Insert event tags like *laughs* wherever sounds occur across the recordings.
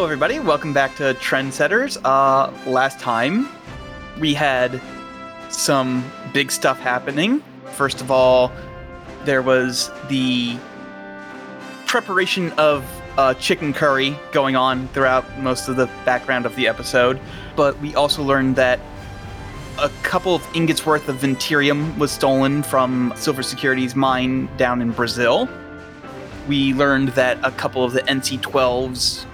Hello, everybody. Welcome back to Trendsetters. Uh, last time we had some big stuff happening. First of all, there was the preparation of uh, chicken curry going on throughout most of the background of the episode, but we also learned that a couple of ingots worth of Venturium was stolen from Silver Security's mine down in Brazil. We learned that a couple of the NC-12s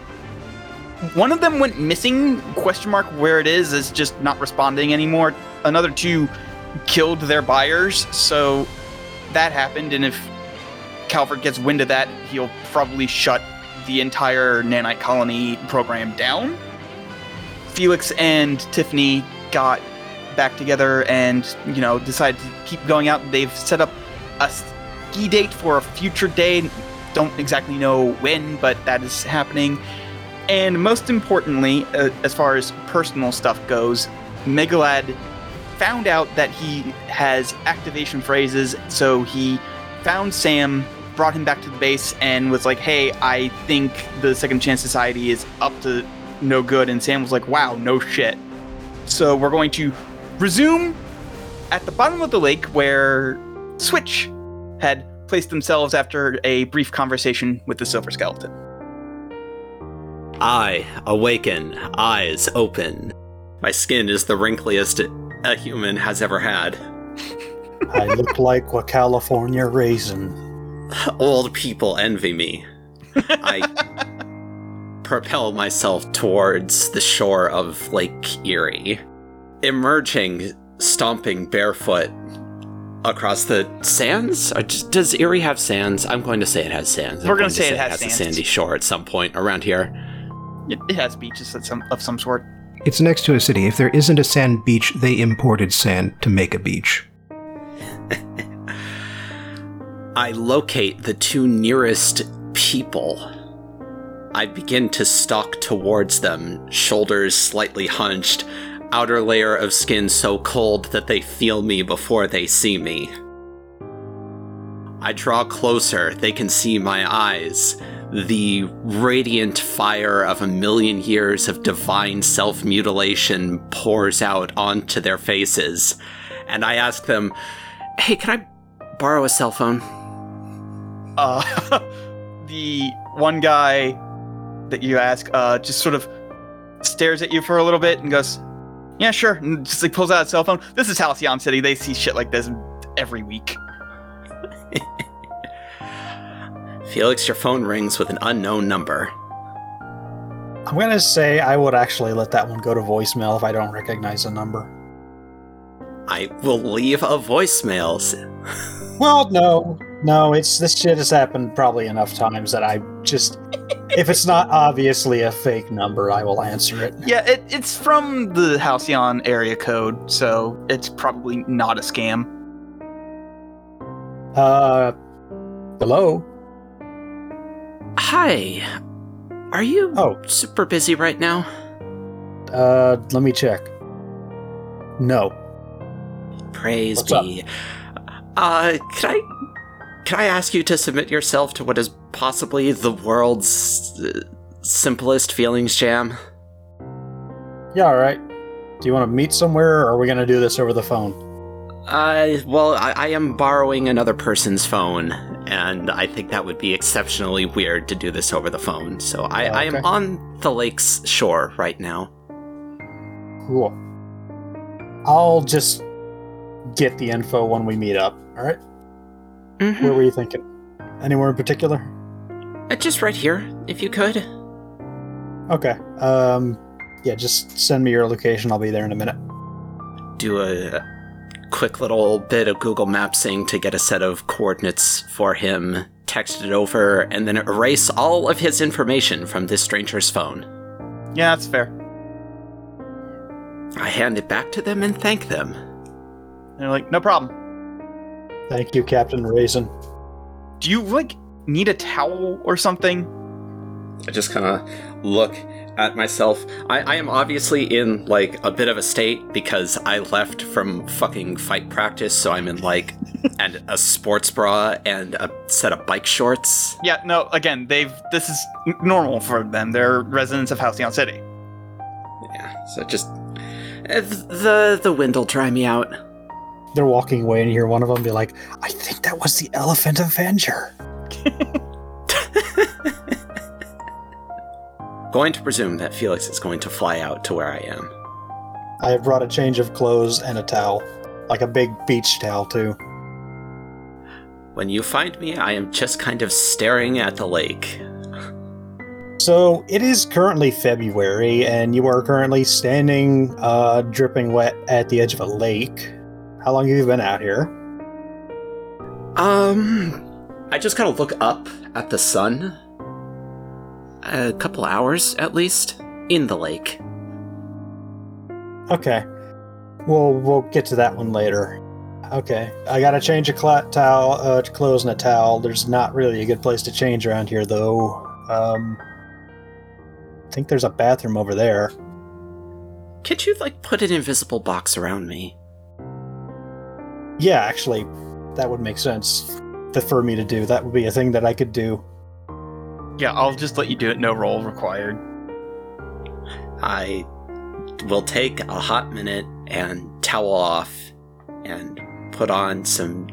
one of them went missing question mark where it is is just not responding anymore. Another two killed their buyers so that happened and if calvert gets wind of that he'll probably shut the entire nanite colony program down. Felix and tiffany got back together and you know decided to keep going out. They've set up a ski date for a future day. Don't exactly know when but that is happening and most importantly, uh, as far as personal stuff goes, Megalad found out that he has activation phrases, so he found Sam, brought him back to the base, and was like, hey, I think the Second Chance Society is up to no good. And Sam was like, wow, no shit. So we're going to resume at the bottom of the lake where Switch had placed themselves after a brief conversation with the Silver Skeleton. I awaken, eyes open. My skin is the wrinkliest a human has ever had. I look like a California raisin. Old people envy me. I propel myself towards the shore of Lake Erie, emerging, stomping barefoot across the sands. Does Erie have sands? I'm going to say it has sands. We're going to say, it has, has sands. a sandy shore at some point around here. It, it has beaches of some, of some sort. It's next to a city. If there isn't a sand beach, they imported sand to make a beach. *laughs* I locate the two nearest people. I begin to stalk towards them, shoulders slightly hunched, outer layer of skin so cold that they feel me before they see me. I draw closer, they can see my eyes. The radiant fire of a million years of divine self mutilation pours out onto their faces. And I ask them, Hey, can I borrow a cell phone? Uh, *laughs* the one guy that you ask uh, just sort of stares at you for a little bit and goes, "Yeah, sure." And just like pulls out a cell phone. This is Halcyon City. They see shit like this every week. *laughs* Felix, your phone rings with an unknown number. I'm gonna say I would actually let that one go to voicemail if I don't recognize the number. I will leave a voicemail. Well, no, no, it's this shit has happened probably enough times that I just, if it's not obviously a fake number, I will answer it. Yeah, it, it's from the Halcyon area code, so it's probably not a scam. Uh, hello. Hi. Are you Oh. super busy right now? Uh, let me check. No. Praise What's up? be. Uh, can I can I ask you to submit yourself to what is possibly the world's uh, simplest feelings jam? Yeah, all right. Do you want to meet somewhere, or are we gonna do this over the phone? Uh, well, I, I am borrowing another person's phone, and I think that would be exceptionally weird to do this over the phone. So I, I am on the lake's shore right now. Cool. I'll just get the info when we meet up. All right. Mhm. Where were you thinking? Anywhere in particular? Uh, just right here, if you could. Okay. Um, yeah, just send me your location. I'll be there in a minute. do a quick little bit of Google Mapsing to get a set of coordinates for him, text it over, and then erase all of his information from this stranger's phone. Yeah, that's fair. I hand it back to them and thank them. They're like, no problem. Thank you, Captain Raisin. Do you like need a towel or something? I just kind of look at myself. I, I am obviously in like a bit of a state because I left from fucking fight practice, so I'm in like *laughs* and a sports bra and a set of bike shorts. Yeah, no, again, they've this is normal for them. They're residents of Halcyon City. Yeah, so just eh, the the wind will dry me out. They're walking away, and you hear one of them be like, "I think that was the Elephant Avenger." *laughs* Going to presume that Felix is going to fly out to where I am. I have brought a change of clothes and a towel, like a big beach towel too. When you find me, I am just kind of staring at the lake. So it is currently February, and you are currently standing, uh, dripping wet at the edge of a lake. How long have you been out here? Um, I just kind of look up at the sun. A couple hours, at least, in the lake. Okay. We'll we'll get to that one later. Okay. I got to change a cl- towel, uh, to clothes and a towel. There's not really a good place to change around here, though. Um, I think there's a bathroom over there. Could you, like, put an invisible box around me? Yeah, actually, that would make sense for me to do. That would be a thing that I could do. Yeah, I'll just let you do it. No roll required. I will take a hot minute and towel off and put on some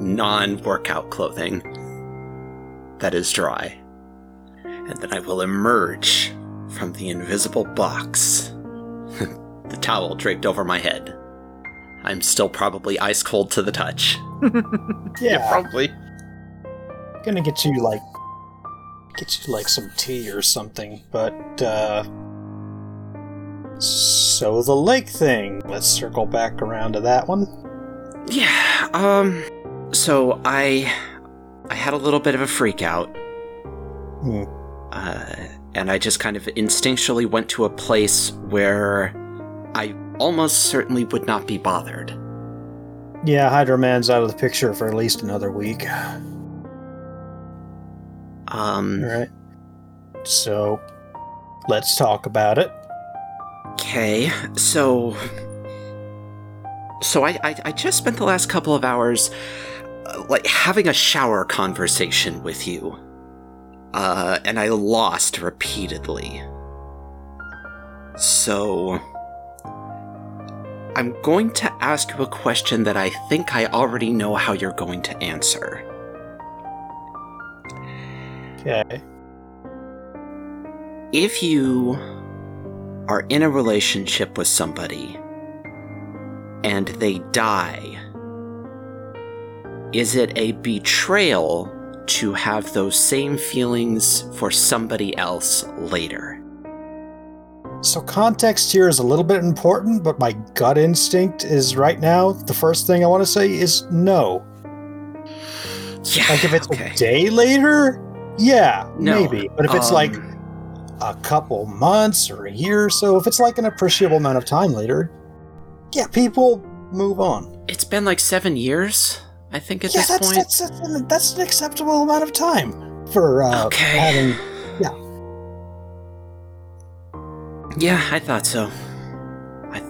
non workout clothing that is dry. And then I will emerge from the invisible box, *laughs* the towel draped over my head. I'm still probably ice cold to the touch. *laughs* Yeah, probably. gonna get you like get you like some tea or something but uh so the lake thing let's circle back around to that one Yeah, um so I I had a little bit of a freak out. Hmm. Uh, and I just kind of instinctually went to a place where I almost certainly would not be bothered. yeah hydro man's out of the picture for at least another week Um, all right so let's talk about it okay, so. So I, I, I just spent the last couple of hours, uh, like, having a shower conversation with you. Uh, and I lost repeatedly. So. I'm going to ask you a question that I think I already know how you're going to answer. Okay If you are in a relationship with somebody and they die, is it a betrayal to have those same feelings for somebody else later? so context here is a little bit important but my gut instinct is right now the first thing i want to say is no Yeah. like if it's okay. a day later yeah No, maybe but if it's like um, a couple months or a year or so, if it's like an appreciable amount of time later, yeah, people move on. it's been like seven years, I think, at yeah, this that's, point. That's, that's, an, that's an acceptable amount of time for uh, Okay. having. Yeah, Yeah, I thought so. I,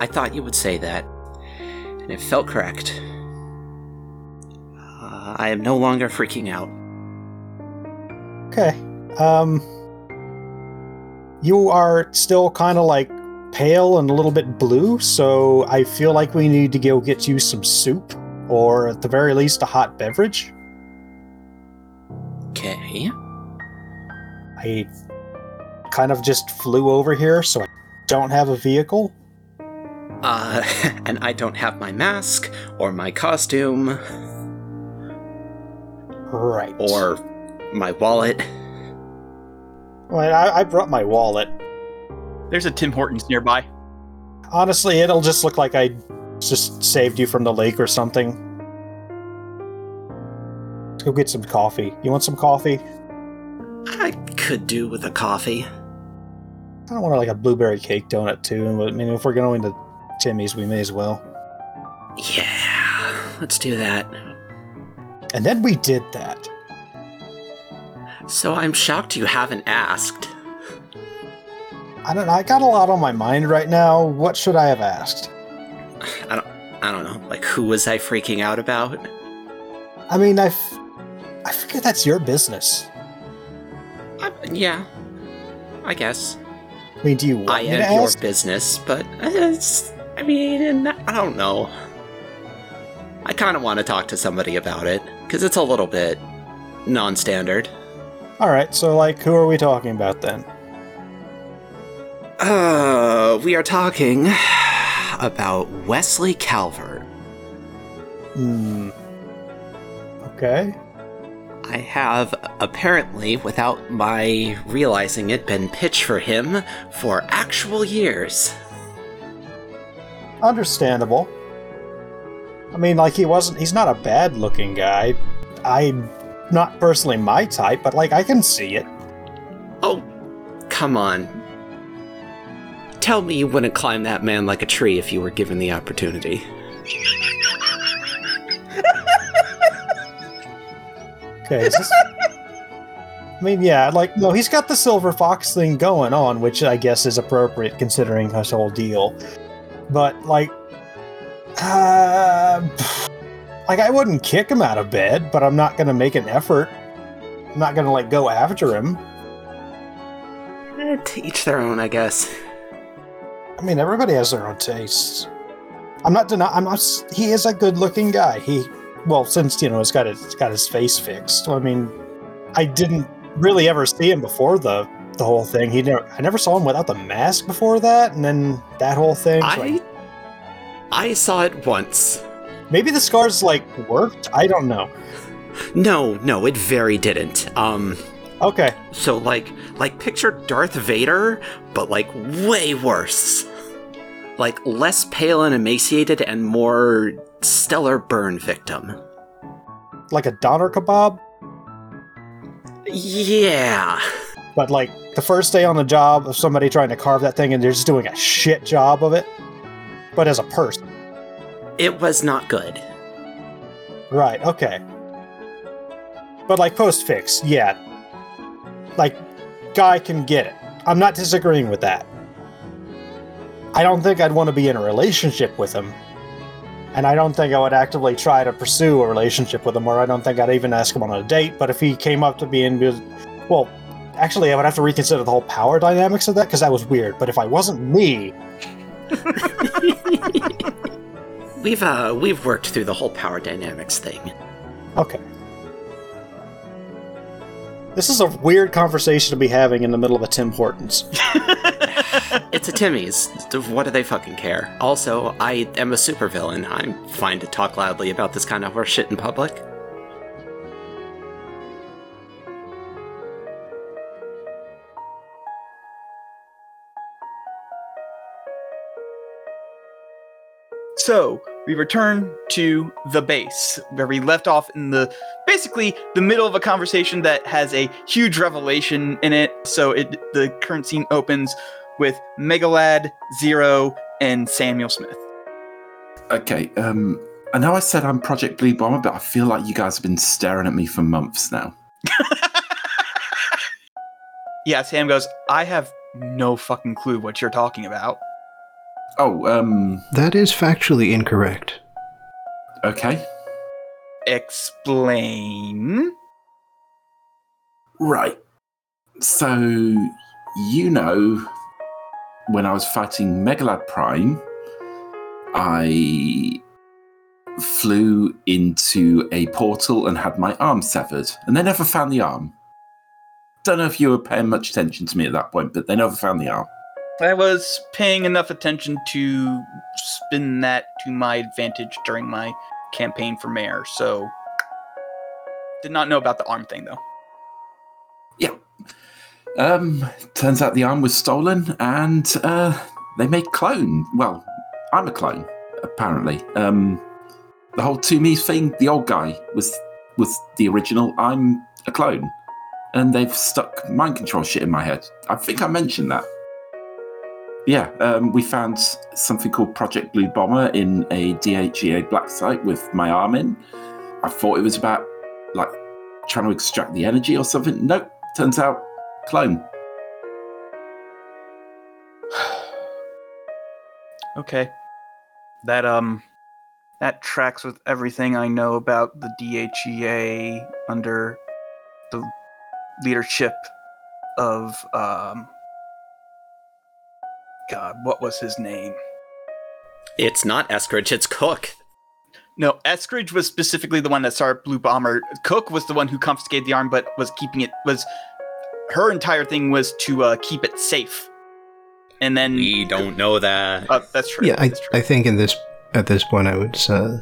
I thought you would say that, and it felt correct. Uh, I am no longer freaking out. Okay. Um, you are still kind of like pale and a little bit blue, so I feel like we need to go get you some soup, or at the very least, a hot beverage. Okay. I kind of just flew over here, so I don't have a vehicle. Uh, *laughs* and I don't have my mask or my costume Right. or my wallet. Well, I, I brought my wallet. There's a Tim Hortons nearby. Honestly, it'll just look like I just saved you from the lake or something. Let's go get some coffee. You want some coffee? I could do with a coffee. I don't want like a blueberry cake donut too. I mean, if we're going to Timmy's, we may as well. Yeah, let's do that. And then we did that. So I'm shocked you haven't asked. I don't know. I got a lot on my mind right now. What should I have asked? *sighs* I don't I don't know. Like who was I freaking out about? I mean, I, f- I figure that's your business. I, yeah. I guess. I mean, do you want I me to am your ask? business, but uh, it's I mean, I don't know. I kind of want to talk to somebody about it cuz it's a little bit non-standard. All right. So, like, who are we talking about then? Uh, we are talking about Wesley Calvert. Hmm. Okay. I have apparently, without my realizing it, been pitched for him for actual years. Understandable. I mean, like, he wasn't. He's not a bad looking guy. I'm not personally my type, but, like, I can see it. Oh, come on. Tell me you wouldn't climb that man like a tree if you were given the opportunity. Okay. Is this... I mean, yeah, like, no, he's got the silver fox thing going on, which I guess is appropriate considering his whole deal. But, like, uh, like, I wouldn't kick him out of bed, but I'm not to make an effort. I'm not to, like, go after him. Eh, to each their own, I guess. I mean, everybody has their own tastes. I'm not denying. I'm not. He is a good-looking guy. He, well, since you know, he's got his got his face fixed. I mean, I didn't really ever see him before the the whole thing. He never. I never saw him without the mask before that, and then that whole thing. so I I saw it once. Maybe the scars like worked. I don't know. No, no, it very didn't. Um Okay. so like like picture Darth Vader, but like way worse. Like less pale and emaciated and more stellar burn victim. Like a doner kebab, Yeah. but like the first day on the job of somebody trying to carve that thing and they're just doing a shit job of it. But as a person. It was not good. Right, okay. But like post fix, yeah. Like guy can get it. I'm not disagreeing with that. I don't think I'd want to be in a relationship with him. And I don't think I would actively try to pursue a relationship with him, or I don't think I'd even ask him on a date. But if he came up to me and was, well, actually, I would have to reconsider the whole power dynamics of that because that was weird. But if I wasn't me, *laughs* We've uh we've worked through the whole power dynamics thing. Okay. This is a weird conversation to be having in the middle of a Tim Hortons. *laughs* *laughs* It's a Timmy's. What do they fucking care? Also, I am a supervillain. I'm fine to talk loudly about this kind of horseshit in public. So we return to the base where we left off in the basically the middle of a conversation that has a huge revelation in it. So it the current scene opens with Megalad, Zero, and Samuel Smith. Okay, um, I know I said I'm Project Blue Bomber, but I feel like you guys have been staring at me for months now. *laughs* Yeah, Sam goes, I have no fucking clue what you're talking about. Oh, um, That is factually incorrect. okay. Explain. Right. So, you know, when I was fighting Megalad Prime, I flew into a portal and had my arm severed, and they never found the arm. Don't know if you were paying much attention to me at that point, but they never found the arm. I was paying enough attention to spin that to my advantage during my campaign for mayor, so did not know about the arm thing though. Yeah. Um, turns out the arm was stolen, and uh, they made clone. Well, I'm a clone, apparently. Um, the whole to me thing. The old guy was was the original. I'm a clone, and they've stuck mind control shit in my head. I think I mentioned that. Yeah, um, we found something called Project Blue Bomber in a DHEA black site with my arm in. I thought it was about like trying to extract the energy or something. Nope, turns out, clone. *sighs* Okay. That um that tracks with everything I know about the DHEA under the leadership of um God, what was his name? It's not Eskridge, it's Cook. No, Eskridge was specifically the one that started Blue Bomber. Cook was the one who confiscated the arm, but was keeping it was her entire thing was to uh, keep it safe. And then We don't know that. uh, that's true. Yeah, I, that's true. I think in this at this point I would uh,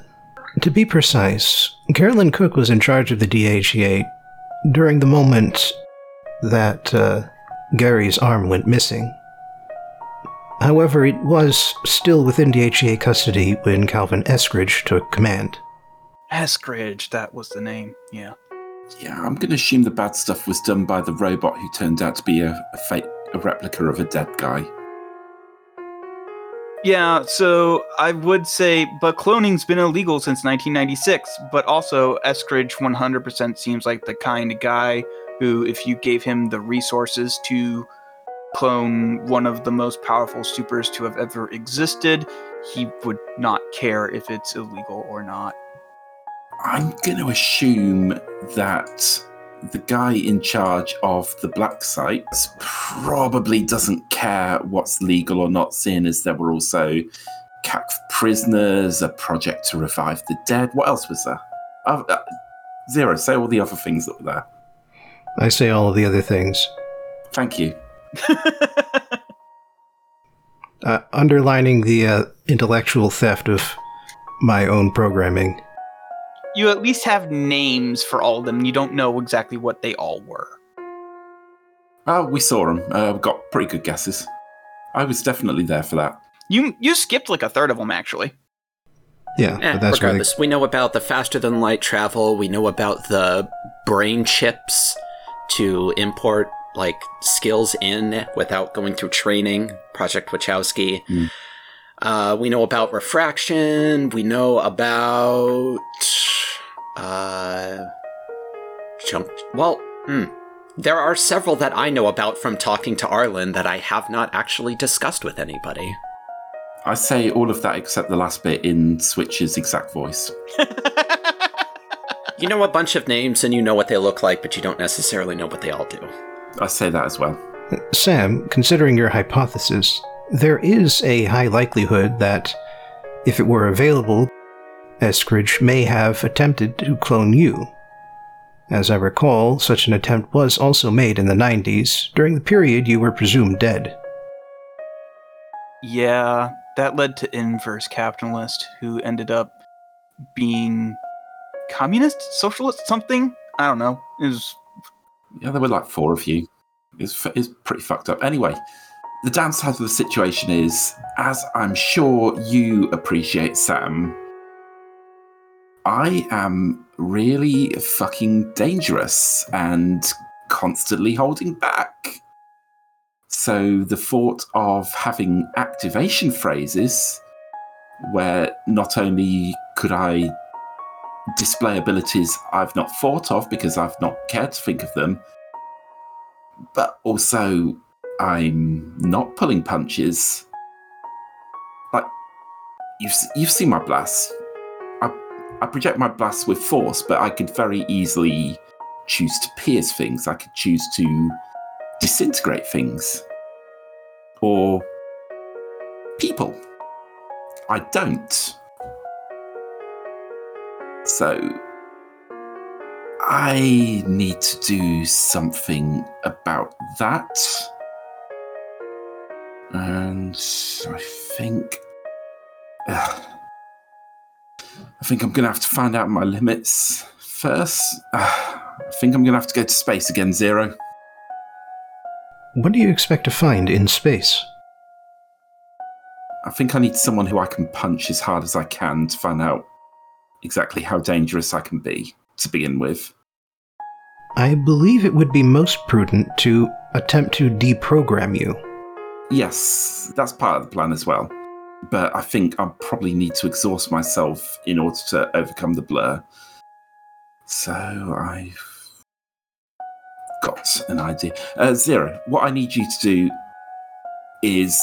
to be precise, Carolyn Cook was in charge of the DHEA during the moment that uh, Gary's arm went missing. However, it was still within DHEA custody when Calvin Eskridge took command. Eskridge, that was the name. Yeah. Yeah, I'm going to assume the bad stuff was done by the robot who turned out to be a, a fake, a replica of a dead guy. Yeah, so I would say, but cloning's been illegal since 1996. But also, Eskridge 100% seems like the kind of guy who, if you gave him the resources to clone one of the most powerful supers to have ever existed, he would not care if it's illegal or not. I'm going to assume that the guy in charge of the black sites probably doesn't care what's legal or not, seeing as there were also CAC prisoners, a project to revive the dead. What else was there? Uh, uh, zero. Say all the other things that were there. I say all of the other things, Thank you. *laughs* uh, underlining the uh, intellectual theft of my own programming. you at least have names for all of them. You don't know exactly what they all were. Oh, we saw them. Uh, we got pretty good guesses. I was definitely there for that. You you skipped like a third of them actually. Yeah, Eh, but that's where they, regardless, we know about the faster than light travel. We know about the brain chips to import like skills in without going through training. Project Wachowski. Hmm. Uh, we know about refraction. We know about uh, jump. Well, hmm. There are several that I know about from talking to Arlen that I have not actually discussed with anybody. I say all of that except the last bit in Switch's exact voice. *laughs* You know a bunch of names and you know what they look like, but you don't necessarily know what they all do. I say that as well. Sam, considering your hypothesis, there is a high likelihood that, if it were available, Eskridge may have attempted to clone you. As I recall, such an attempt was also made in the 90s, during the period you were presumed dead. Yeah, that led to Inverse Capitalist, who ended up being communist, socialist, something. I don't know. It was Yeah, there were like four of you. It's, it's pretty fucked up. Anyway, the downside of the situation is, as I'm sure you appreciate, Sam, I am really fucking dangerous and constantly holding back. So the thought of having activation phrases where not only could I display abilities I've not thought of because I've not cared to think of them, but also I'm not pulling punches. Like you've you've seen my blasts. I I project my blasts with force, but I could very easily choose to pierce things. I could choose to disintegrate things or people. I don't. So I need to do something about that. And I think. Ugh. I think I'm going to have to find out my limits first. Ugh. I think I'm going to have to go to space again, Zero. What do you expect to find in space? I think I need someone who I can punch as hard as I can to find out exactly how dangerous I can be to begin with. I believe it would be most prudent to attempt to deprogram you. Yes, that's part of the plan as well. But I think I probably need to exhaust myself in order to overcome the blur. So I've got got an idea. Uh, Zero, what I need you to do is,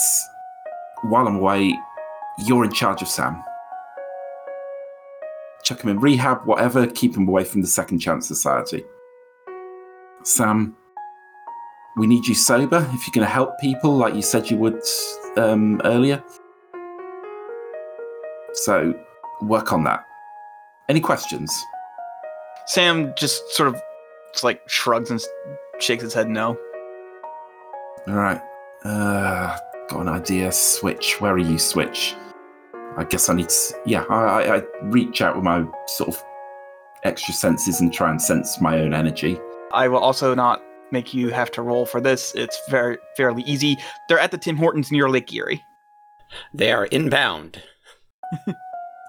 while I'm away, you're in charge of Sam. Chuck him in rehab, whatever, keep him away from the Second Chance Society. Sam, we need you sober if you're going to help people like you said you would um, earlier. So, work on that. Any questions? Sam just sort of just like shrugs and shakes his head no. All right. Uh, got an idea. Switch. Where are you, Switch? I guess I need to. Yeah, I, I, I reach out with my sort of extra senses and try and sense my own energy. I will also not make you have to roll for this. It's very fairly easy. They're at the Tim Hortons near Lake Erie. They are inbound.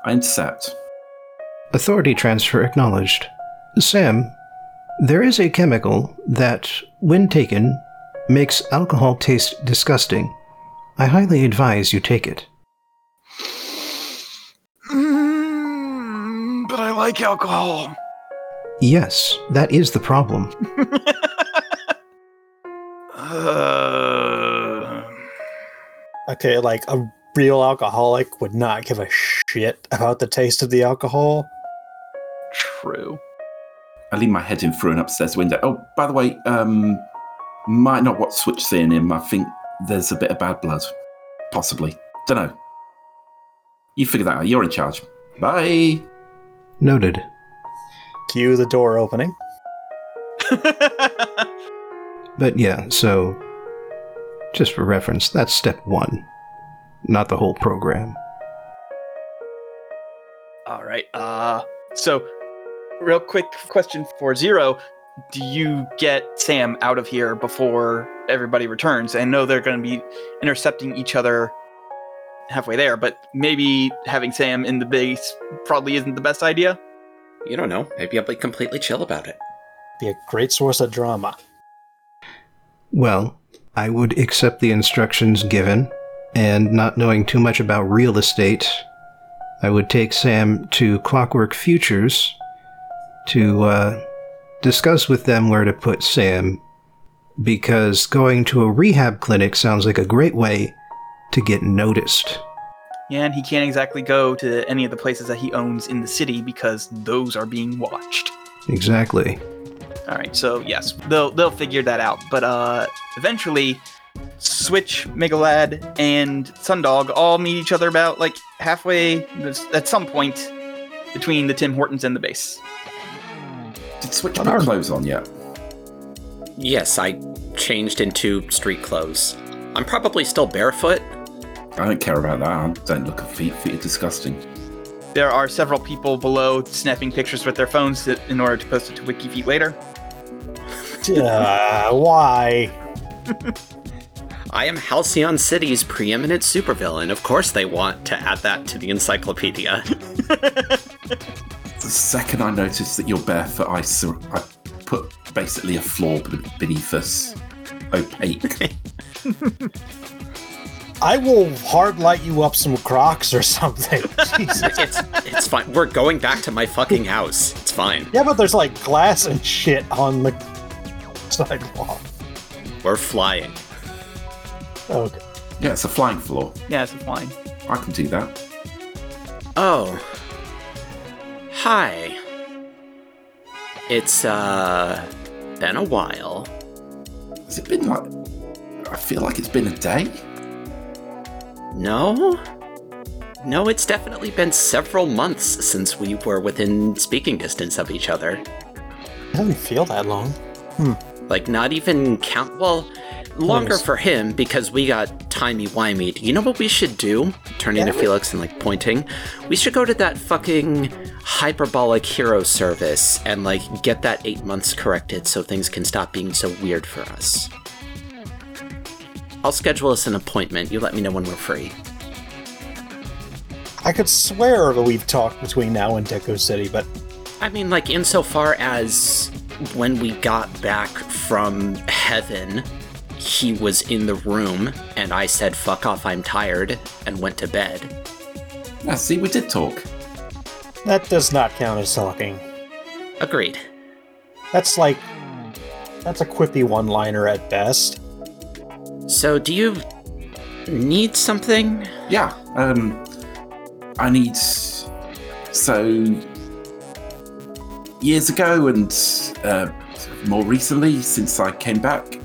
I intercept. Authority transfer acknowledged. Sam, there is a chemical that, when taken, makes alcohol taste disgusting. I highly advise you take it. Like alcohol. Yes, that is the problem. *laughs* Uh, Okay, like a real alcoholic would not give a shit about the taste of the alcohol. true. I lean my head in through an upstairs window. Oh, by the way, um, might not what Switch seeing him. I think there's a bit of bad blood. Possibly. Don't know. You figure that out. You're in charge. Bye. Noted. Cue the door opening. *laughs* But yeah, so just for reference, that's step one, not the whole program. All right. Uh, so, real quick question for Zero: Do you get Sam out of here before everybody returns? I know they're going to be intercepting each other halfway there, but maybe having Sam in the base probably isn't the best idea. You don't know. Maybe I'll be completely chill about it. Be a great source of drama. Well, I would accept the instructions given, and not knowing too much about real estate, I would take Sam to Clockwork Futures to uh, discuss with them where to put Sam, because going to a rehab clinic sounds like a great way to get noticed. Yeah, and he can't exactly go to any of the places that he owns in the city because those are being watched. Exactly. All right, so yes, they'll they'll figure that out. But uh, eventually, Switch, Megalad, and Sundog all meet each other about like halfway at some point between the Tim Hortons and the base. Did Switch put our- clothes on yet? Yes, I changed into street clothes. I'm probably still barefoot. I don't care about that. I don't look at feet. Feet are disgusting. There are several people below snapping pictures with their phones that, in order to post it to WikiFeet later. Uh, why? *laughs* I am Halcyon City's preeminent supervillain. Of course, they want to add that to the encyclopedia. *laughs* The second I noticed that you're barefoot, I, sur- I put basically a floor beneath us, opaque. *laughs* I will hard light you up some Crocs or something. *laughs* Jesus. it's it's fine. We're going back to my fucking house. It's fine. Yeah, but there's like glass and shit on the sidewalk. We're flying. Okay. yeah, it's a flying floor. Yeah, it's fine. I can do that. Oh. Hi. It's uh been a while. Has it been like? I feel like it's been a day. No? No, it's definitely been several months since we were within speaking distance of each other. It doesn't feel that long. Hmm. Like, not even count. Well, longer for him because we got timey-wimey. You know what we should do? Turning to Felix and, like, pointing. We should go to that fucking hyperbolic hero service and, like, get that eight months corrected so things can stop being so weird for us. I'll schedule us an appointment. You let me know when we're free. I could swear that we've talked between now and Deco City, but I mean, like, insofar as when we got back from heaven, he was in the room, and I said, fuck off, I'm tired, and went to bed. Yeah, see, we did talk. that does not count as talking. Agreed. That's like That's a quippy one-liner at best. So, do you need something? Yeah. Um, I need. So, years ago and uh, more recently, since I came back,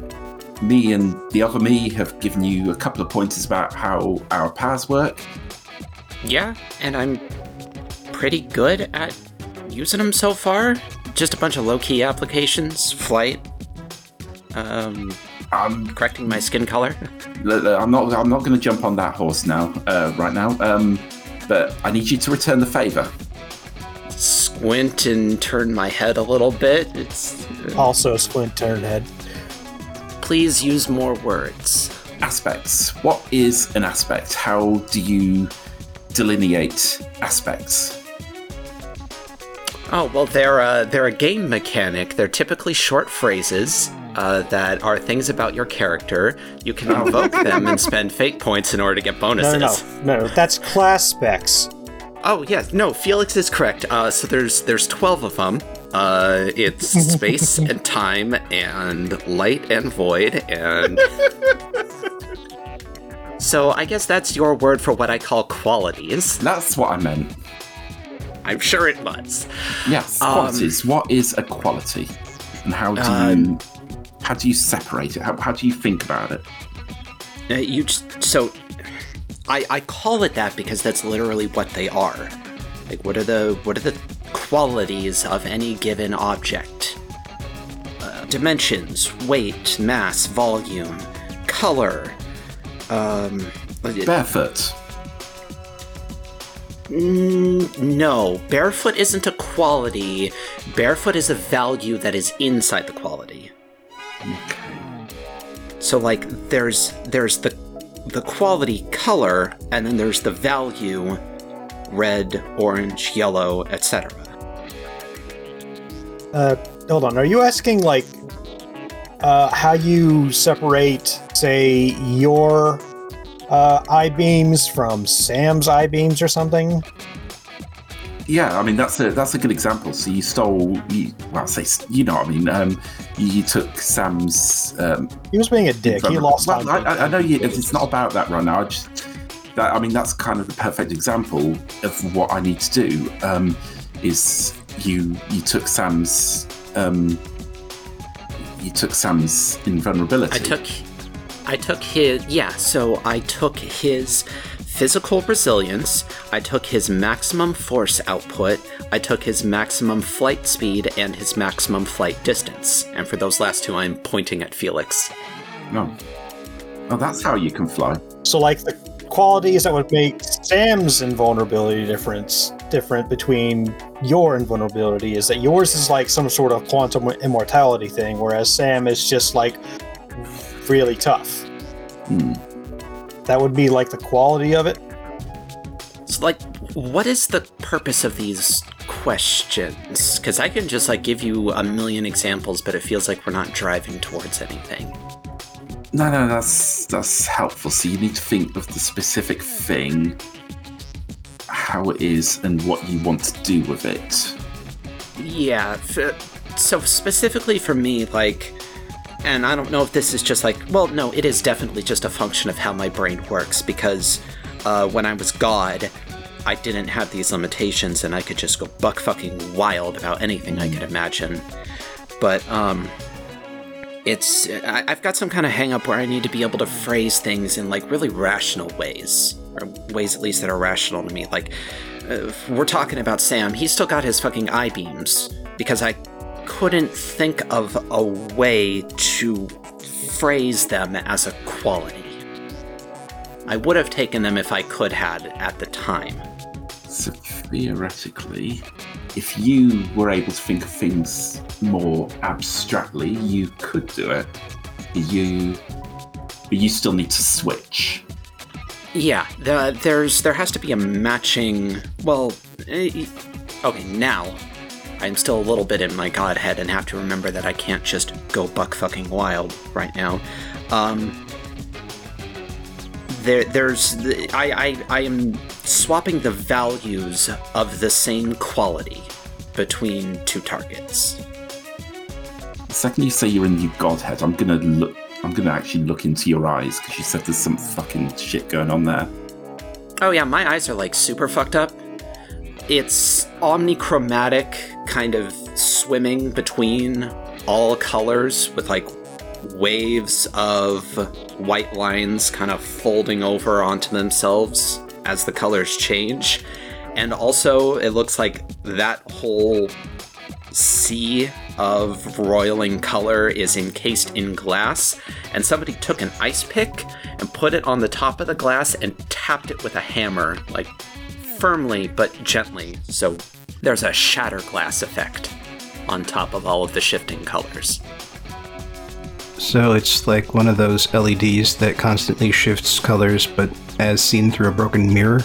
me and the other me have given you a couple of pointers about how our powers work. Yeah, and I'm pretty good at using them so far. Just a bunch of low key applications, flight, um, Um, correcting my skin color. *laughs* l- l- I'm not. I'm not going to jump on that horse now. Uh, right now. Um, but I need you to return the favor. Squint and turn my head a little bit. It's. Also, squint turn head. Please use more words. Aspects. What is an aspect? How do you delineate aspects? Oh well, they're a, they're a game mechanic. They're typically short phrases uh, that are things about your character. You can invoke *laughs* them and spend fate points in order to get bonuses. no, no, no. That's classpects. Oh yes, no, Felix is correct. Uh, so there's there's twelve of them. Uh, it's *laughs* space and time and light and void and. *laughs* so I guess that's your word for what I call qualities. That's what I meant. I'm sure it was. Yes, Um, qualities. what is a quality, and how do you how do you separate it? How, how do you think about it? Uh, you just so I I call it that because that's literally what they are. Like what are the what are the qualities of any given object? Uh, dimensions, weight, mass, volume, color. Um Barefoot. mm, no, barefoot isn't a quality. Barefoot is a value that is inside the quality. So like there's there's the the quality color and then there's the value red, orange, yellow, etc. Uh, hold on. Are you asking like uh, how you separate, say, your uh, I beams from Sam's I beams or something? Yeah, I mean that's a that's a good example. So you stole, you, well, I say you know, what I mean, um, you, you took Sam's. Um, He was being a dick. He lost Well, I, I- I know you, it's not about that right now. I just, that, I mean, that's kind of the perfect example of what I need to do. Um, is you you took Sam's um, you took Sam's invulnerability. I took I took his yeah, so I took his physical resilience, I took his maximum force output, I took his maximum flight speed and his maximum flight distance. And for those last two I'm pointing at Felix. No. Oh, that's how you can fly. So, like the qualities that would make Sam's invulnerability difference different between your invulnerability is that yours is like some sort of quantum immortality thing, whereas Sam is just like really tough. Hmm. That would be like the quality of it. So like what is the purpose of these questions? Cuz I can just like give you a million examples but it feels like we're not driving towards anything. No, no, that's that's helpful. So you need to think of the specific thing, how it is, and what you want to do with it. Yeah. F- so specifically for me, like, and I don't know if this is just like, well, no, it is definitely just a function of how my brain works because uh, when I was God, I didn't have these limitations and I could just go buck fucking wild about anything I could imagine. But, um, it's I, I've got some kind of hang up where I need to be able to phrase things in like really rational ways, or ways at least that are rational to me. Like, uh, we're talking about Sam, he's still got his fucking eye beams because I couldn't think of a way to phrase them as a quality. I would have taken them if I could had at the time. So theoretically, if you were able to think of things more abstractly, you could do it. You, but you still need to switch. Yeah, the, there's there has to be a matching. Well, eh, okay, now I'm still a little bit in my godhead and have to remember that I can't just go buck fucking wild right now. Um, there, there's I, I I am swapping the values of the same quality between two targets. The second you say you're in your godhead, I'm gonna look. I'm gonna actually look into your eyes because you said there's some fucking shit going on there. Oh yeah, my eyes are like super fucked up. It's omnichromatic, kind of swimming between all colors with like waves of white lines kind of folding over onto themselves as the colors change. And also, it looks like that whole sea of roiling color is encased in glass, and somebody took an ice pick and put it on the top of the glass and tapped it with a hammer, like firmly but gently. So there's a shatter glass effect on top of all of the shifting colors. So it's like one of those LEDs that constantly shifts colors, but as seen through a broken mirror.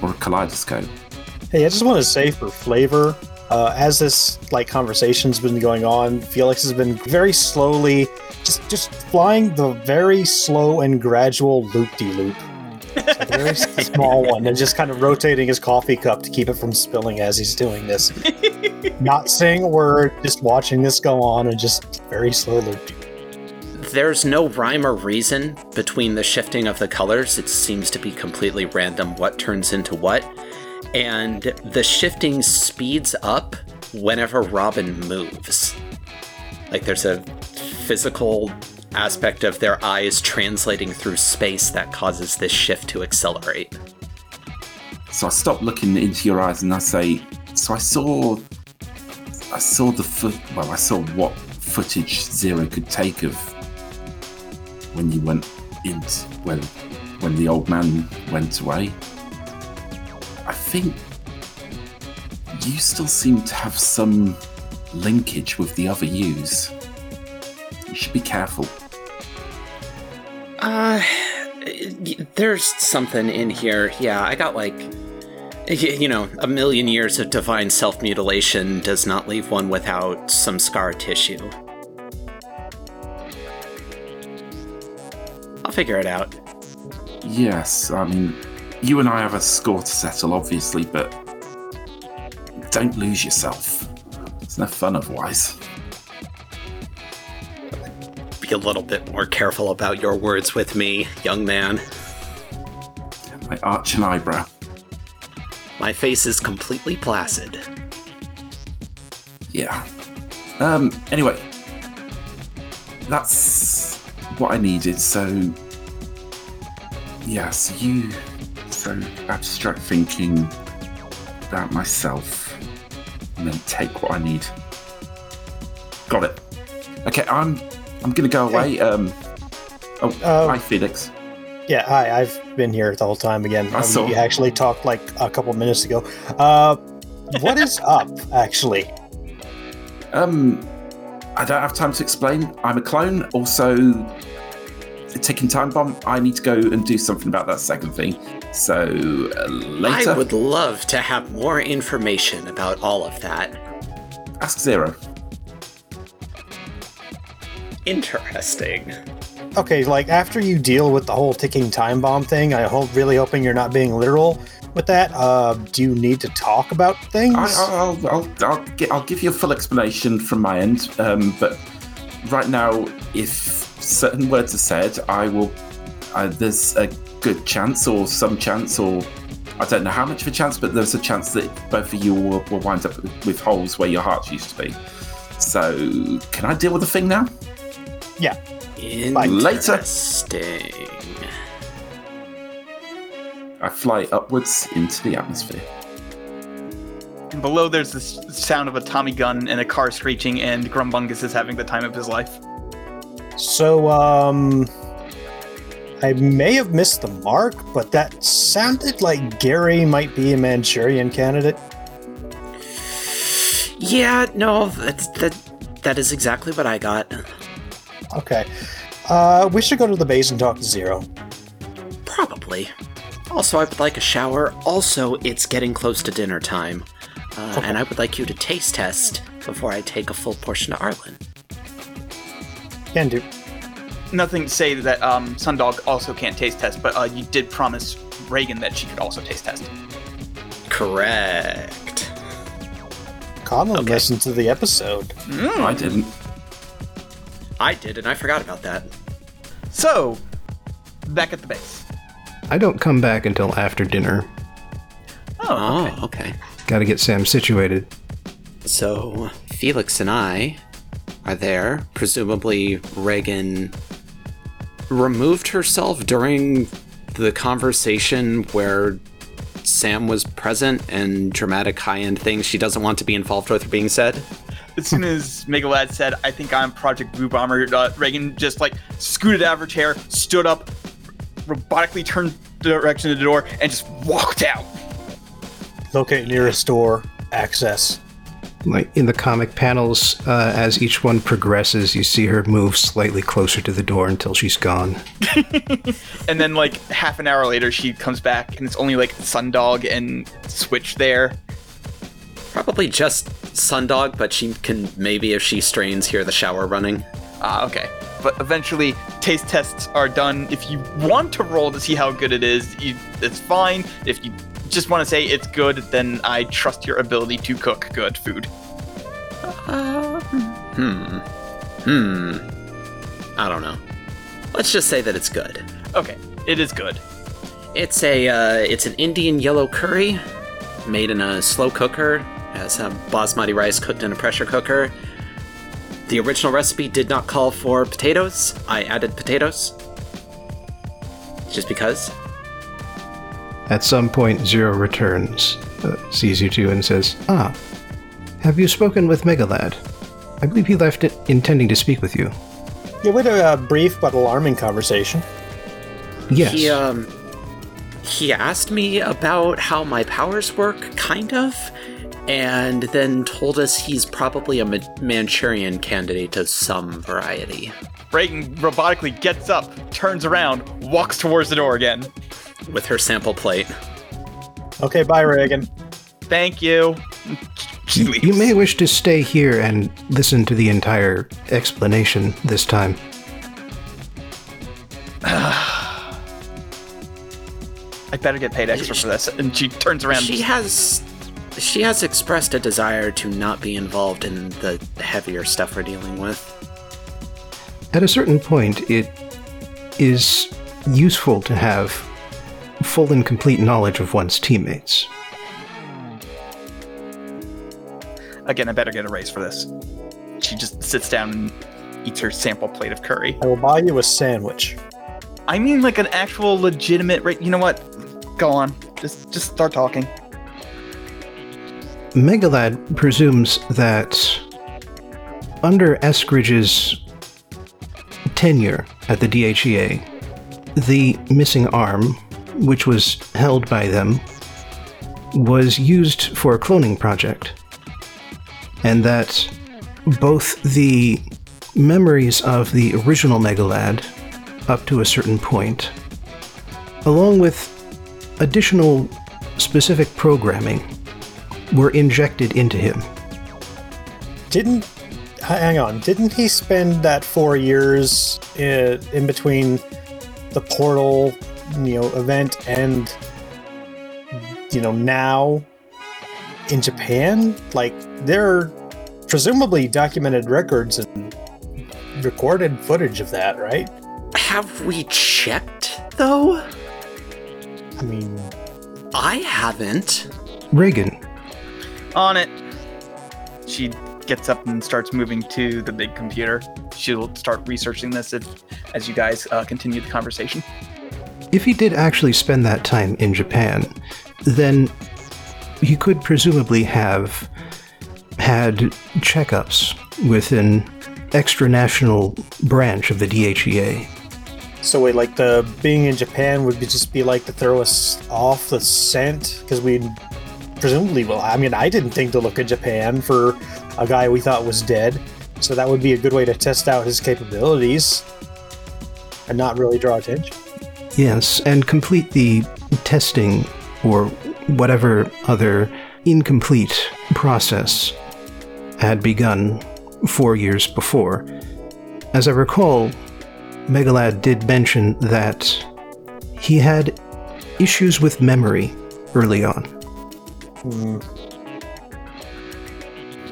Or a kaleidoscope. Hey, I just want to say for flavor, uh, as this like conversation's been going on, Felix has been very slowly just just flying the very slow and gradual loop de loop. Like a very small one, and just kind of rotating his coffee cup to keep it from spilling as he's doing this. *laughs* Not saying a word, just watching this go on, and just very slowly. There's no rhyme or reason between the shifting of the colors. It seems to be completely random what turns into what. And the shifting speeds up whenever Robin moves. Like there's a physical aspect of their eyes translating through space that causes this shift to accelerate. So I stop looking into your eyes and I say, "So I saw, I saw the foot. Well, I saw what footage Zero could take of when you went into when when the old man went away. I think you still seem to have some linkage with the other U's. You should be careful. Uh, there's something in here. Yeah, I got like, you know, a million years of divine self mutilation does not leave one without some scar tissue. I'll figure it out. Yes, I mean, you and I have a score to settle, obviously, but don't lose yourself. It's no fun otherwise. Be a little bit more careful about your words with me, young man. I arch an eyebrow. My face is completely placid. Yeah. Um, anyway, that's what I needed, so. Yeah, so you. So abstract thinking about myself, and then take what I need. Got it. Okay, I'm. I'm gonna go away. Um. Oh, Uh, hi, Felix. Yeah, hi. I've been here the whole time again. I Um, saw. You actually talked like a couple minutes ago. Uh, what is *laughs* up, actually? Um, I don't have time to explain. I'm a clone. Also, a ticking time bomb. I need to go and do something about that second thing. So uh, later, I would love to have more information about all of that. ask Zero. Interesting. Okay, like after you deal with the whole ticking time bomb thing, I hope really hoping you're not being literal with that. Uh, do you need to talk about things? I, I'll, I'll, I'll, gi- I'll give you a full explanation from my end. Um, but right now, if certain words are said, I will. Uh, there's a good chance, or some chance, or I don't know how much of a chance, but there's a chance that both of you will, will wind up with holes where your hearts used to be. So, can I deal with the thing now? Later. Interesting. I fly upwards into the atmosphere. And below, there's the sound of a Tommy gun and a car screeching, and Grumbungus is having the time of his life. So, um, I may have missed the mark, but that sounded like Gary might be a Manchurian candidate. Yeah, no, that's that that is exactly what I got. Okay. Uh, we should go to the base and talk to Zero. Probably. Also, I would like a shower. Also, it's getting close to dinner time. Uh, and I would like you to taste test before I take a full portion to Arlen. Can do. Nothing to say that um, Sundog also can't taste test, but uh, you did promise Reagan that she could also taste test. Correct. Conlon Okay. listened to the episode. Mm. I didn't. I did, and I forgot about that. So, back at the base. I don't come back until after dinner. Oh, okay. Oh, okay. Gotta get Sam situated. So Felix and I are there. Presumably, Reagan removed herself during the conversation where Sam was present and dramatic high end things she doesn't want to be involved with are being said. As soon as Megalad said, I think I'm Project Blue Bomber, uh, Reagan just like scooted out of her chair, stood up, robotically turned the direction of the door, and just walked out. Locate nearest door. Access. Like in the comic panels, uh, as each one progresses, you see her move slightly closer to the door until she's gone. *laughs* And then, like, half an hour later, she comes back, and it's only like Sundog and Switch there. Probably just Sundog, but she can maybe, if she strains, hear the shower running. Ah, okay. But eventually, taste tests are done. If you want to roll to see how good it is, you, it's fine. If you just want to say it's good, then I trust your ability to cook good food. Hmm. Hmm. I don't know. Let's just say that it's good. Okay, it is good. It's a uh, it's an Indian yellow curry made in a slow cooker. Has some basmati rice cooked in a pressure cooker. The original recipe did not call for potatoes. I added potatoes. Just because. At some point, Zero returns, uh, sees you two, and says, Ah, have you spoken with Megalad? I believe he left it intending to speak with you. Yeah, we had a uh, brief but alarming conversation. Yes. He um he asked me about how my powers work, kind of, and then told us he's probably a Manchurian candidate of some variety. Reagan robotically gets up, turns around, walks towards the door again. With her sample plate. Okay, bye, Reagan. Thank you. *laughs* You- You may wish to stay here and listen to the entire explanation this time. *sighs* I better get paid extra for this. And she turns around. She has she has expressed a desire to not be involved in the heavier stuff we're dealing with. At a certain point, it is useful to have full and complete knowledge of one's teammates. Again, I better get a raise for this. She just sits down and eats her sample plate of curry. I will buy you a sandwich. I mean, like an actual legitimate rate. You know what? Go on. Just, just start talking. Megalad presumes that under Eskridge's tenure at the DHEA, the missing arm, which was held by them, was used for a cloning project. And that both the memories of the original Megalad, up to a certain point, along with additional specific programming, were injected into him. Didn't hang on? Didn't he spend that four years in, in between the portal, you know, event and you know now in Japan? Like there are presumably documented records and recorded footage of that, right? Have we checked though? I mean, I haven't. Reagan, On it. She gets up and starts moving to the big computer. She'll start researching this if, as you guys uh, continue the conversation. if he did actually spend that time in Japan, then he could presumably have had checkups with an extra-national branch of the DHEA. so wait, like the being in Japan would be just be like to throw us off the scent because we presumably well, I mean, I didn't think to look at Japan for a guy we thought was dead, so that would be a good way to test out his capabilities and not really draw attention. Yes, and complete the testing or whatever other incomplete process had begun four years before. As I recall, Megalad did mention that he had issues with memory early on. Hmm.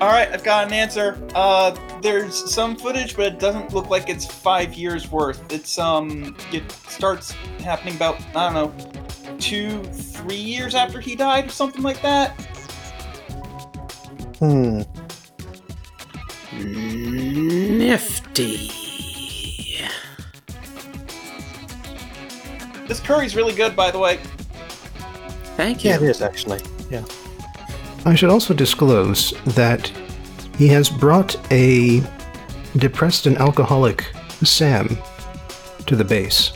All right, I've got an answer. Uh, there's some footage, but it doesn't look like it's five years worth. It's um, it starts happening about I don't know, two, three years after he died, or something like that. Hmm. Nifty. This curry's really good, by the way. Thank you. Yeah, it is actually. Yeah. I should also disclose that he has brought a depressed and alcoholic Sam to the base.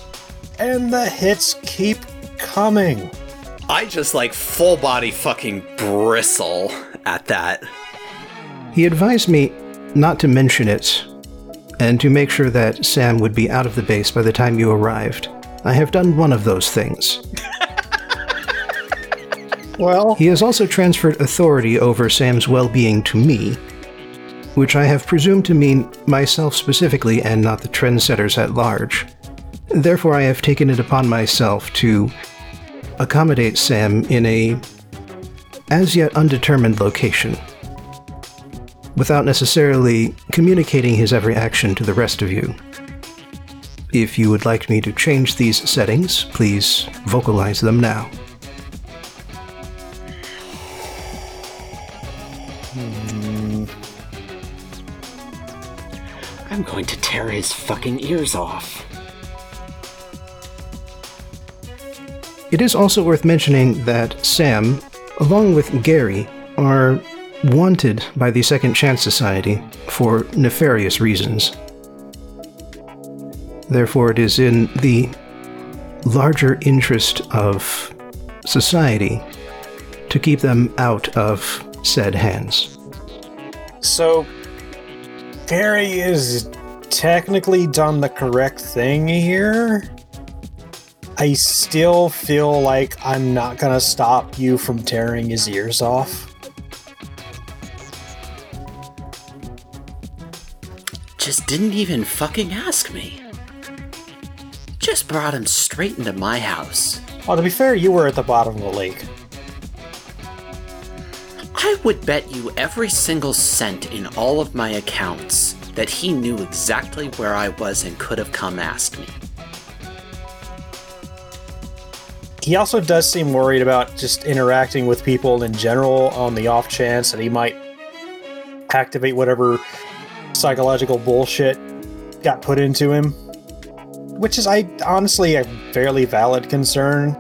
And the hits keep coming. I just like full body fucking bristle at that. He advised me not to mention it and to make sure that Sam would be out of the base by the time you arrived. I have done one of those things. Well, He has also transferred authority over Sam's well being to me, which I have presumed to mean myself specifically and not the trendsetters at large. Therefore, I have taken it upon myself to accommodate Sam in a as yet undetermined location, without necessarily communicating his every action to the rest of you. If you would like me to change these settings, please vocalize them now. I'm going to tear his fucking ears off. It is also worth mentioning that Sam, along with Gary, are wanted by the Second Chance Society for nefarious reasons. Therefore, it is in the larger interest of society to keep them out of said hands. so Gary is technically done the correct thing here. I still feel like I'm not gonna stop you from tearing his ears off. Just didn't even fucking ask me. Just brought him straight into my house. Well, to be fair, you were at the bottom of the lake. I would bet you every single cent in all of my accounts that he knew exactly where I was and could have come asked me. He also does seem worried about just interacting with people in general on the off chance that he might activate whatever psychological bullshit got put into him. Which is, I honestly, a fairly valid concern.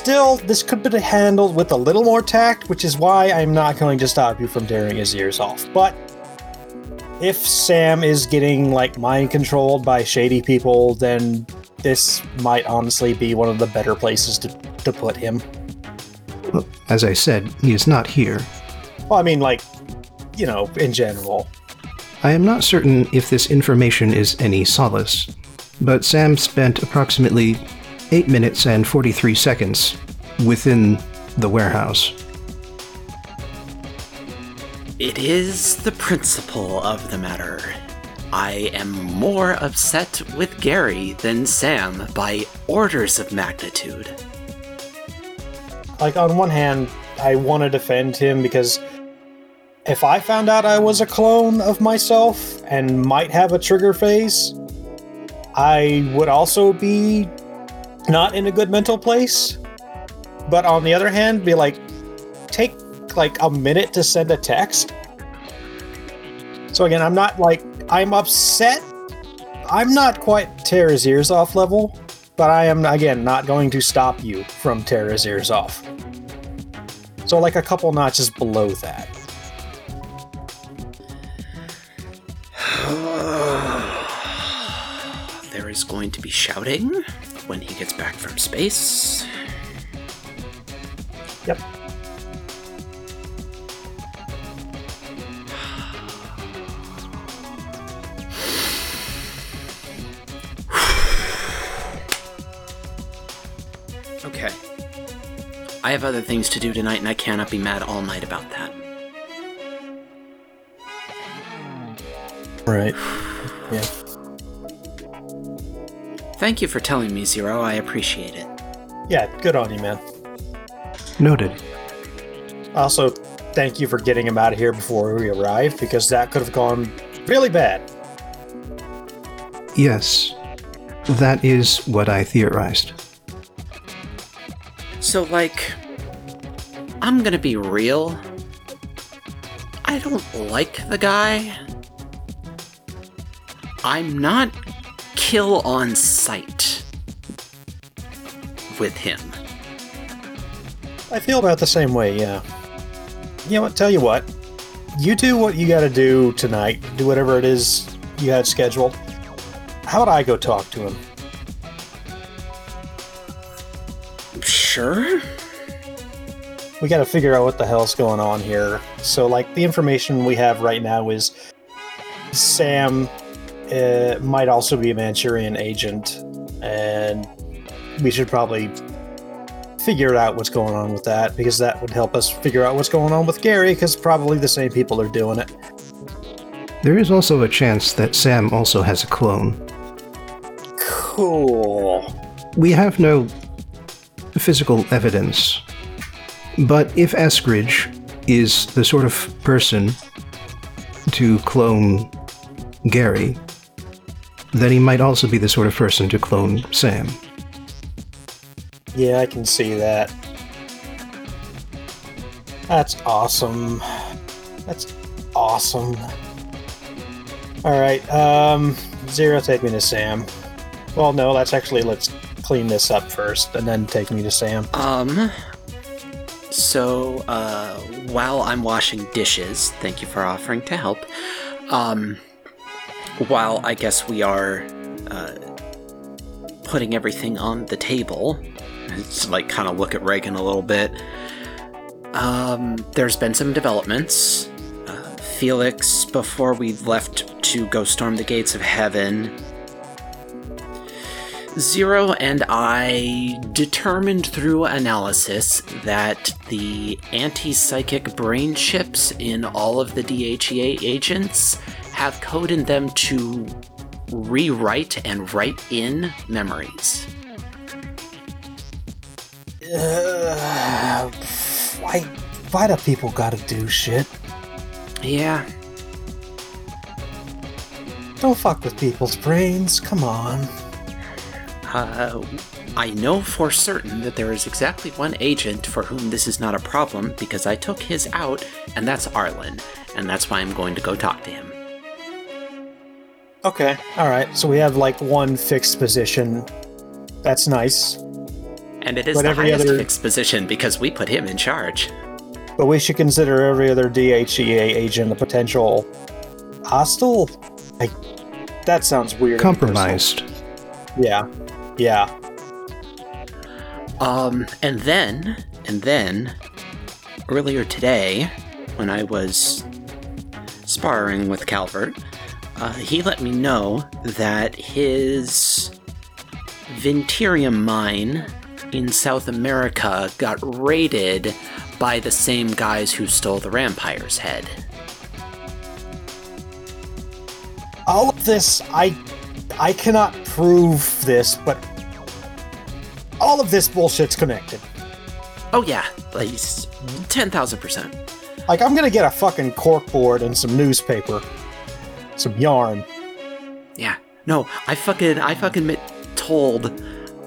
Still, this could be handled with a little more tact, which is why I'm not going to stop you from tearing his ears off. But if Sam is getting like mind controlled by shady people, then this might honestly be one of the better places to, to put him. As I said, he is not here. Well, I mean, like, you know, in general. I am not certain if this information is any solace, but Sam spent approximately 8 minutes and 43 seconds within the warehouse. It is the principle of the matter. I am more upset with Gary than Sam by orders of magnitude. Like, on one hand, I want to defend him because if I found out I was a clone of myself and might have a trigger phase, I would also be not in a good mental place. But on the other hand, be like, take like a minute to send a text. So again, I'm not like I'm upset. I'm not quite tear his ears off level, but I am again not going to stop you from tear his ears off. So like a couple notches below that. *sighs* There is going to be shouting when he gets back from space. Yep. *sighs* Okay. I have other things to do tonight, and I cannot be mad all night about that. Right. Yeah. Thank you for telling me, Zero. I appreciate it. Yeah, good on you, man. Noted. Also, thank you for getting him out of here before we arrived, because that could have gone really bad. Yes, that is what I theorized. So, like, I'm gonna be real. I don't like the guy. I'm not kill on sight with him. I feel about the same way, yeah. You know what? Tell you what. You do what you gotta do tonight. Do whatever it is you had scheduled. How would I go talk to him? Sure. We gotta figure out what the hell's going on here. So, like, the information we have right now is Sam uh, might also be a Manchurian agent, and we should probably figure out what's going on with that because that would help us figure out what's going on with Gary because probably the same people are doing it. There is also a chance that Sam also has a clone. Cool. We have no physical evidence, but if Eskridge is the sort of person to clone Gary, then he might also be the sort of person to clone Sam. Yeah, I can see that. That's awesome. That's awesome. Alright, um, Zero, take me to Sam. Well, no, let's actually, let's clean this up first and then take me to Sam. Um. So, uh, while I'm washing dishes, thank you for offering to help. Um, while I guess we are uh, putting everything on the table, it's like kind of look at Reagan a little bit. Um, there's been some developments. Uh, Felix, before we left to go storm the gates of heaven, Zero and I determined through analysis that the anti psychic brain chips in all of the DHEA agents have code in them to rewrite and write in memories. Uh, *sighs* why, why do people gotta do shit? Yeah, Don't fuck with people's brains, come on. uh, I know for certain that there is exactly one agent for whom this is not a problem because I took his out, and that's Arlen, and that's why I'm going to go talk to him. Okay, alright, so we have like one fixed position. That's nice. And it is But the every highest other- fixed position because we put him in charge. But we should consider every other DHEA agent a potential hostile? Like, that sounds weird. Compromised. Yeah. Yeah. Um, and then, and then, earlier today, when I was sparring with Calvert, uh, he let me know that his Ventirium mine in South America got raided by the same guys who stole the Rampire's head. All of this, I I cannot prove this, but all of this bullshit's connected. Oh yeah, like 10,000%. Like, I'm gonna get a fucking corkboard and some newspaper. Some yarn. Yeah. No, I fucking I fucking told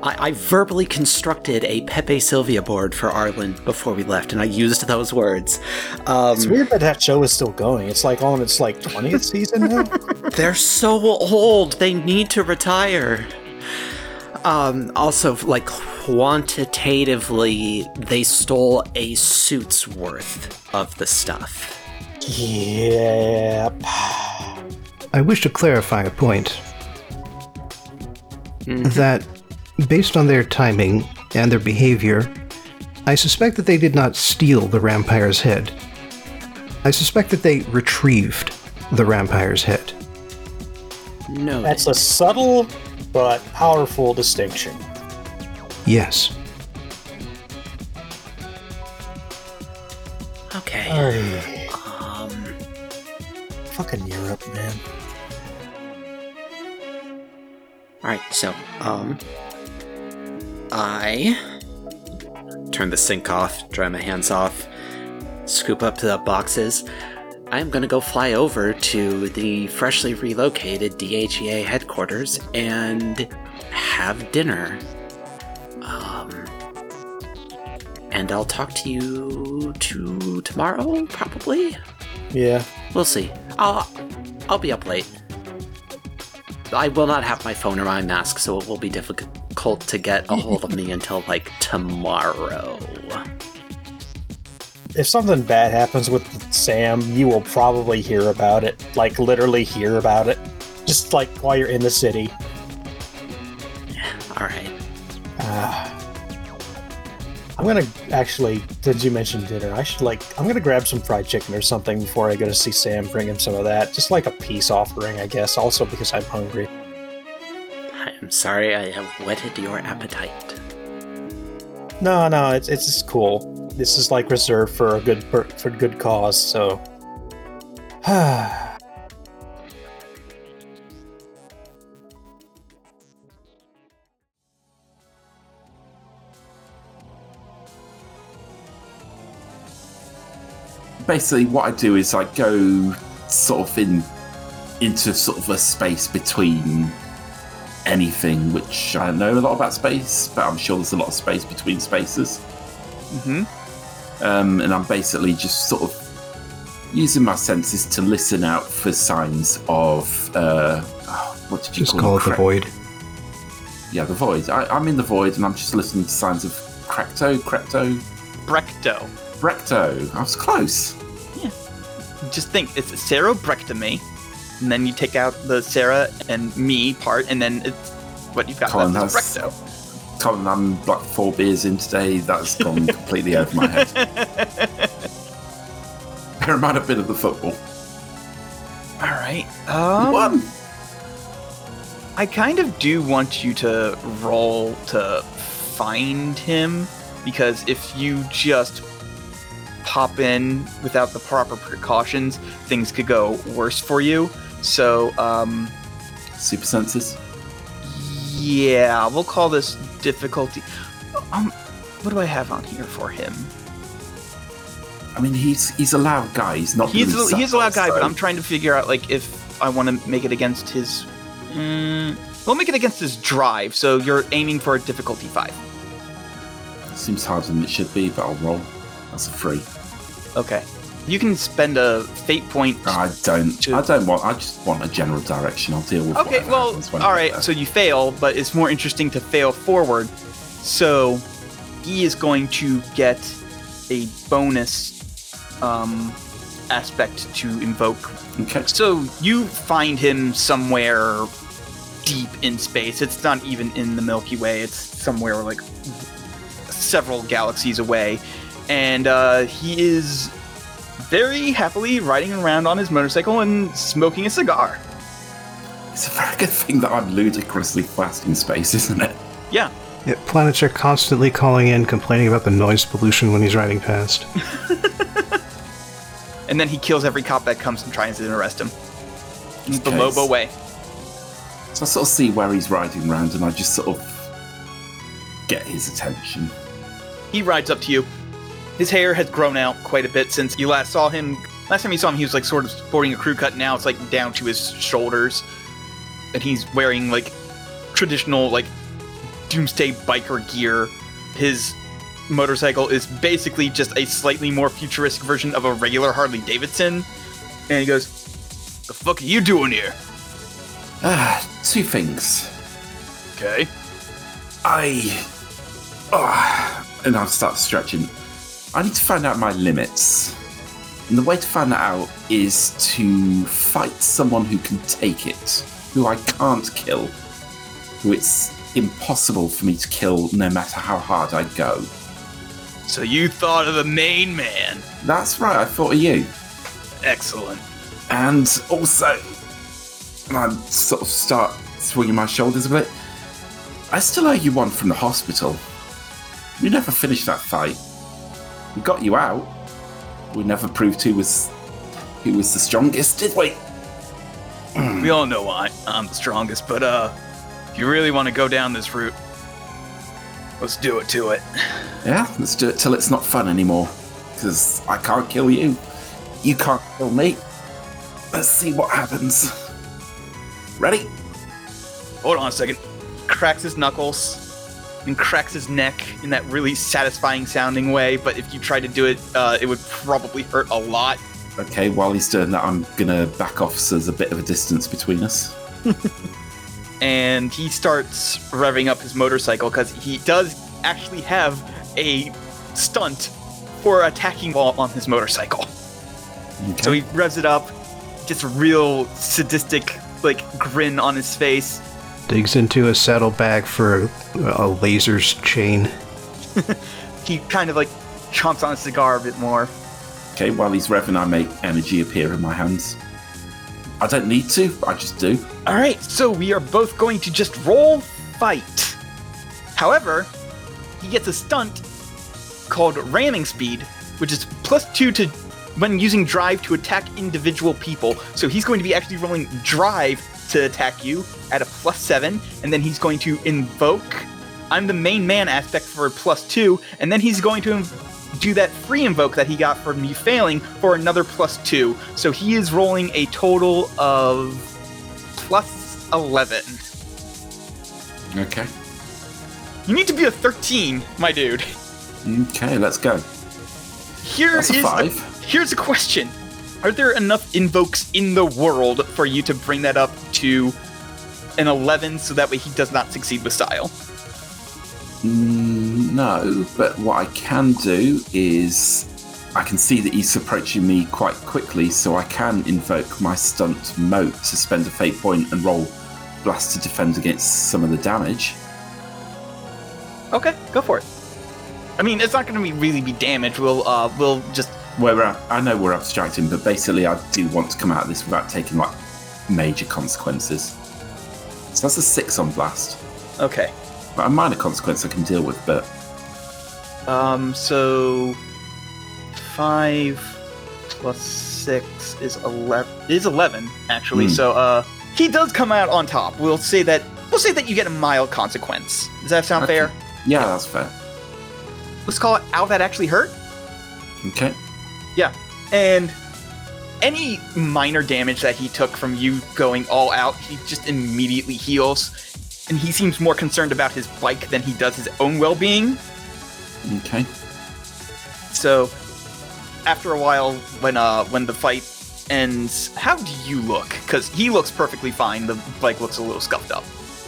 I, I verbally constructed a Pepe Silvia board for Arlen before we left, and I used those words. Um, It's weird that that show is still going. It's like on its like 20th season now. *laughs* they're so old; they need to retire. Um, also, like quantitatively, they stole a suit's worth of the stuff. Yep. I wish to clarify a point Mhm. that, based on their timing and their behavior, I suspect that they did not steal the Rampire's head. I suspect that they retrieved the Rampire's head. No, That's a subtle but powerful distinction. Yes. okay. Ay, Um, fucking Europe, man. All right, so um, I turn the sink off, dry my hands off, scoop up the boxes. I'm gonna go fly over to the freshly relocated DHEA headquarters and have dinner. Um, and I'll talk to you to tomorrow, probably. Yeah. We'll see. I'll I'll be up late. I will not have my phone or my mask, so it will be difficult to get a hold of me *laughs* until like tomorrow. If something bad happens with Sam, you will probably hear about it. Like, literally hear about it. Just like while you're in the city. All right. Uh, I'm gonna actually. Did you mention dinner? I should like. I'm gonna grab some fried chicken or something before I go to see Sam. Bring him some of that, just like a peace offering, I guess. Also because I'm hungry. I'm sorry I have whetted your appetite. No, no, it's it's just cool. This is like reserved for a good for, for good cause. So. *sighs* Ah. Basically what I do is I go sort of in into sort of a space between anything which I know a lot about space, but I'm sure there's a lot of space between spaces. Mm-hmm. Um, and I'm basically just sort of using my senses to listen out for signs of uh, what did you Just call, call it the void. Yeah, the void. I, I'm in the void, and I'm just listening to signs of cracto, crepto, Brecto. Brecto. I was close. Yeah. Just think, it's cerebrectomy, and then you take out the Sarah and me part, and then it's what you've got Colin, left is that's- Brecto. Colin, I'm like four beers in today. That's gone *laughs* completely over my head. *laughs* Bear in mind a bit of the football. All right. Um, One. I kind of do want you to roll to find him because if you just pop in without the proper precautions, things could go worse for you. So, um, Super senses. yeah, we'll call this difficulty. Um, what do I have on here for him? I mean, he's he's a loud guy. He's not. He's really a, he's a loud guy, subtle, but I'm trying to figure out like if I want to make it against his. Mm, we'll make it against his drive. So you're aiming for a difficulty five. Seems harder than it should be, but I'll roll. That's a free. Okay. You can spend a fate point. I don't. To- I don't want. I just want a general direction. I'll deal with. Okay, well, all right. So you fail, but it's more interesting to fail forward. So he is going to get a bonus um, aspect to invoke okay. So you find him somewhere deep in space. It's not even in the Milky Way. It's somewhere like several galaxies away, and uh, he is very happily riding around on his motorcycle and smoking a cigar. It's a very good thing that I'm ludicrously fast in space, isn't it? Yeah, Yeah, planets are constantly calling in, complaining about the noise pollution when he's riding past. *laughs* and then he kills every cop that comes and tries to arrest him. It's the Okay. Lobo way. So I sort of see where he's riding around, and I just sort of get his attention. He rides up to you. His hair has grown out quite a bit since you last saw him. Last time you saw him, he was like sort of sporting a crew cut. Now it's like down to his shoulders, and he's wearing like traditional like doomsday biker gear. His motorcycle is basically just a slightly more futuristic version of a regular Harley Davidson. And he goes, "The fuck are you doing here?" Ah, two things. Okay. I. Oh, and I'll start stretching. I need to find out my limits. And the way to find that out is to fight someone who can take it, who I can't kill, who it's impossible for me to kill no matter how hard I go. So you thought of the main man. That's right, I thought of you. Excellent. And also, and I sort of start swinging my shoulders a bit. I still owe you one from the hospital. We never finished that fight. We got you out. We never proved who was who was the strongest, did we? *clears throat* We all know I, I'm the strongest, but uh, if you really want to go down this route, let's do it to it. Yeah, let's do it till it's not fun anymore. because I can't kill you. You can't kill me. Let's see what happens. Ready? Hold on a second. Cracks his knuckles and cracks his neck in that really satisfying sounding way. But if you try to do it, uh, it would probably hurt a lot. Okay, while he's doing that, I'm gonna back off so there's a bit of a distance between us. *laughs* and he starts revving up his motorcycle because he does actually have a stunt for attacking while on his motorcycle. Okay. So he revs it up, gets a real sadistic like grin on his face. Digs into a saddlebag for a laser's chain. *laughs* He kind of like chomps on a cigar a bit more. okay, while he's revving, I make energy appear in my hands. I don't need to, I just do. All right, so we are both going to just roll fight. However, he gets a stunt called ramming speed, which is plus two to when using drive to attack individual people. So he's going to be actually rolling drive to attack you at a plus seven, and then he's going to invoke. I'm the main man aspect for plus two, and then he's going to do that free invoke that he got from me failing for another plus two. So he is rolling a total of plus 11. Okay. You need to be a 13, my dude. Okay, let's go. Here That's a is five. here's a question. Are there enough invokes in the world for you to bring that up to an 11 so that way he does not succeed with style? Mm, no, but what I can do is I can see that he's approaching me quite quickly, so I can invoke my stunt moat to spend a fate point and roll blast to defend against some of the damage. Okay, go for it. I mean, it's not going to be really be damage. We'll uh we'll just Where we're, I know we're abstracting, but basically I do want to come out of this without taking like major consequences. So that's a six on blast. okay. But a minor consequence I can deal with, but Um so 5 plus 6 is 11 is 11 actually. Hmm. So uh he does come out on top. We'll say that we'll say that you get a mild consequence. Does that sound Okay. fair? yeah, that's fair. Let's call it ow that actually hurt. Okay. Yeah. And any minor damage that he took from you going all out, he just immediately heals. And he seems more concerned about his bike than he does his own well being. Okay. So after a while, when uh when the fight ends, how do you look? Because he looks perfectly fine. The bike looks a little scuffed up.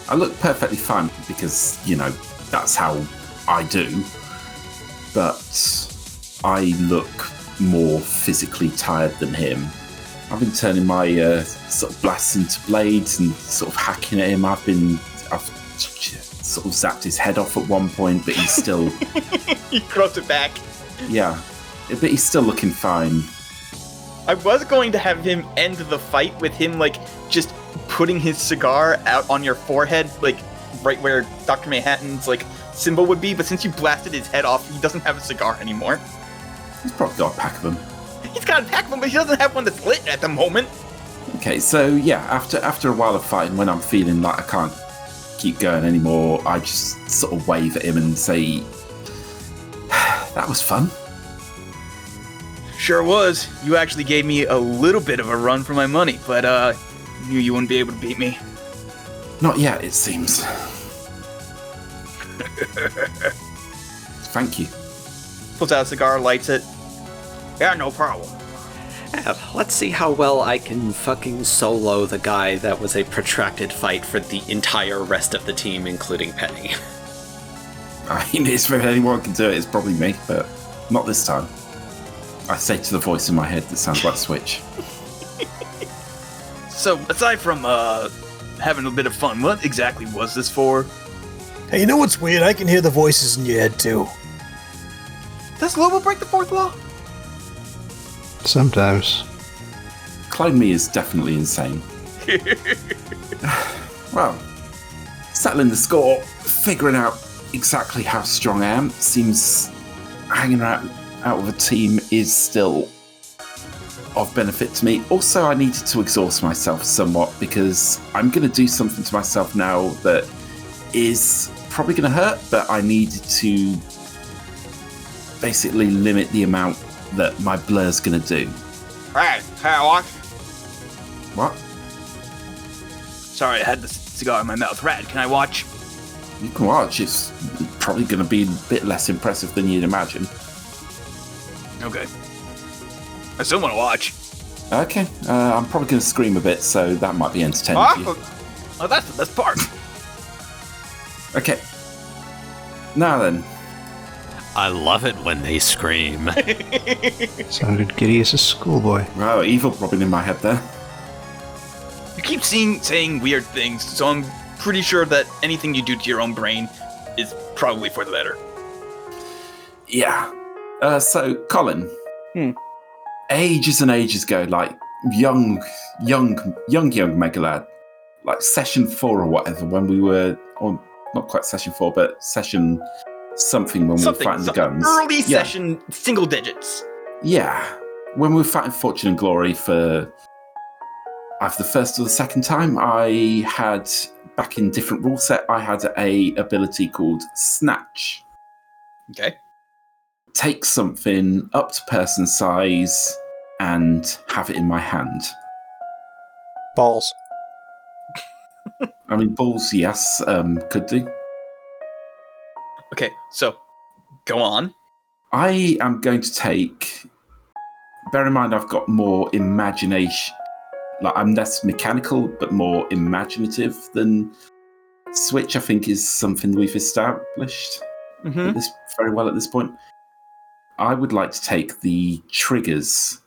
I look perfectly fine because, you know, that's how I do. But I look more physically tired than him. I've been turning my uh, sort of blasts into blades and sort of hacking at him. I've been, I've sort of zapped his head off at one point, but he's still, *laughs* he throws it back. yeah, but he's still looking fine. I was going to have him end the fight with him like just putting his cigar out on your forehead, like right where Dr. Manhattan's like symbol would be, but since you blasted his head off, he doesn't have a cigar anymore. He's probably got a pack of them. He's got a pack of them, but he doesn't have one that's lit at the moment. Okay, so yeah, after after a while of fighting, when I'm feeling like I can't keep going anymore, I just sort of wave at him and say, *sighs* "That was fun." Sure was. You actually gave me a little bit of a run for my money, but uh knew you wouldn't be able to beat me. Not yet, it seems. *laughs* Thank you. Pulls out a cigar, lights it. Yeah, no problem. Yeah, let's see how well I can fucking solo the guy that was a protracted fight for the entire rest of the team, including Penny. *laughs* I mean, it's if anyone can do it, it's probably me, but not this time. I say to the voice in my head that sounds like Switch. *laughs* So, aside from uh having a bit of fun, what exactly was this for? Hey, you know what's weird? I can hear the voices in your head too. Does Lobo break the fourth law? Sometimes. Clone me is definitely insane. *laughs* well, settling the score, figuring out exactly how strong I am, seems hanging out out with a team is still of benefit to me. Also, I needed to exhaust myself somewhat because I'm going to do something to myself now that is probably going to hurt, but I needed to basically limit the amount that my blur's gonna do. Right, can I watch? What? Sorry, I had the cigar in my mouth. Rad, can I watch? You can watch. It's probably gonna be a bit less impressive than you'd imagine. Okay. I still want to watch. Okay, uh, I'm probably gonna scream a bit, so that might be entertaining for you. Oh, oh, that's the best part. Okay. Now then, I love it when they scream. *laughs* Sounded giddy as a schoolboy. wow, evil throbbing in my head there. You keep seeing saying weird things, so I'm pretty sure that anything you do to your own brain is probably for the better. Yeah. Uh, so, Colin. Hmm. Ages and ages ago, like young, young, young, young Megalad, like session four or whatever, when we were, or not quite session four, but session something when Something we were fighting the guns. early Yeah. session single digits. Yeah. When we were fighting Fortune and Glory for either the first or the second time, I had back in different rule set, I had a ability called Snatch. Okay. Take something up to person size and have it in my hand. Balls. I mean, balls, yes, um, could do. Okay, so go on. I am going to take. Bear in mind, I've got more imagination. Like I'm less mechanical, but more imaginative than Switch. I think is something we've established Mm-hmm. at this very well at this point. I would like to take the triggers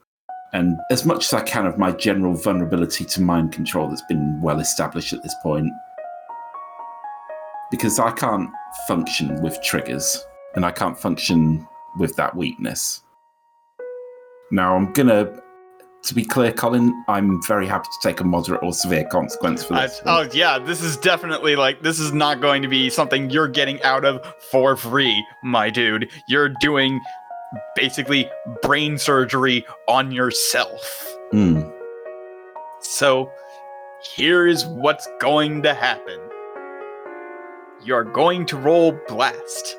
and as much as I can of my general vulnerability to mind control that's been well established at this point. Because I can't function with triggers and I can't function with that weakness. Now, I'm gonna, to be clear, Colin, I'm very happy to take a moderate or severe consequence for I, this. oh yeah, this is definitely like this is not going to be something you're getting out of for free, my dude. You're doing basically brain surgery on yourself. Hmm. So here is what's going to happen. You're going to roll blast.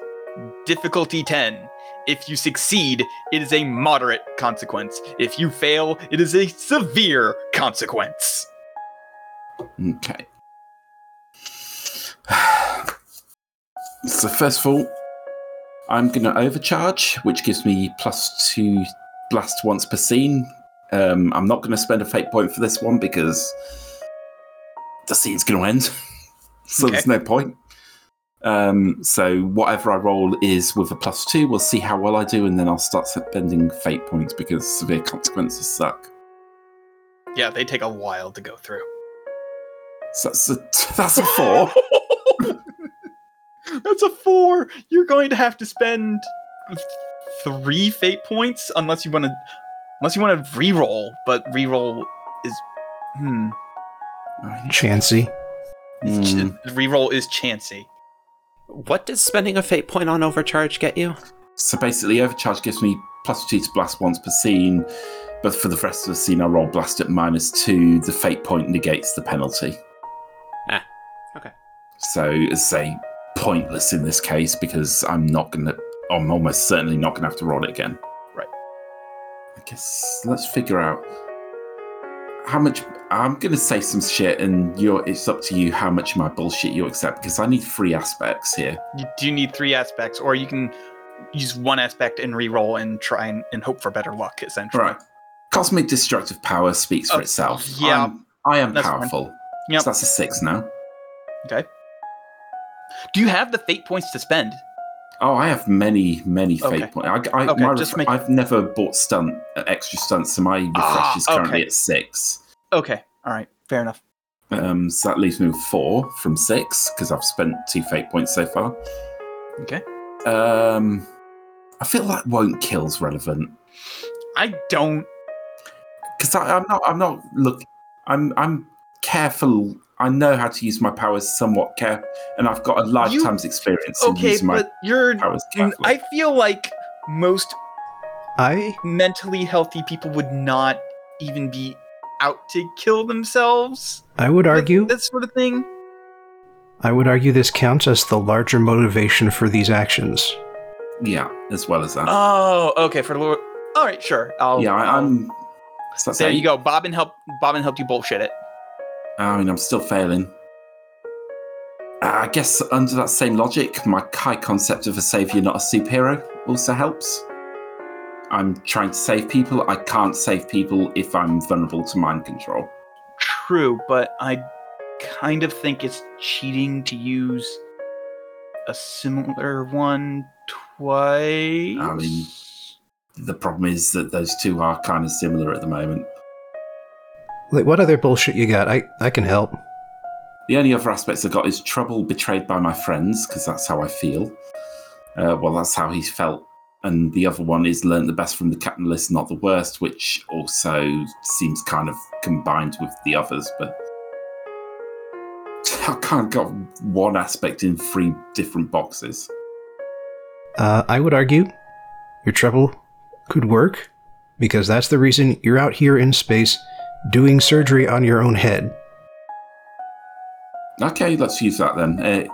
Difficulty 10. If you succeed, it is a moderate consequence. If you fail, it is a severe consequence. Okay. So first of all, I'm going to overcharge, which gives me plus two blast once per scene. Um, I'm not going to spend a fate point for this one because the scene's going to end, *laughs* so Okay. there's no point. Um, so whatever I roll is with a plus two. We'll see how well I do, and then I'll start spending fate points because severe consequences suck. Yeah, they take a while to go through. So that's a that's a four. *laughs* That's a four. You're going to have to spend three fate points unless you want to, unless you want to re-roll. But re-roll is, hmm, Chancy. is Hmm. ch- re-roll is chancy. What does spending a fate point on overcharge get you? So basically, overcharge gives me plus two to blast once per scene, but for the rest of the scene, I roll blast at minus two. The fate point negates the penalty. Ah, okay. So, as I say, pointless in this case because I'm not gonna. I'm almost certainly not gonna have to roll it again. Right. I guess let's figure out how much. I'm gonna say some shit, and you're. It's up to you how much of my bullshit you accept because I need three aspects here. You do you need three aspects, or you can use one aspect and re-roll and try and, and hope for better luck. Essentially, Right. Cosmic destructive power speaks for Oh, itself. yeah, I'm, I am fine. powerful. Yep. So that's a six now. Okay. Do you have the fate points to spend? Oh, I have many, many fate Okay. points. I, I, Okay, refre- make- I've never bought stunt uh, extra stunts, so my refresh Ah, is currently okay. at six. Okay. All right. Fair enough. Um, so that leaves me with four from six because I've spent two fate points so far. Okay. Um, I feel like won't kill's relevant I don't. because I'm not. I'm not. Look, I'm. I'm careful. I know how to use my powers somewhat care, and I've got a lifetime's experience in Okay, using my but you're. powers carefully. I feel like most I mentally healthy people would not even be out to kill themselves. I would argue that, that sort of thing. I would argue this counts as the larger motivation for these actions. yeah, as well as that. Oh, okay. For the Lord. All right, sure. I'll, yeah, I, I'll- I'm. There eight. you go. Bobbin helped. Bobbin helped you bullshit it. I mean, I'm still failing. Uh, I guess under that same logic, my high concept of a savior, not a superhero, also helps. I'm trying to save people. I can't save people if I'm vulnerable to mind control. True, but I kind of think it's cheating to use a similar one twice. I mean- The problem is that those two are kind of similar at the moment. Like, what other bullshit you got? I, I can help. The only other aspects I've got is trouble betrayed by my friends, because that's how I feel. Uh, well, that's how he felt. And the other one is learn the best from the capitalist, not the worst, which also seems kind of combined with the others. But *laughs* I can't got one aspect in three different boxes. Uh, I would argue your trouble could work because that's the reason you're out here in space doing surgery on your own head. Okay, let's use that then. Uh,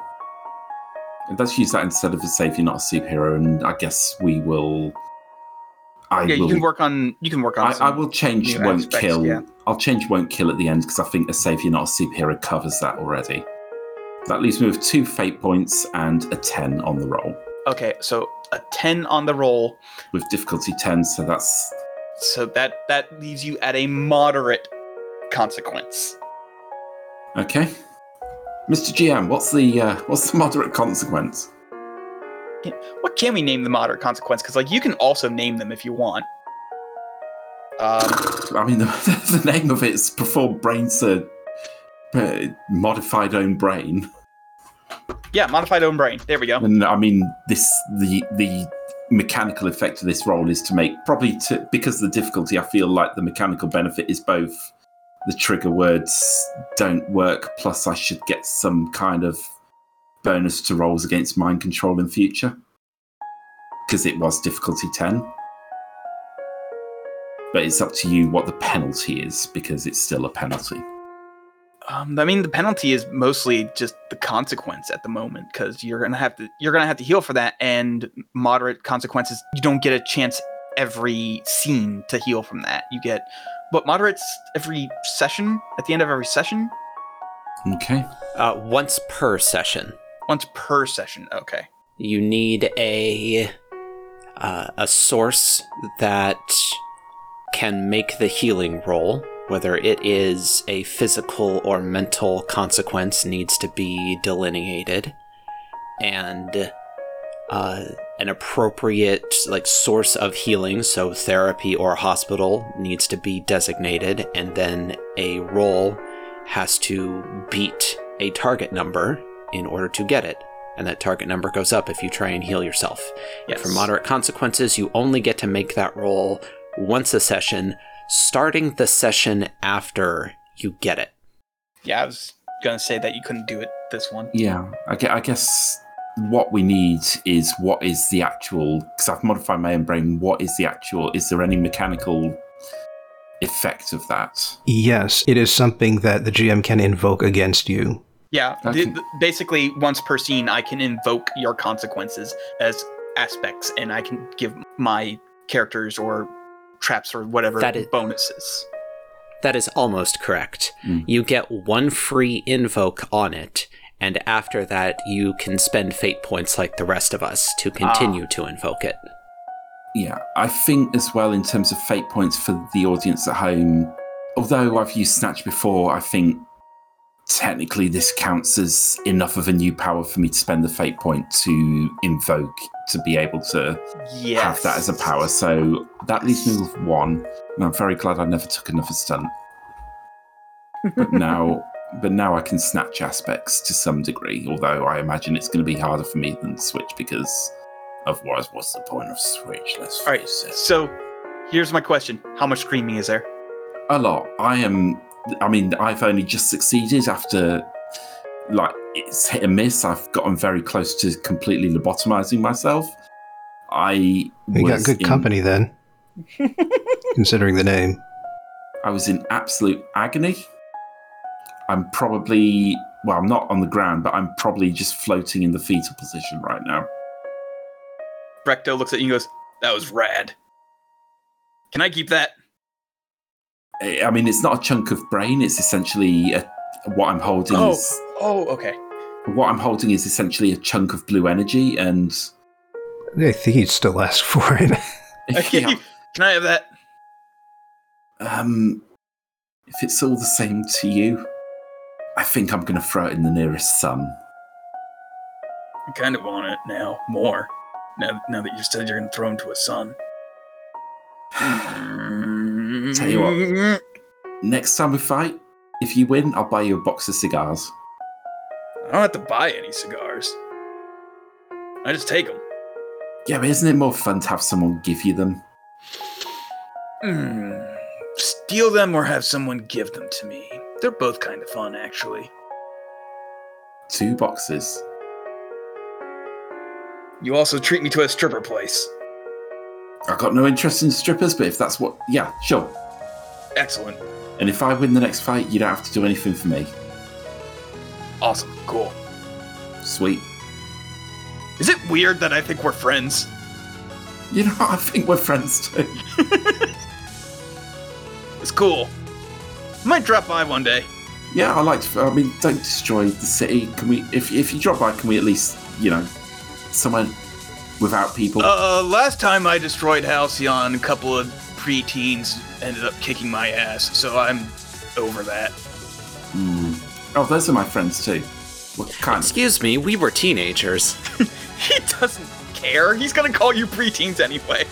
let's use that instead of a savior, not a superhero, and I guess we will. I yeah, will. you can work on. You can work on. I, I will change won't aspects, kill. yeah. I'll change won't kill at the end because I think a savior, not a superhero, covers that already. That leaves me with two fate points and a ten on the roll, Okay, so a ten on the roll. with difficulty ten. So that's So that that leaves you at a moderate consequence. okay. Mr. GM, what's the uh, what's the moderate consequence? What can we name the moderate consequence? Because like you can also name them if you want. Um, I mean, *laughs* the, the name of it is perform brain sur- uh, modified own brain. yeah, modified own brain. There we go. And I mean, this the the mechanical effect of this role is to make probably to because of the difficulty. I feel like the mechanical benefit is both the trigger words don't work, plus I should get some kind of bonus to rolls against mind control in future because it was difficulty ten. But it's up to you what the penalty is because it's still a penalty. Um, I mean, the penalty is mostly just the consequence at the moment because you're gonna have to you're gonna have to heal for that, and moderate consequences you don't get a chance every scene to heal from that. You get what moderates every session at the end of every session, Okay. Uh, once per session. once per session. Okay. you need a uh, a source that can make the healing roll whether it is a physical or mental consequence needs to be delineated and uh, an appropriate like source of healing so therapy or hospital needs to be designated and then a roll has to beat a target number in order to get it and that target number goes up if you try and heal yourself. Yes. For moderate consequences, you only get to make that roll once a session, starting the session after you get it. Yeah, I was gonna say that you couldn't do it this one. Yeah, I I guess what we need is what is the actual. Because I've modified my own brain. What is the actual? Is there any mechanical effect of that? Yes, it is something that the GM can invoke against you. Yeah, Okay. th- th- basically once per scene, I can invoke your consequences as aspects, and I can give my characters or traps or whatever That is- bonuses. That is almost correct. Mm. You get one free invoke on it, and after that, you can spend fate points like the rest of us to continue to invoke it. Yeah, I think as well in terms of fate points for the audience at home. Although I've used Snatch before, I think technically this counts as enough of a new power for me to spend the fate point to invoke to be able to Yes. have that as a power. So that leaves me with one, and I'm very glad I never took another stunt. But now, *laughs* but now I can snatch aspects to some degree. Although I imagine it's going to be harder for me than switch because otherwise, what's the point of switch? Let's All right, it. so here's my question: How much screaming is there? A lot. I am. I mean, I've only just succeeded after, like, it's hit and miss. I've gotten very close to completely lobotomizing myself. I You got good in- company then, *laughs* considering the name. I was in absolute agony. I'm probably, well, I'm not on the ground, but I'm probably just floating in the fetal position right now. Brecto looks at you and goes, "That was rad." Can I keep that? I I mean, it's not a chunk of brain. It's essentially a, what I'm holding. Oh, Is, oh, okay. what I'm holding is essentially a chunk of blue energy, and I think he'd still ask *laughs* for it. *laughs* yeah, Can I have that? um, if it's all the same to you, I think I'm going to throw it in the nearest sun. I kind of want it now, more. Now, now that you said you're gonna throw him to a sun. *sighs* Tell you what. Next time we fight, if you win, I'll buy you a box of cigars. I don't have to buy any cigars. I just take them. Yeah, but isn't it more fun to have someone give you them? Hmm. Steal them or have someone give them to me. They're both kind of fun, actually. Two boxes. You also treat me to a stripper place. I've got no interest in strippers, but if that's what. Yeah, sure. Excellent. And if I win the next fight, you don't have to do anything for me. Awesome. Cool. Sweet. Is it weird that I think we're friends? You know, I think we're friends too. *laughs* It's cool. Might drop by one day. Yeah, I like to. I mean, don't destroy the city. Can we? If if you drop by, can we at least, you know, somewhere without people? Uh, last time I destroyed Halcyon, a couple of preteens ended up kicking my ass, so I'm over that. Hmm. Oh, those are my friends too. What kind? Of? Excuse me, we were teenagers. *laughs* He doesn't care. He's gonna call you preteens anyway.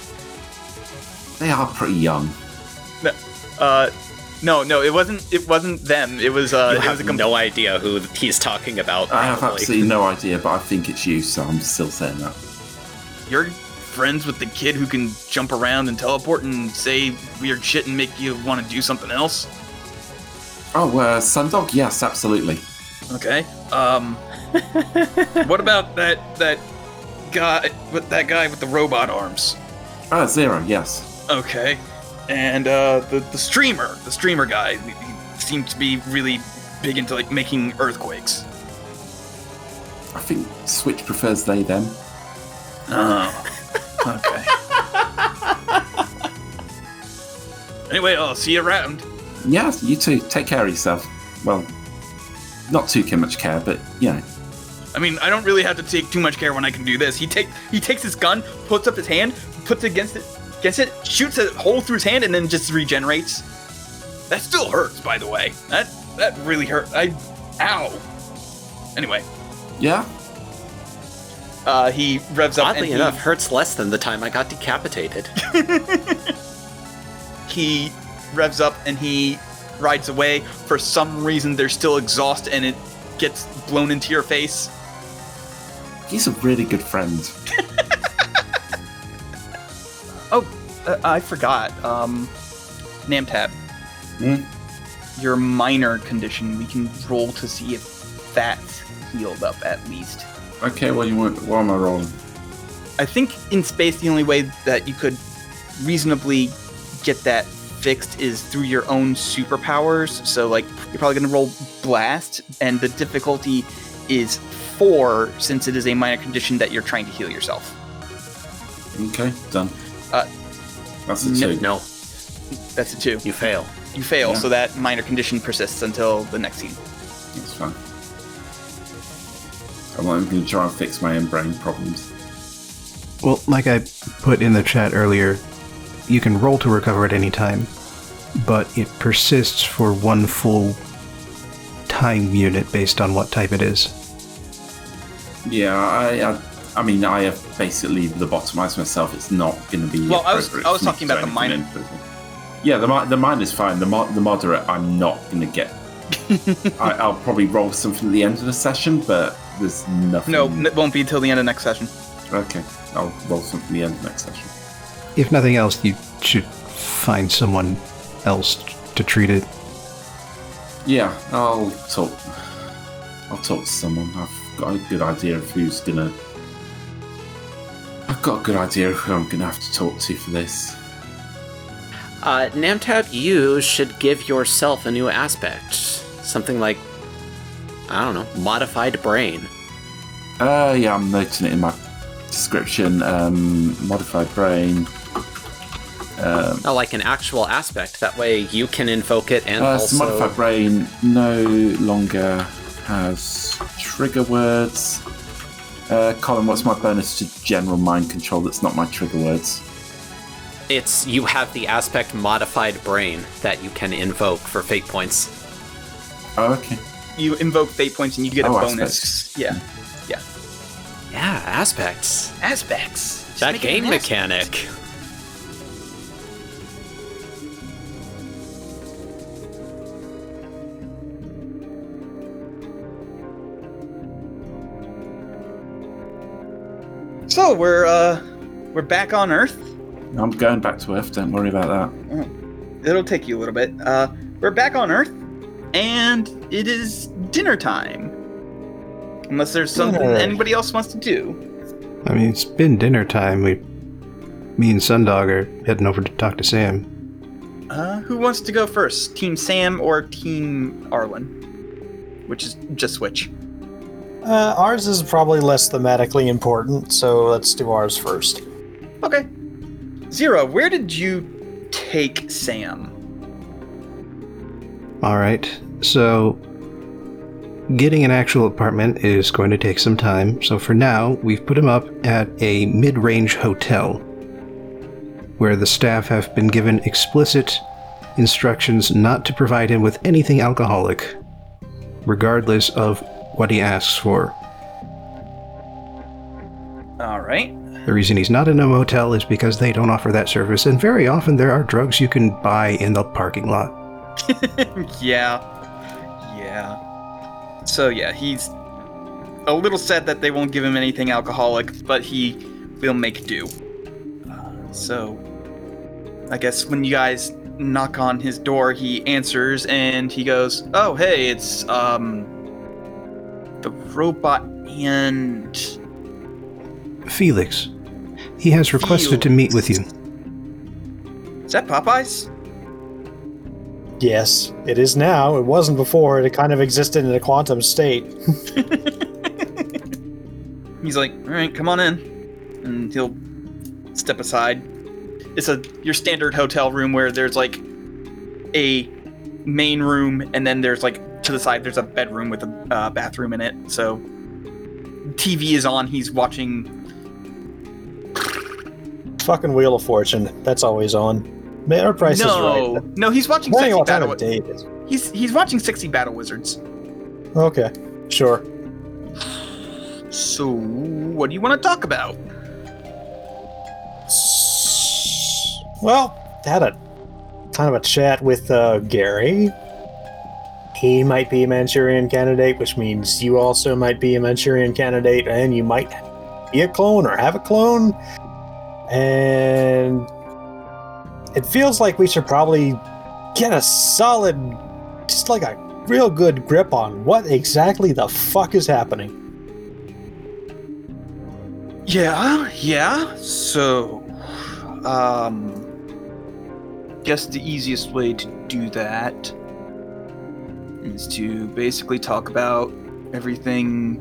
They are pretty young. No, uh, no, no, it wasn't. It wasn't them. It was. Uh, you it was have a com- no idea who he's talking about. I have probably. absolutely no idea, but I think it's you, so I'm still saying that. You're friends with the kid who can jump around and teleport and say weird shit and make you want to do something else. Oh, uh, Sundog? Yes, absolutely. Okay. Um. *laughs* what about that that guy with that guy with the robot arms? Ah, Zero, yes. Okay. And uh, the the streamer, the streamer guy, he he seemed to be really big into like making earthquakes. I think Switch prefers they them. Oh. Okay. *laughs* anyway, I'll see you around. Yeah, you too. Take care of yourself. Well, not too much care, but you know. I mean, I don't really have to take too much care when I can do this. He take he takes his gun, puts up his hand, puts it against it, against it, shoots a hole through his hand, and then just regenerates. That still hurts, by the way. That that really hurt. I, ow. Anyway, Yeah? uh, he revs up Oddly and enough, hurts less than the time I got decapitated. he, *laughs* he revs up and he rides away. For some reason, there's still exhaust, and it gets blown into your face. He's a really good friend. *laughs* Oh, uh, I forgot. Um, Namtab. Hmm? Your minor condition, we can roll to see if that's healed up at least. Okay, well, you want, what am I rolling? I think in space, the only way that you could reasonably get that fixed is through your own superpowers. So, like, you're probably going to roll blast, and the difficulty is four since it is a minor condition that you're trying to heal yourself. Okay, done. Uh, That's a no- two. No, That's a two. you fail. You fail, Yeah. so that minor condition persists until the next scene. That's fine. I'm going to try and fix my own brain problems. Well, like I put in the chat earlier, you can roll to recover at any time, but it persists for one full time unit based on what type it is. Yeah, I, I, I mean, I have basically lobotomized myself. It's not going to be. Well, I was- I was talking about the minor- anything in prison. Yeah, the mi- the mine is fine. The mo- the moderate, I'm not going to get. *laughs* I, I'll probably roll something at the end of the session, but there's nothing. No, it won't be until the end of next session. Okay, I'll roll something at the end of next session. If nothing else, you should find someone else to treat it. Yeah, I'll talk. I'll talk to someone. I've got a good idea of who's gonna. I've got a good idea of who I'm gonna have to talk to for this. Uh, Namtab, you should give yourself a new aspect. Something like, I don't know, modified brain. Uh, yeah, I'm noting it in my description. Um, modified brain. Um, Oh, like an actual aspect. That way you can invoke it and uh, so also. modified brain no longer has trigger words. Uh, Colin, what's my bonus to general mind control that's not my trigger words? It's you have the aspect modified brain that you can invoke for fate points. Oh, okay. You invoke fate points and you get a Oh, bonus. Yeah. Yeah, Yeah, aspects. Aspects. Just that game mechanic. aspect. So we're uh we're back on Earth. I'm going back to Earth. Don't worry about that. It'll take you a little bit. Uh we're back on Earth and it is dinner time. Unless there's something Dinner. anybody else wants to do. I mean, it's been dinner time. We, me and Sundog are heading over to talk to Sam. Uh who wants to go first? Team Sam or Team Arlen? Which is just switch. Uh, ours is probably less thematically important, so let's do ours first. Okay. Zero, where did you take Sam? All right. So, getting an actual apartment is going to take some time. So, for now, we've put him up at a mid range hotel where the staff have been given explicit instructions not to provide him with anything alcoholic, regardless of what he asks for. All right. The reason he's not in a motel is because they don't offer that service, and very often there are drugs you can buy in the parking lot. *laughs* yeah. Yeah. So yeah, he's a little sad that they won't give him anything alcoholic, but he will make do. Uh, so I guess when you guys knock on his door, he answers and he goes, "Oh, hey, it's um the robot and Felix. He has requested to meet with you. is that Popeyes?" Yes, it is now. It wasn't before. It kind of existed in a quantum state. *laughs* He's like, "All right, come on in," and he'll step aside. It's a your standard hotel room where there's like a main room, and then there's like to the side there's a bedroom with a uh, bathroom in it. So TV is on. He's watching. Fucking Wheel of Fortune. That's always on. Man, our price no, is right. no, he's watching Depending sexy on what battle. of is. He's he's watching sexy battle wizards. Okay, sure. So what do you want to talk about? Well, had a kind of a chat with uh, Gary. He might be a Manchurian candidate, which means you also might be a Manchurian candidate, and you might be a clone or have a clone. And it feels like we should probably get a solid, just like a real good grip on what exactly the fuck is happening. Yeah, yeah. So, um, guess the easiest way to do that is to basically talk about everything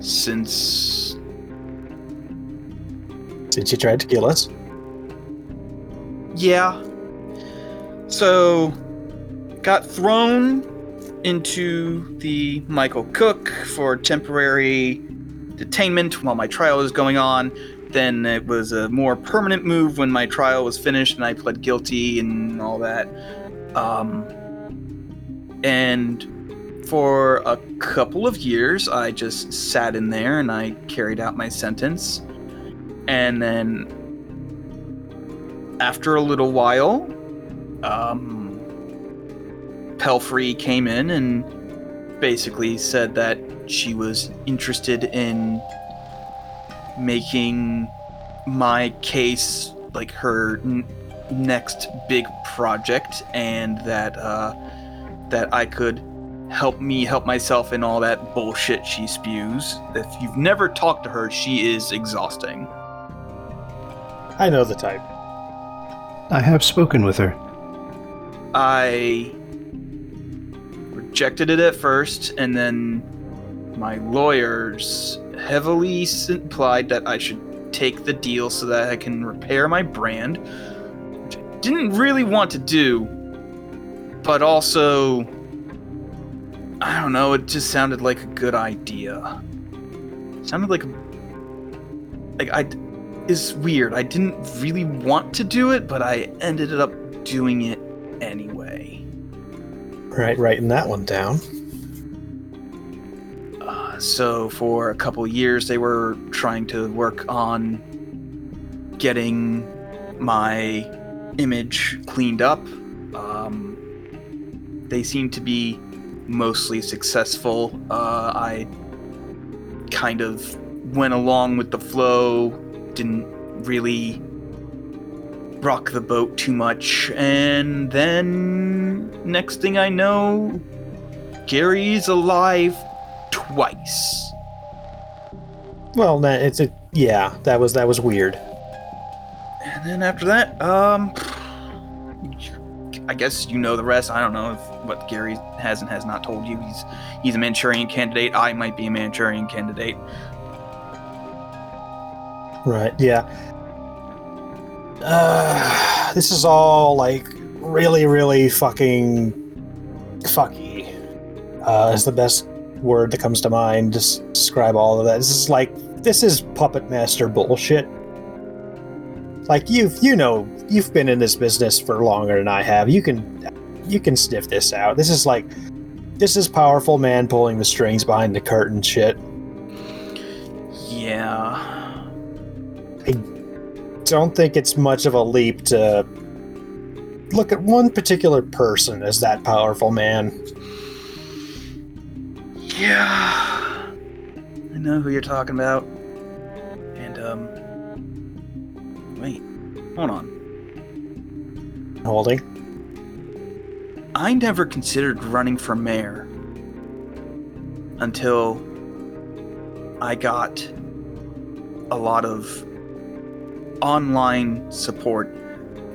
since. Since you tried to kill us. Yeah. So, got thrown into the Michael Cook for temporary detainment while my trial was going on. Then it was a more permanent move when my trial was finished and I pled guilty and all that. Um, and for a couple of years, I just sat in there and I carried out my sentence. And then after a little while, um, Pelfrey came in and basically said that she was interested in making my case like her n- next big project, and that uh, that I could help me help myself in all that bullshit she spews. If you've never talked to her, she is exhausting. I know the type. I have spoken with her. I rejected it at first, and then my lawyers heavily implied that I should take the deal so that I can repair my brand, which I didn't really want to do, but also, I don't know, it just sounded like a good idea. sounded like, like I, is weird. I didn't really want to do it, but I ended up doing it anyway. Right, writing that one down. Uh, so for a couple years, they were trying to work on getting my image cleaned up. They seem to be mostly successful. Uh, I kind of went along with the flow, didn't really rock the boat too much, and then next thing I know, Gary's alive twice. Well, that it's a yeah. That was that was weird. And then after that, um, I guess you know the rest. I don't know if what Gary has and has not told you. He's he's a Manchurian candidate. I might be a Manchurian candidate. Right. Yeah. Uh, this is all like really, really fucking fucky. Uh, is the best word that comes to mind to s- describe all of that. This is like this is puppet master bullshit. Like you've you know you've been in this business for longer than I have. You can you can sniff this out. This is like this is powerful man pulling the strings behind the curtain shit. Yeah. I don't think it's much of a leap to look at one particular person as that powerful man. Yeah. I know who you're talking about. And um wait. Hold on. Holding. I never considered running for mayor until I got a lot of online support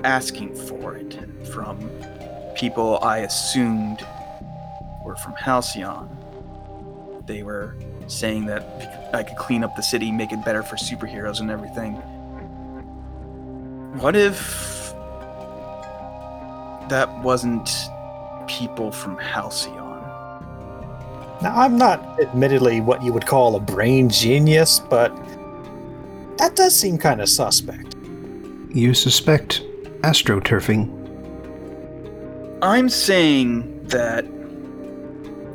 asking for it from people I assumed were from Halcyon. They were saying that I could clean up the city, make it better for superheroes and everything. What if that wasn't people from Halcyon? Now, I'm not admittedly what you would call a brain genius, but that does seem kind of suspect. You suspect astroturfing. I'm saying that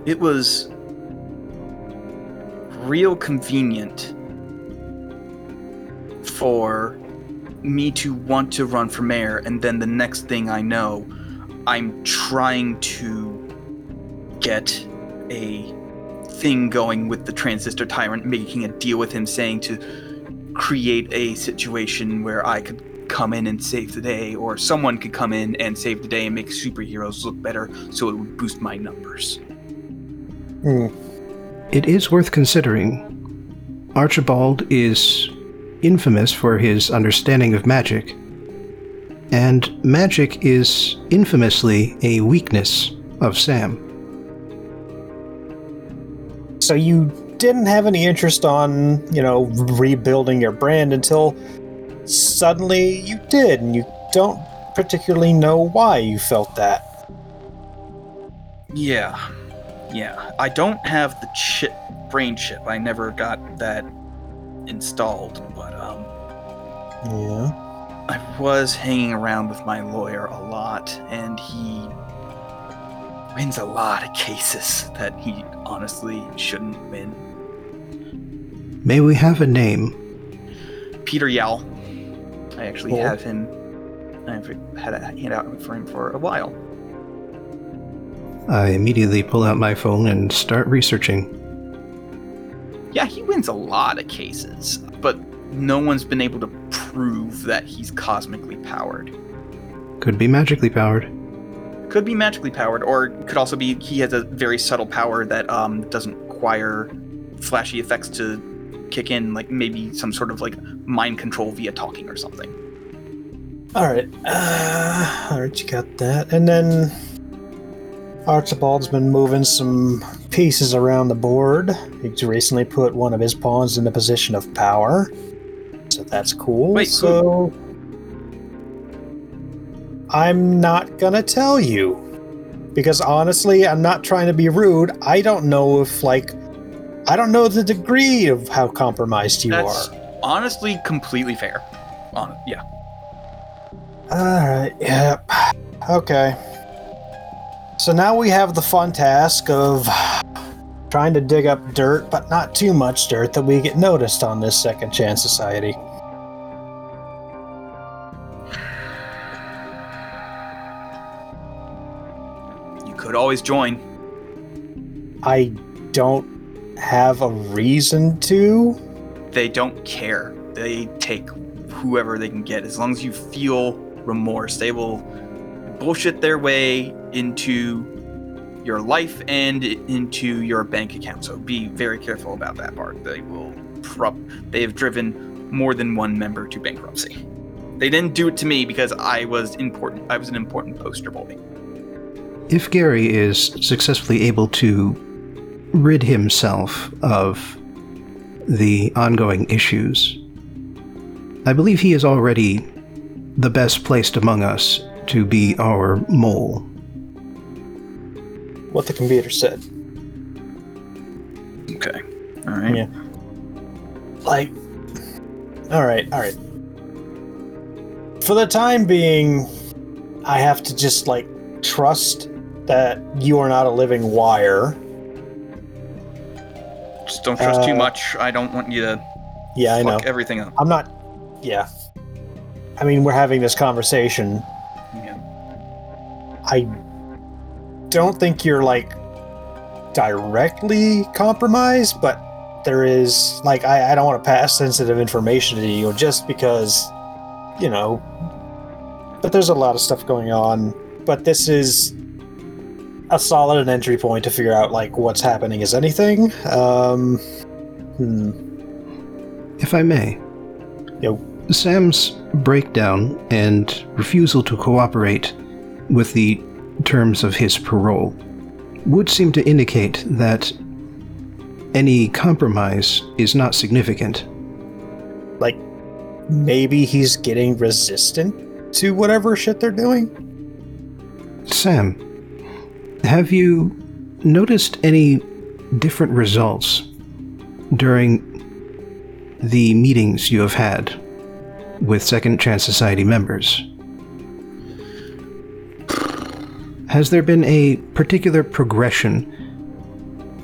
it was real convenient for me to want to run for mayor, and then the next thing I know, I'm trying to get a thing going with the transistor tyrant, making a deal with him, saying to create a situation where I could come in and save the day, or someone could come in and save the day and make superheroes look better so it would boost my numbers. Hmm. It is worth considering. Archibald is infamous for his understanding of magic, and magic is infamously a weakness of Sam. So you didn't have any interest on, you know, rebuilding your brand until suddenly you did, and you don't particularly know why you felt that. Yeah. Yeah. I don't have the chip brain chip. I never got that installed, but um Yeah. I was hanging around with my lawyer a lot and he wins a lot of cases that he honestly shouldn't win. May we have a name? Peter Yell. I actually Cool. have him I've had a handout for him for a while. I immediately pull out my phone and start researching. Yeah, he wins a lot of cases, but no one's been able to prove that he's cosmically powered. Could be magically powered. Could be magically powered, or could also be he has a very subtle power that um, doesn't require flashy effects to kick in, like maybe some sort of like mind control via talking or something. All right. Uh, all right, you got that. And then Archibald's been moving some pieces around the board. He's recently put one of his pawns in a position of power. So that's cool. Wait, who? so I'm not gonna tell you. Because honestly, I'm not trying to be rude. I don't know if, like, I don't know the degree of how compromised you That's are. honestly completely fair. On yeah. Alright, yep. Okay. So now we have the fun task of trying to dig up dirt, but not too much dirt that we get noticed on this Second Chance Society. Could always join. I don't have a reason to. They don't care. They take whoever they can get as long as you feel remorse. They will bullshit their way into your life and into your bank account. So be very careful about that part. They will prob they have driven more than one member to bankruptcy. They didn't do it to me because I was important. I was an important poster boy. If Gary is successfully able to rid himself of the ongoing issues, I believe he is already the best placed among us to be our mole. What the computer said. Okay. All right. Yeah. Like, all right, all right. For the time being, I have to just like trust that you are not a living wire. Just don't trust too Uh, much. I don't want you to Yeah, I know. fuck everything up. I'm not. Yeah. I mean, we're having this conversation. Yeah. I don't think you're like directly compromised, but there is like I, I don't want to pass sensitive information to you just because you know. But there's a lot of stuff going on. But this is a solid entry point to figure out like what's happening is anything. Um, hmm. If I may. Yo. Sam's breakdown and refusal to cooperate with the terms of his parole would seem to indicate that any compromise is not significant. like maybe he's getting resistant to whatever shit they're doing. Sam, have you noticed any different results during the meetings you have had with Second Chance Society members? Has there been a particular progression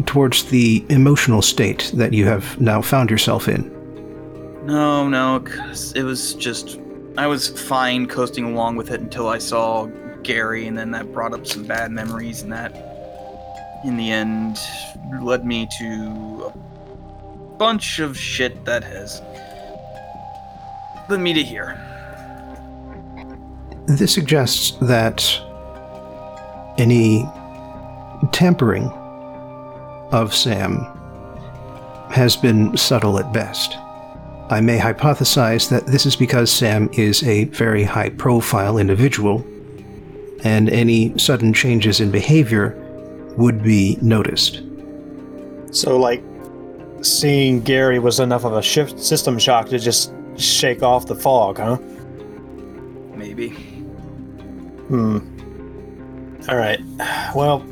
towards the emotional state that you have now found yourself in? No, no, it was just I was fine coasting along with it until I saw Gary, and then that brought up some bad memories, and that, in the end, led me to a bunch of shit that has led me to here. This suggests that any tampering of Sam has been subtle at best. I may hypothesize that this is because Sam is a very high profile individual, and any sudden changes in behavior would be noticed. So like seeing Gary was enough of a shift system shock to just shake off the fog, huh? Maybe. Hmm. All right. Well.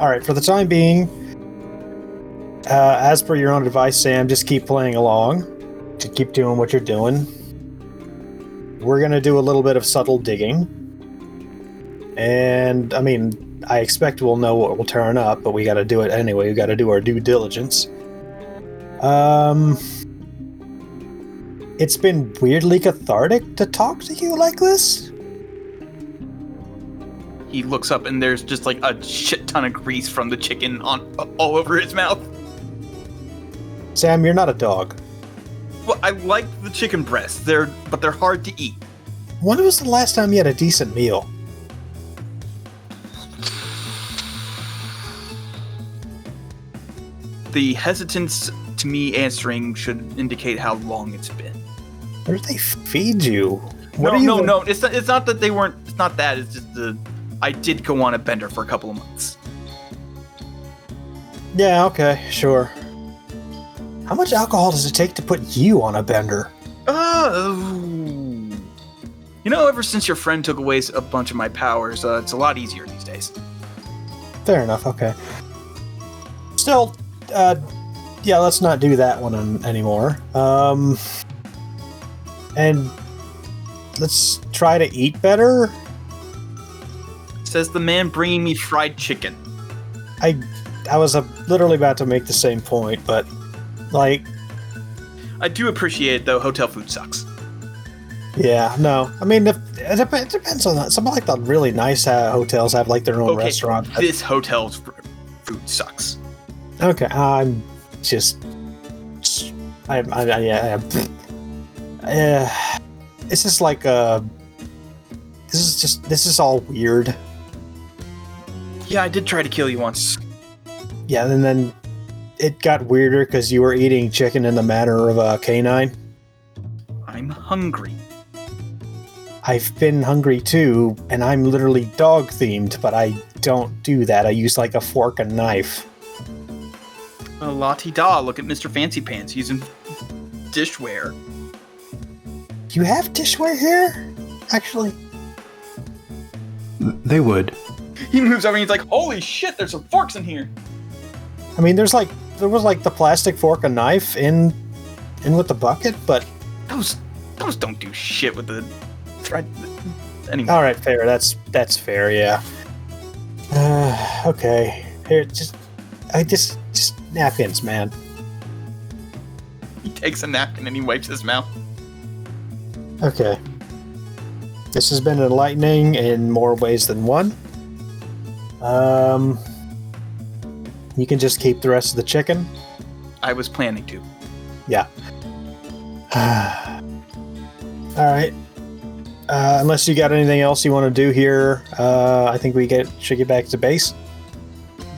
All right. For the time being, uh, as per your own advice, Sam, just keep playing along. To keep doing what you're doing. We're gonna do a little bit of subtle digging, and I mean, I expect we'll know what will turn up, but we got to do it anyway. We got to do our due diligence. Um. It's been weirdly cathartic to talk to you like this. He looks up, and there's just like a shit ton of grease from the chicken on all over his mouth. Sam, you're not a dog. Well, I like the chicken breasts. They're but they're hard to eat. When was the last time you had a decent meal? The hesitance to me answering should indicate how long it's been. Where did they feed you? What no, you no, no. It's not, it's not that they weren't. It's not that. It's just the. I did go on a bender for a couple of months. Yeah, okay, sure. How much alcohol does it take to put you on a bender? Oh. You know, ever since your friend took away a bunch of my powers, uh, it's a lot easier these days. Fair enough. Okay. Still, uh, yeah, let's not do that one an- anymore. Um, and let's try to eat better. Says the man bringing me fried chicken. I, I was uh, literally about to make the same point, but like, I do appreciate it, though. Hotel food sucks. yeah, no. I mean, if, it, dep- it depends on that. Some like the really nice uh, hotels have like their own Okay, restaurant. but- this hotel's food sucks. Okay, I'm just. I'm. I, I, yeah. Uh, this is like uh This is just. This is all weird. Yeah, I did try to kill you once. Yeah, and then it got weirder because you were eating chicken in the manner of a canine. I'm hungry. I've been hungry too, and I'm literally dog themed, but I don't do that. I use like a fork and knife. Well, la ti da, look at Mr. Fancy Pants using dishware. You have dishware here? Actually, They would. He moves over and he's like, holy shit, there's some forks in here. I mean, there's like there was like the plastic fork and knife in in with the bucket, but Those those don't do shit with the thread. Anyway, all right, fair. That's that's fair. Yeah. Uh, okay. Here, just I just just napkins, man. he takes a napkin and he wipes his mouth. Okay. This has been enlightening in more ways than one. Um, you can just keep the rest of the chicken. I was planning to. Yeah. *sighs* All right. Uh, unless you got anything else you want to do here, uh, I think we get should get back to base.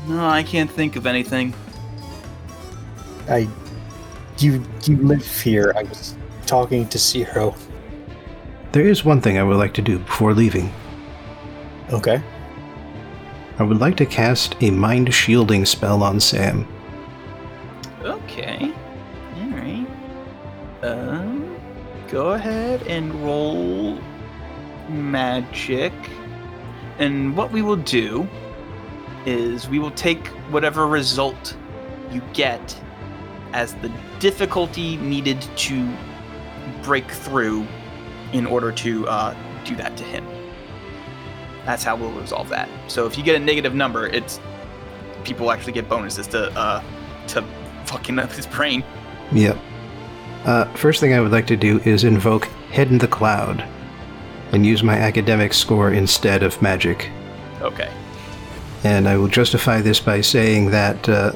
No, I can't think of anything. I, you you live here. I was talking to Zero. There is one thing I would like to do before leaving. Okay. I would like to cast a mind shielding spell on Sam. Okay. Alright. Um, go ahead and roll magic. And what we will do is we will take whatever result you get as the difficulty needed to break through in order to uh, do that to him. That's how we'll resolve that. So if you get a negative number, it's people actually get bonuses to uh, to fucking up his brain. Yep. Uh, first thing I would like to do is invoke Head in the Cloud and use my academic score instead of magic. Okay. And I will justify this by saying that uh,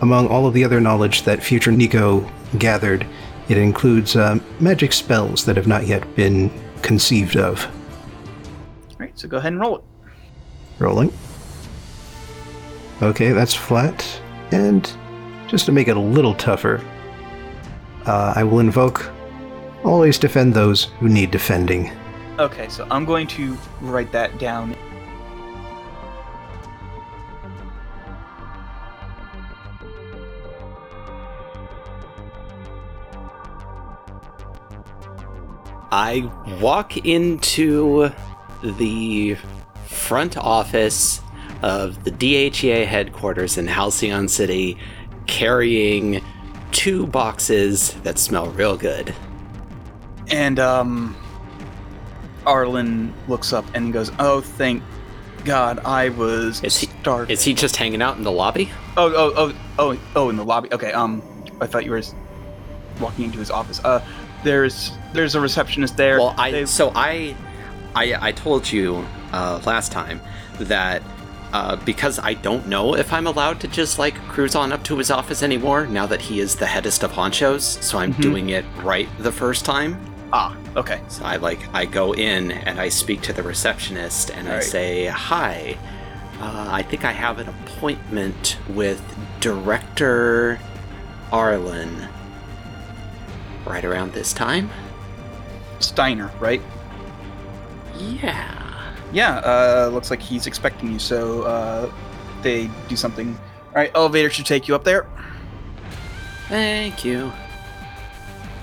among all of the other knowledge that future Nico gathered, it includes uh, magic spells that have not yet been conceived of. All right. So go ahead and roll it. Rolling. Okay, that's flat. And just to make it a little tougher, uh, I will invoke always defend those who need defending. Okay. So I'm going to write that down. I walk into the front office of the DHEA headquarters in Halcyon City carrying two boxes that smell real good. And um, Arlen looks up and goes, "Oh, thank God, I was Is he- starving." Is he just hanging out in the lobby? Oh, oh, oh, oh, oh, in the lobby. Okay. Um, I thought you were walking into his office. Uh, there's there's a receptionist there. Well, I They- so I, I I told you uh, last time that uh, because I don't know if I'm allowed to just like cruise on up to his office anymore now that he is the headest of honchos. So I'm Mhm. doing it right the first time. ah, okay. So I like I go in and I speak to the receptionist and I say, "Hi, uh, I think I have an appointment with Director Arlen right around this time." Steiner, right? Yeah. Yeah. Uh, looks like he's expecting you. So uh, they do something. All right. Elevator should take you up there. Thank you.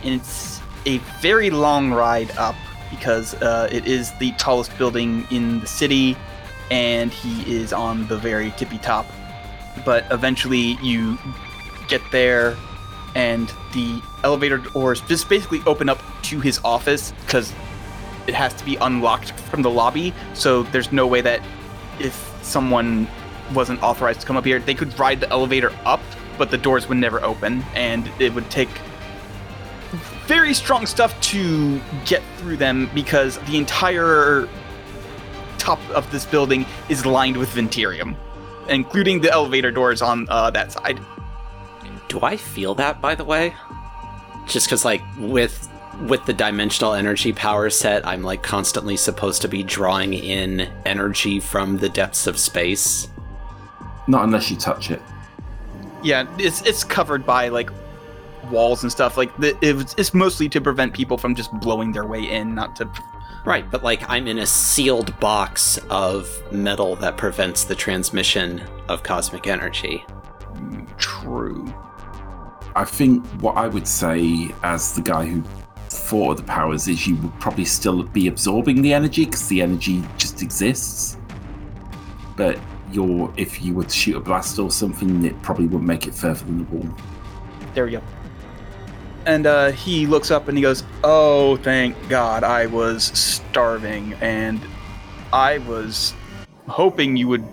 and it's a very long ride up because uh, it is the tallest building in the city, and he is on the very tippy top. But eventually, you get there, and the elevator doors just basically open up to his office because it has to be unlocked from the lobby. So there's no way that if someone wasn't authorized to come up here, they could ride the elevator up, but the doors would never open, and it would take very strong stuff to get through them because the entire top of this building is lined with Venturium, including the elevator doors on uh, that side. Do I feel that, by the way? Just because, like, with with the dimensional energy power set, I'm like constantly supposed to be drawing in energy from the depths of space. Not unless you touch it. Yeah, it's it's covered by like walls and stuff. Like the, it was, it's mostly to prevent people from just blowing their way in, not to. Right, but like I'm in a sealed box of metal that prevents the transmission of cosmic energy. Mm, true. I think what I would say, as the guy who thought of the powers, is you would probably still be absorbing the energy because the energy just exists. But you're, if you were to shoot a blast or something, it probably wouldn't make it further than the wall. There we go. And uh, he looks up and he goes, "Oh, thank God! I was starving, and I was hoping you would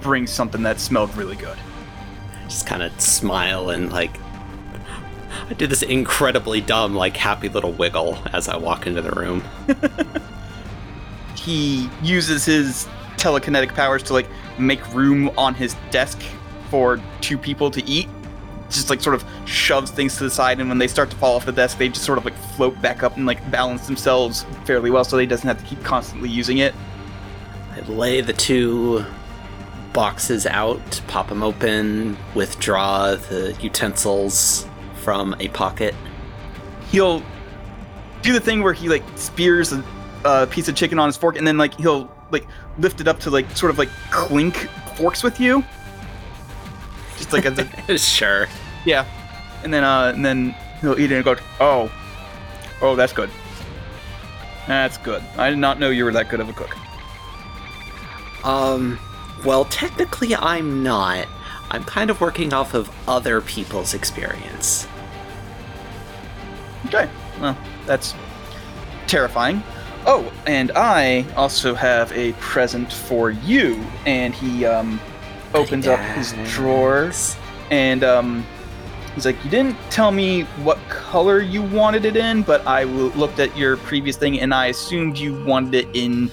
bring something that smelled really good." Just kind of smile and like I did this incredibly dumb, like happy little wiggle as I walk into the room. *laughs* he uses his telekinetic powers to like make room on his desk for two people to eat. Just like sort of shoves things to the side, and when they start to fall off the desk, they just sort of like float back up and like balance themselves fairly well, so they doesn't have to keep constantly using it. I lay the two boxes out, pop them open, withdraw the utensils from a pocket. He'll do the thing where he like spears a, a piece of chicken on his fork, and then like he'll like lift it up to like sort of like clink forks with you. Just like as a *laughs* sure. Yeah, and then uh, and then he'll eat it and go, "Oh, oh, that's good. That's good. I did not know you were that good of a cook." Um, well, technically, I'm not. I'm kind of working off of other people's experience. Okay, well, that's terrifying. Oh, and I also have a present for you. And he um, opens up his drawers and um, he's like, "You didn't tell me what color you wanted it in, but I looked at your previous thing and I assumed you wanted it in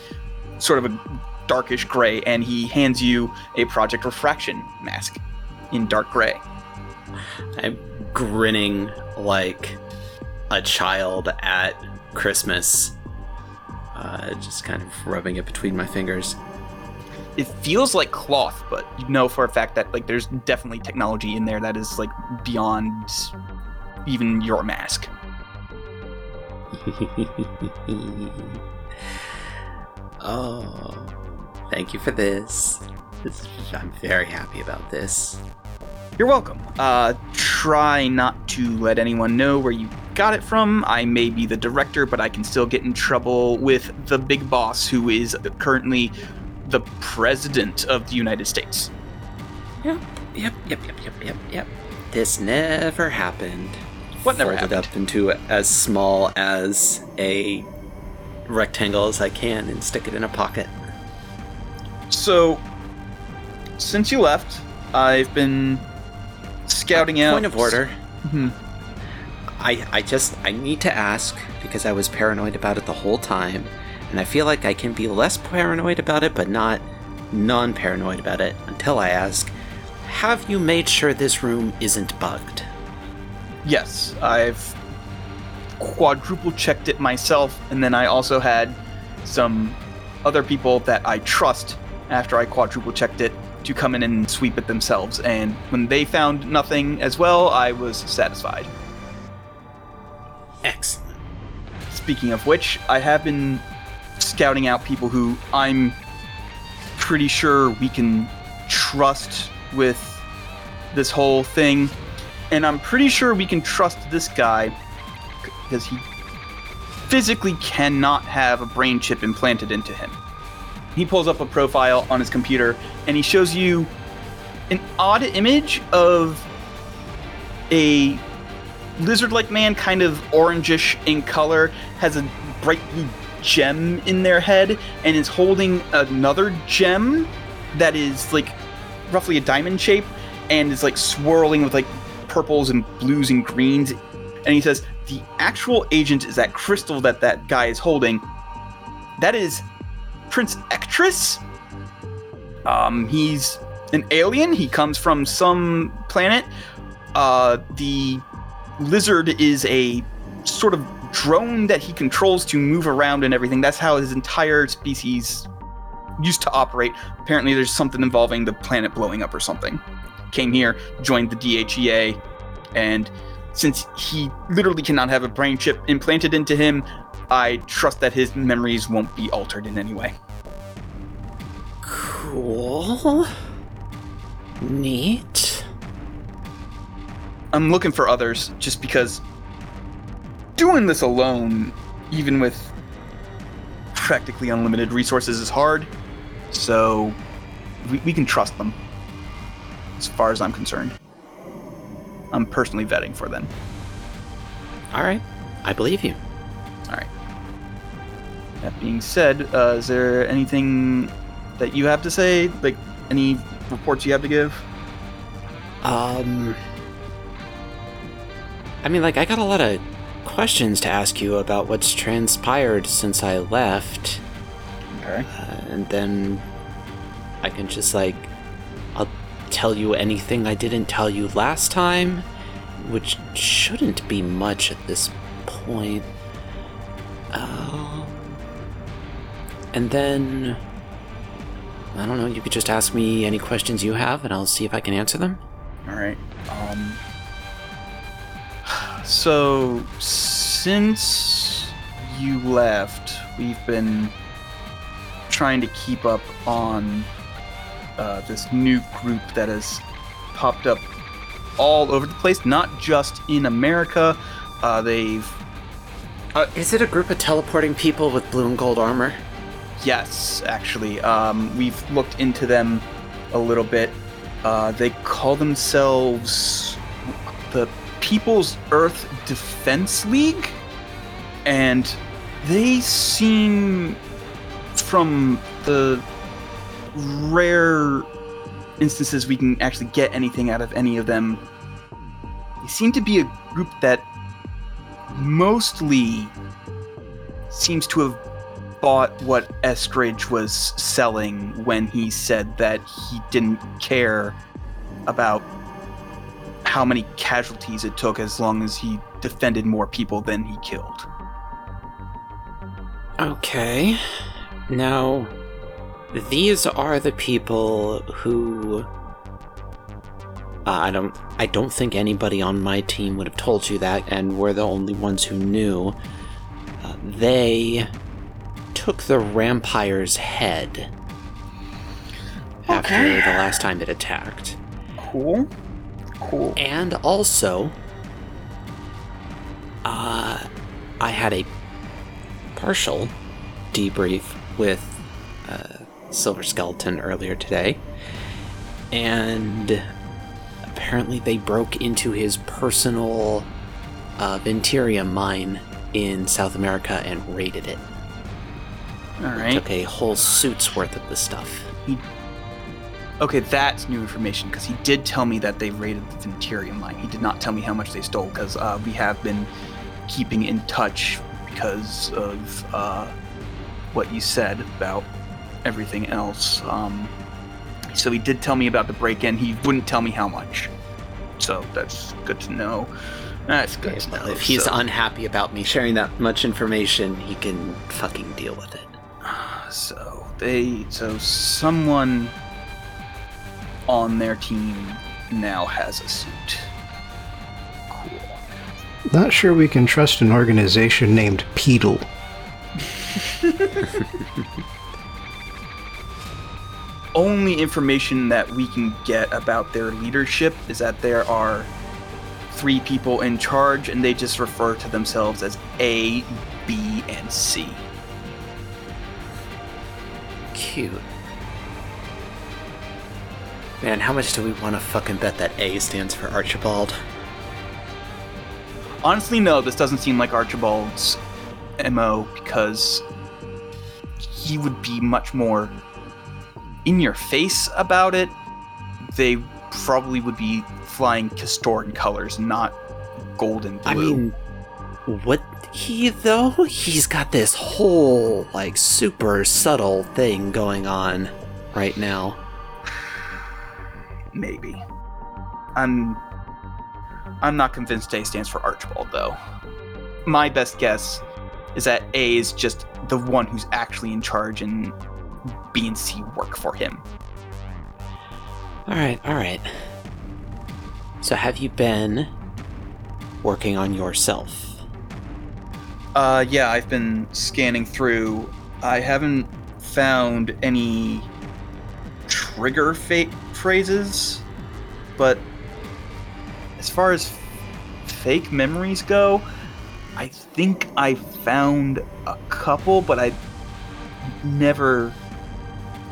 sort of a darkish gray." And he hands you a Project Refraction mask in dark gray. I'm grinning like a child at Christmas, uh, just kind of rubbing it between my fingers. It feels like cloth, but you know for a fact that like there's definitely technology in there that is like beyond even your mask. *laughs* oh, thank you for this. this. I'm very happy about this. You're welcome. Uh, try not to let anyone know where you got it from. I may be the director, but I can still get in trouble with the big boss, who is currently the president of the United States. Yep, yep, yep, yep, yep, yep, yep. This never happened. What never Folded happened? up into as small as a rectangle as I can and stick it in a pocket. So, since you left, I've been scouting out. Point of order. Mhm. I, I just I need to ask because I was paranoid about it the whole time, and I feel like I can be less paranoid about it, but not non-paranoid about it until I ask. Have you made sure this room isn't bugged? Yes, I've quadruple checked it myself, and then I also had some other people that I trust after I quadruple checked it to come in and sweep it themselves. And when they found nothing as well, I was satisfied. Excellent. Speaking of which, I have been scouting out people who I'm pretty sure we can trust with this whole thing. And I'm pretty sure we can trust this guy because he physically cannot have a brain chip implanted into him. He pulls up a profile on his computer and he shows you an odd image of a lizard like man, kind of orangish in color, has a bright blue gem in their head, and is holding another gem that is like roughly a diamond shape and is like swirling with like purples and blues and greens. And he says, The actual agent is that crystal that that guy is holding. That is Prince Ectris. Um, he's an alien. He comes from some planet. Uh, the lizard is a sort of drone that he controls to move around and everything. That's how his entire species used to operate. Apparently, there's something involving the planet blowing up or something. Came here, joined the DHEA, and since he literally cannot have a brain chip implanted into him, I trust that his memories won't be altered in any way. Cool. Neat. I'm looking for others just because doing this alone, even with practically unlimited resources, is hard. So we, we can trust them as far as I'm concerned. I'm personally vetting for them. All right. I believe you. That being said, uh, is there anything that you have to say? Like any reports you have to give? Um. I mean, like, I got a lot of questions to ask you about what's transpired since I left. Okay. Uh, and then I can just, like, I'll tell you anything I didn't tell you last time, which shouldn't be much at this point. Um. And then. I don't know, you could just ask me any questions you have, and I'll see if I can answer them. All right. Um. So since you left, we've been trying to keep up on uh, this new group that has popped up all over the place, not just in America. Uh, they've Uh, is it a group of teleporting people with blue and gold armor? Yes, actually. Um, we've looked into them a little bit. Uh, they call themselves the People's Earth Defense League. And they seem, from the rare instances we can actually get anything out of any of them, they seem to be a group that mostly seems to have bought what Eskridge was selling when he said that he didn't care about how many casualties it took as long as he defended more people than he killed. Okay. Now, these are the people who. Uh, I don't. I don't think anybody on my team would have told you that, and we're the only ones who knew. Uh, they took the vampire's head after the last time it attacked. Cool. Cool. And also, uh, I had a partial debrief with uh, Silver Skeleton earlier today, and apparently they broke into his personal uh, Venturium mine in South America and raided it. All right. Took a whole suit's worth of the stuff. Okay, that's new information because he did tell me that they raided the Venturium mine. He did not tell me how much they stole because uh, we have been keeping in touch because of uh, what you said about everything else. Um, so he did tell me about the break-in. He wouldn't tell me how much. So that's good to know. That's good to know. If he's So- unhappy about me sharing that much information, he can fucking deal with it. So they, so someone on their team now has a suit. Cool. Not sure we can trust an organization named Peedle. *laughs* Only information that we can get about their leadership is that there are three people in charge, and they just refer to themselves as A, B, and C. Cute. Man, how much do we want to fucking bet that A stands for Archibald? Honestly, no, this doesn't seem like Archibald's MO because he would be much more in your face about it. They probably would be flying Castoran colors, not golden blue. I mean, would he though? He's got this whole like super subtle thing going on right now. *sighs* maybe. I'm I'm not convinced A stands for Archibald though. My best guess is that A is just the one who's actually in charge and B and C work for him. All right, all right. So have you been working on yourself? Uh yeah, I've been scanning through. I haven't found any trigger fa- phrases, but as far as fake memories go, I think I found a couple, but I'm never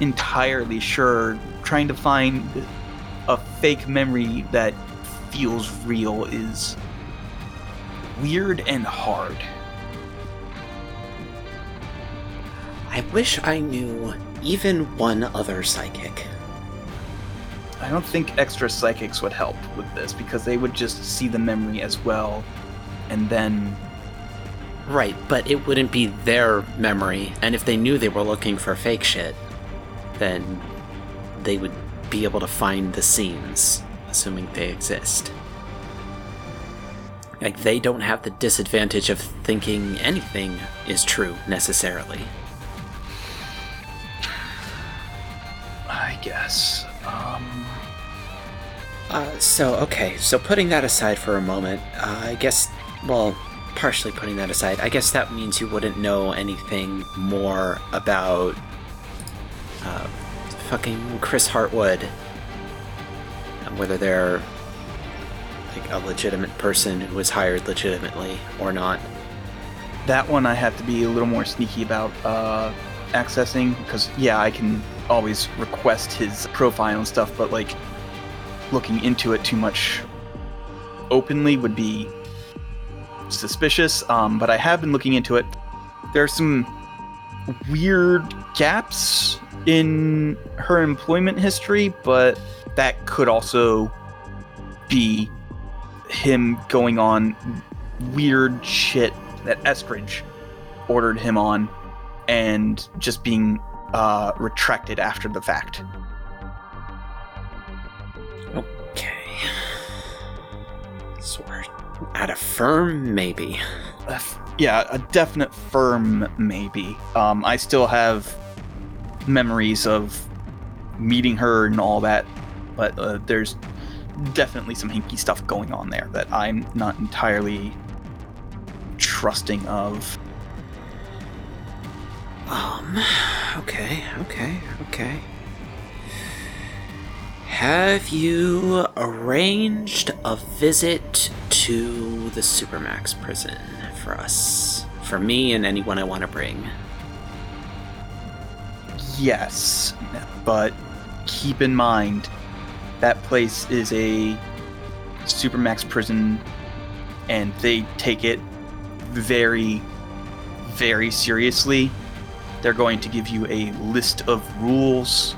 entirely sure. Trying to find a fake memory that feels real is weird and hard. I wish I knew even one other psychic. I don't think extra psychics would help with this because they would just see the memory as well and then Right, but it wouldn't be their memory, and if they knew they were looking for fake shit, then they would be able to find the scenes, assuming they exist. Like, they don't have the disadvantage of thinking anything is true necessarily. I guess. Um, Uh, so, okay, so putting that aside for a moment, uh, I guess, well, partially putting that aside, I guess that means you wouldn't know anything more about uh, fucking Chris Hartwood, whether they're like a legitimate person who was hired legitimately or not. that one I have to be a little more sneaky about uh, accessing because yeah, I can always request his profile and stuff, but like looking into it too much openly would be suspicious. Um, but I have been looking into it. There are some weird gaps in her employment history, but that could also be him going on weird shit that Eskridge ordered him on and just being uh, retracted after the fact. Okay. So we're at a firm, maybe. Yeah, a definite firm maybe. Um, I still have memories of meeting her and all that, but uh, there's definitely some hinky stuff going on there that I'm not entirely trusting of. Um, okay, okay, okay. Have you arranged a visit to the Supermax prison for us? For me and anyone I want to bring. Yes, but keep in mind that place is a supermax prison and they take it very very seriously. They're going to give you a list of rules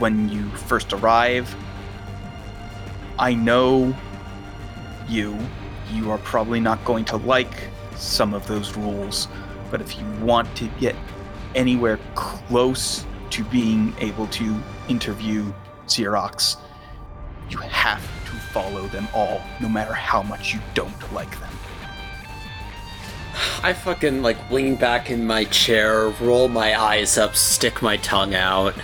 when you first arrive. I know you. You are probably not going to like some of those rules, but if you want to get anywhere close to being able to interview Xerox, you have to follow them all, no matter how much you don't like them. *sighs* I fucking like lean back in my chair, roll my eyes up, stick my tongue out.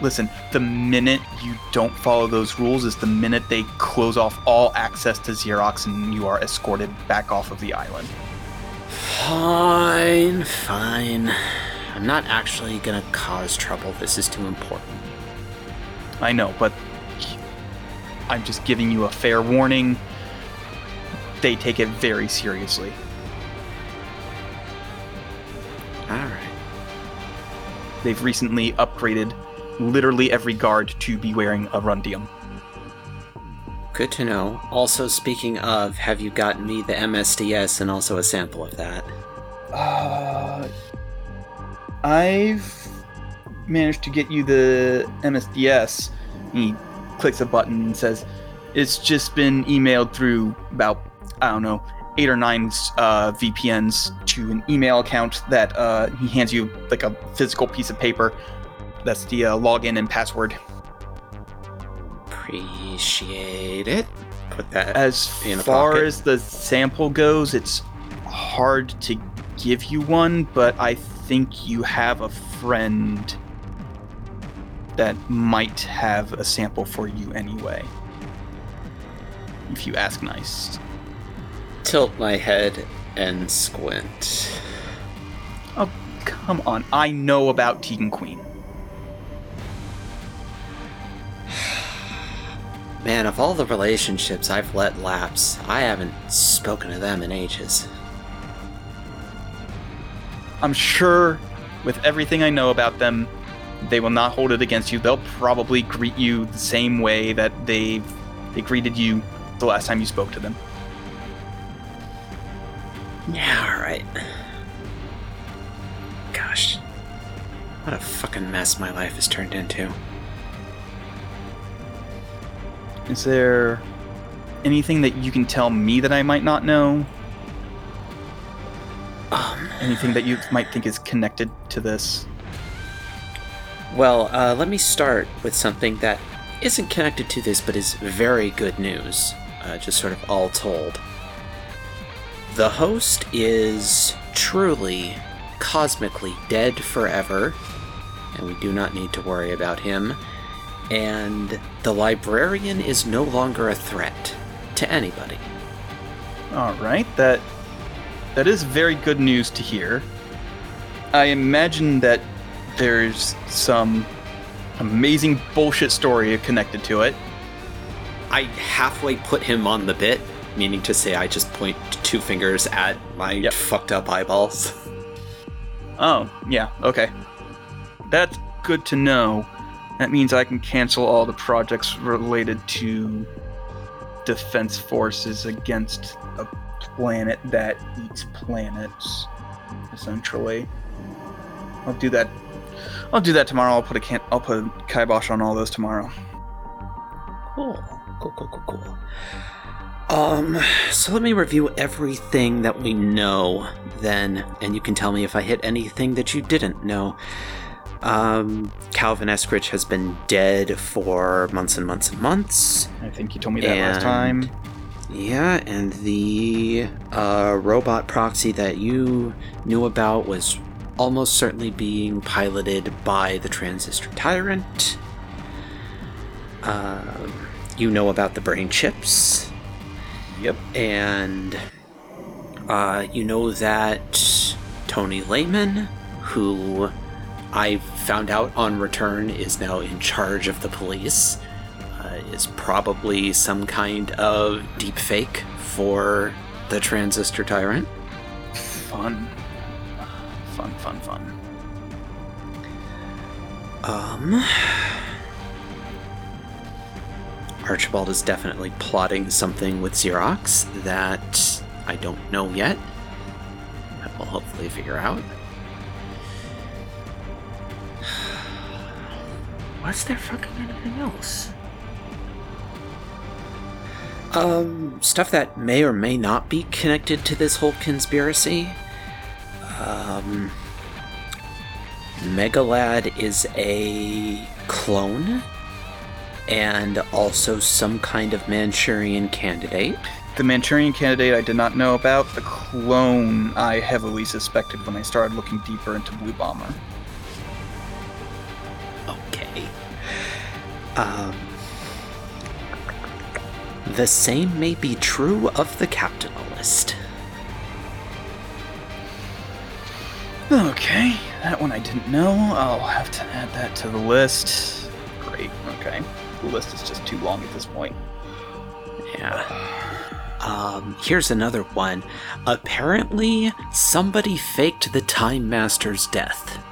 Listen, the minute you don't follow those rules is the minute they close off all access to Xerox and you are escorted back off of the island. Fine, fine. I'm not actually gonna cause trouble. This is too important. I know, but I'm just giving you a fair warning. They take it very seriously. All right. They've recently upgraded literally every guard to be wearing a rundium. Good to know. Also, speaking of, have you gotten me the MSDS and also a sample of that? Uh, I've managed to get you the MSDS. He clicks a button and says, "It's just been emailed through about I don't know eight or nine uh, VPNs to an email account that uh, he hands you like a physical piece of paper. That's the uh, login and password. Appreciate it. Put that. As In far pocket. as the sample goes, it's hard to give you one, but I think you have a friend that might have a sample for you anyway. If you ask nice. Tilt my head and squint. Oh, come on. I know about Tegan Queen. *sighs* Man, of all the relationships I've let lapse, I haven't spoken to them in ages. I'm sure with everything I know about them, they will not hold it against you. They'll probably greet you the same way that they've they greeted you the last time you spoke to them. Yeah, alright. Gosh. What a fucking mess my life has turned into. Is there anything that you can tell me that I might not know? Um, Anything that you might think is connected to this? well, uh, let me start with something that isn't connected to this but is very good news, uh, just sort of all told. The host is truly, cosmically dead forever, and we do not need to worry about him. And the librarian is no longer a threat to anybody. All right, that that is very good news to hear. I imagine that there's some amazing bullshit story connected to it. I halfway put him on the bit, meaning to say I just point two fingers at my Yep. fucked up eyeballs. Oh, yeah, okay. That's good to know. That means I can cancel all the projects related to defense forces against a planet that eats planets, essentially. I'll do that. I'll do that tomorrow. I'll put a can- I'll put a kibosh on all those tomorrow. Cool. Cool, cool, cool, cool. Um, so let me review everything that we know then, and you can tell me if I hit anything that you didn't know. Um, Calvin Eskridge has been dead for months and months and months. I think you told me that last time. Yeah, and the uh, robot proxy that you knew about was almost certainly being piloted by the Transistor Tyrant. Um, you know about the brain chips, Yep. and uh, you know that Tony Lehman, who I found out on return is now in charge of the police, uh, is probably some kind of deep fake for the Transistor Tyrant. Fun. Fun, fun, fun. Um. Archibald is definitely plotting something with Xerox that I don't know yet. I will hopefully figure out. *sighs* Was there fucking anything else? Um, stuff that may or may not be connected to this whole conspiracy. Um, Megalad is a clone and also some kind of Manchurian candidate. The Manchurian candidate I did not know about. The clone I heavily suspected when I started looking deeper into Blue Bomber. Okay. Um, the same may be true of the capitalist. Okay, that one I didn't know. I'll have to add that to the list. Great, okay. The list is just too long at this point. Yeah. Um, here's another one. Apparently, somebody faked the Time Master's death.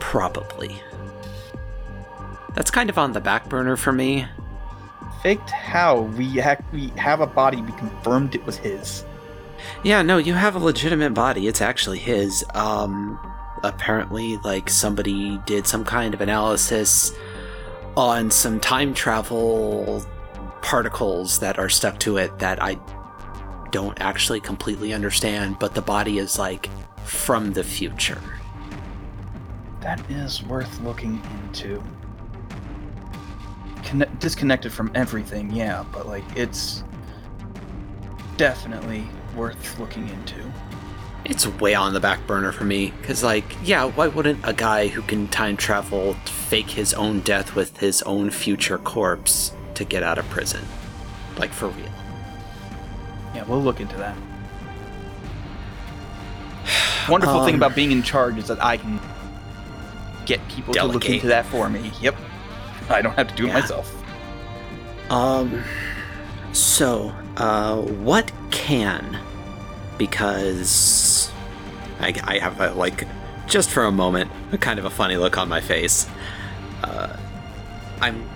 Probably. That's kind of on the back burner for me. Faked how? We, ha- we have a body, we confirmed it was his. Yeah, no, you have a legitimate body. It's actually his. Um, apparently, like, somebody did some kind of analysis on some time travel particles that are stuck to it that I don't actually completely understand, but the body is, like, from the future. That is worth looking into. Conne- disconnected from everything, yeah, but like it's definitely worth looking into. It's way on the back burner for me, because, like, yeah, why wouldn't a guy who can time travel fake his own death with his own future corpse to get out of prison? Like, for real. Yeah, we'll look into that. *sighs* Wonderful thing Um, about being in charge is that I can get people to look into that for me. Yep. I don't have to do it myself. Um, so, uh, what can? Because I, I have a, like, just for a moment, a kind of a funny look on my face. Uh, I'm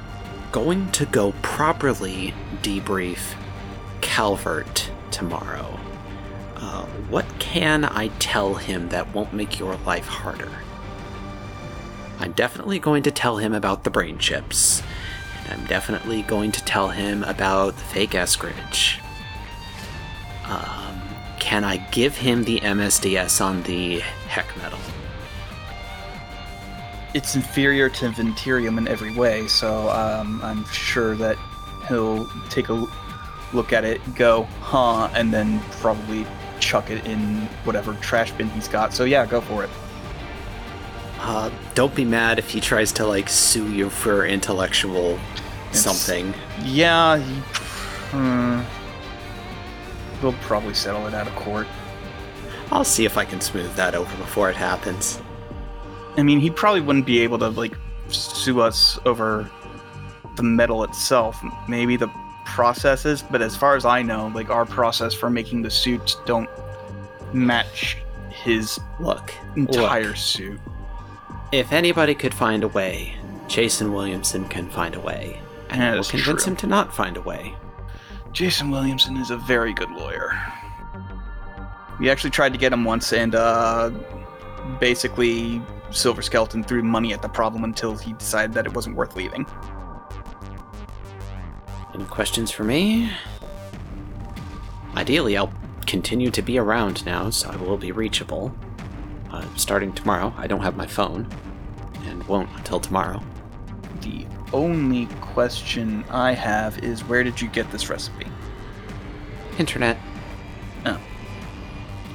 going to go properly debrief Calvert tomorrow. Uh, what can I tell him that won't make your life harder? I'm definitely going to tell him about the brain chips. And I'm definitely going to tell him about the fake Eskridge. Um, can I give him the MSDS on the heck metal? It's inferior to Venturium in every way, so um, I'm sure that he'll take a look at it, go, huh, and then probably chuck it in whatever trash bin he's got. So yeah, go for it. Uh, don't be mad if he tries to like sue you for intellectual It's- something. Yeah, he, hmm, we'll probably settle it out of court. I'll see if I can smooth that over before it happens. I mean, he probably wouldn't be able to like sue us over the metal itself. Maybe the processes, but as far as I know, like our process for making the suits don't match his Look, entire look, suit. if anybody could find a way, Jason Williamson can find a way. And That we'll convince true. him to not find a way. Jason Williamson is a very good lawyer. We actually tried to get him once, and uh, basically, Silver Skeleton threw money at the problem until he decided that it wasn't worth leaving. Any questions for me? Ideally, I'll continue to be around now, so I will be reachable. Uh, starting tomorrow, I don't have my phone, and won't until tomorrow. The only question I have is where did you get this recipe? Internet, Oh.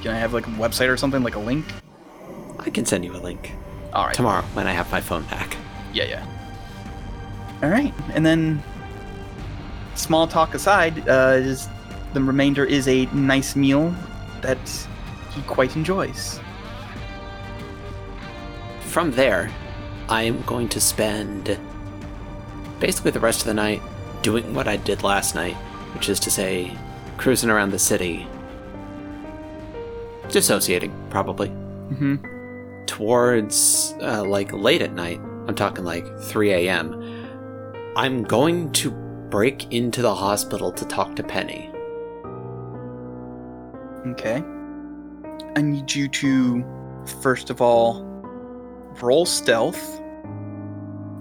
Can I have like a website or something, like a link? I can send you a link All right. tomorrow when I have my phone back. Yeah, yeah. All right, and then small talk aside, uh, the remainder is a nice meal that he quite enjoys. From there, I am going to spend basically the rest of the night doing what I did last night, which is to say, cruising around the city, dissociating, probably. Mm-hmm. towards uh, like late at night, I'm talking like 3 a.m., I'm going to break into the hospital to talk to Penny. Okay. I need you to, first of all, roll stealth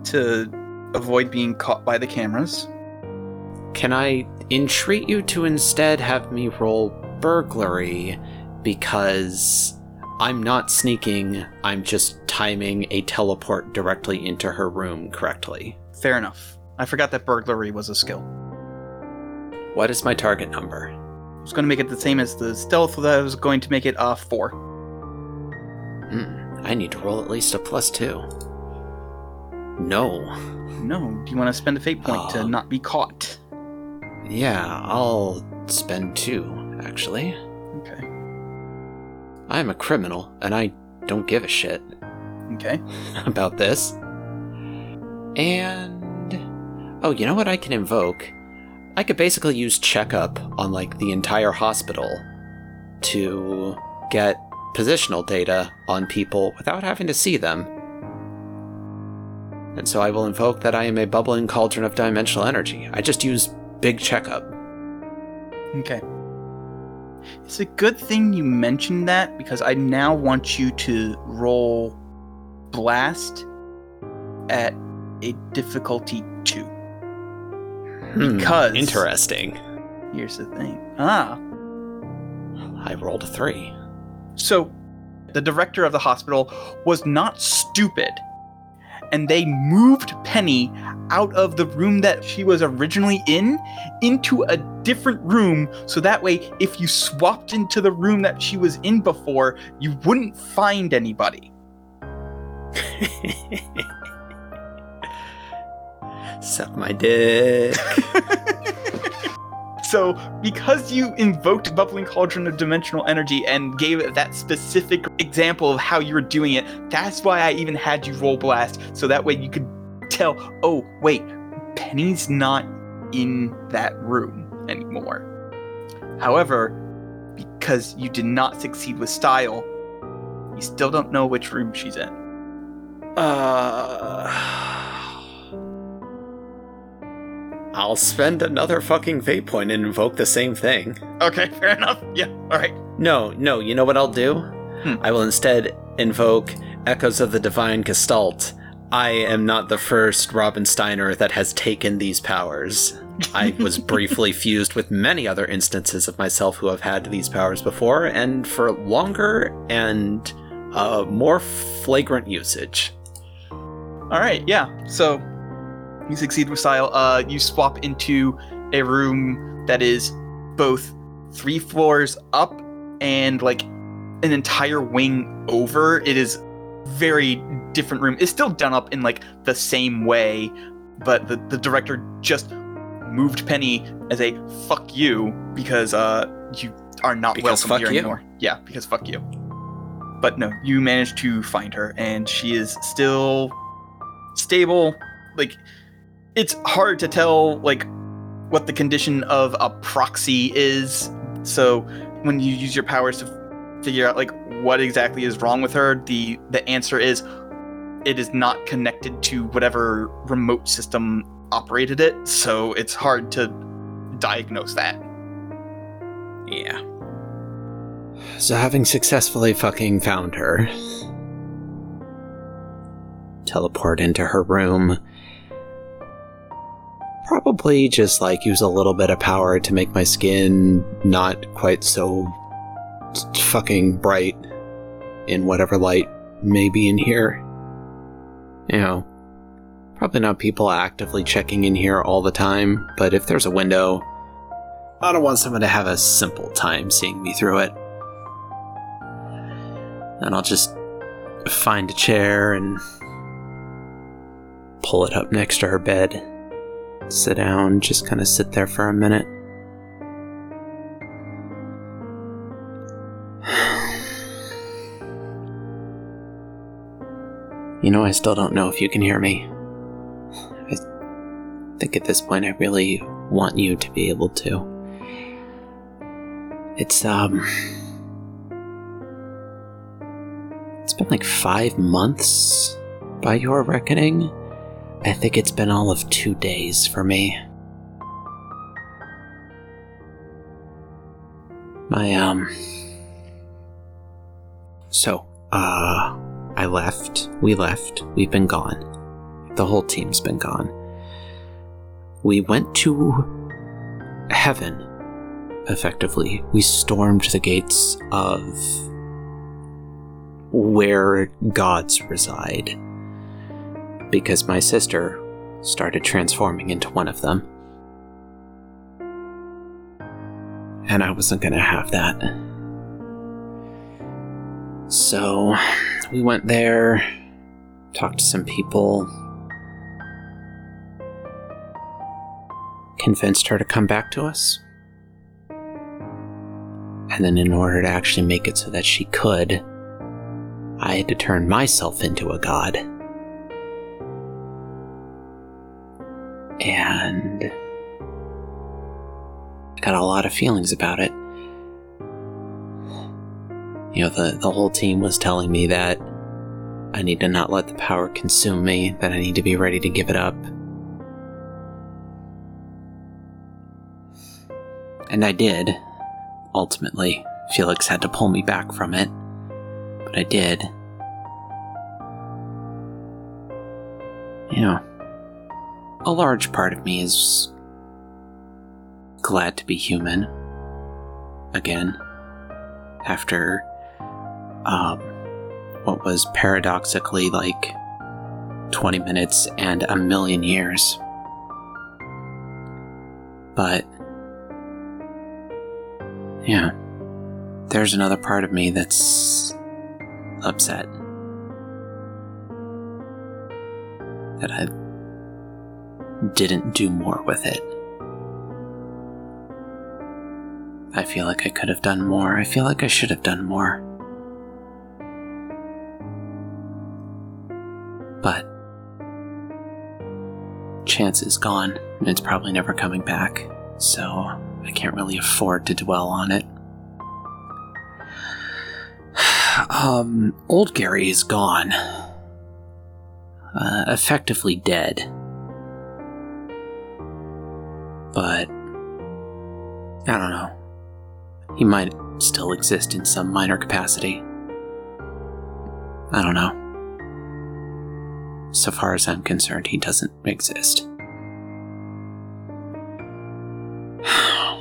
to avoid being caught by the cameras. Can I entreat you to instead have me roll burglary because I'm not sneaking, I'm just timing a teleport directly into her room correctly? Fair enough. I forgot that burglary was a skill. What is my target number? I was going to make it the same as the stealth, that I was going to make it uh, four. Hmm, I need to roll at least a plus two. No. No, do you want to spend a fate point to Um, not be caught? Yeah, I'll spend two, actually. Okay. I'm a criminal, and I don't give a shit Okay. *laughs* about this. And oh, you know what I can invoke? I could basically use checkup on like the entire hospital to get positional data on people without having to see them. And so I will invoke that I am a bubbling cauldron of dimensional energy. I just use big checkup. Okay. It's a good thing you mentioned that because I now want you to roll blast at a difficulty two. Hmm, Because- interesting. Here's the thing. Ah, I rolled a three. So, the director of the hospital was not stupid, and they moved Penny out of the room that she was originally in into a different room so that way, if you swapped into the room that she was in before, you wouldn't find anybody. *laughs* Suck my dick. *laughs* So, because you invoked Bubbling Cauldron of Dimensional Energy and gave that specific example of how you were doing it, that's why I even had you roll blast, so that way you could tell, oh, wait, Penny's not in that room anymore. However, because you did not succeed with style, you still don't know which room she's in. Uh. I'll spend another fucking fate point and invoke the same thing. Okay, *laughs* fair enough. Yeah, alright. No, no, you know what I'll do? Hmm. I will instead invoke Echoes of the Divine Gestalt. I am not the first Robin Steiner that has taken these powers. I *laughs* was briefly fused with many other instances of myself who have had these powers before, and for longer and uh, more flagrant usage. Alright, yeah. So you succeed with style. Uh you swap into a room that is both three floors up and like an entire wing over. It is very different room. It's still done up in like the same way, but the, the director just moved Penny as a fuck you because uh you are not Because welcome here you? anymore. Yeah, because fuck you. But no, you managed to find her and she is still stable. Like it's hard to tell like what the condition of a proxy is. So when you use your powers to figure out like what exactly is wrong with her, the the answer is it is not connected to whatever remote system operated it. So it's hard to diagnose that. Yeah. So, having successfully fucking found her, teleport into her room, probably just like use a little bit of power to make my skin not quite so fucking bright in whatever light may be in here. You know, probably not people actively checking in here all the time, but if there's a window, I don't want someone to have a simple time seeing me through it. And I'll just find a chair and pull it up next to her bed. Sit down, just kind of sit there for a minute. *sighs* You know, I still don't know if you can hear me. I think at this point I really want you to be able to. It's, um. It's been like five months by your reckoning. I think it's been all of two days for me. My, um. So, uh. I left. We left. We've been gone. The whole team's been gone. We went to heaven, effectively. We stormed the gates of where gods reside. Because my sister started transforming into one of them. And I wasn't gonna have that. So, we went there, talked to some people, convinced her to come back to us. And then, in order to actually make it so that she could, I had to turn myself into a god. And I got a lot of feelings about it. You know, the, the whole team was telling me that I need to not let the power consume me, that I need to be ready to give it up. And I did. Ultimately, Felix had to pull me back from it. But I did. You know, a large part of me is glad to be human. Again. After, um, what was paradoxically like 20 minutes and a million years. But, yeah, there's another part of me that's upset. That I didn't do more with it. I feel like I could have done more. I feel like I should have done more. But chance is gone, and it's probably never coming back, so I can't really afford to dwell on it. *sighs* um, old Gary is gone. Uh, effectively dead. But I don't know. He might still exist in some minor capacity. I don't know. So far as I'm concerned, he doesn't exist. *sighs*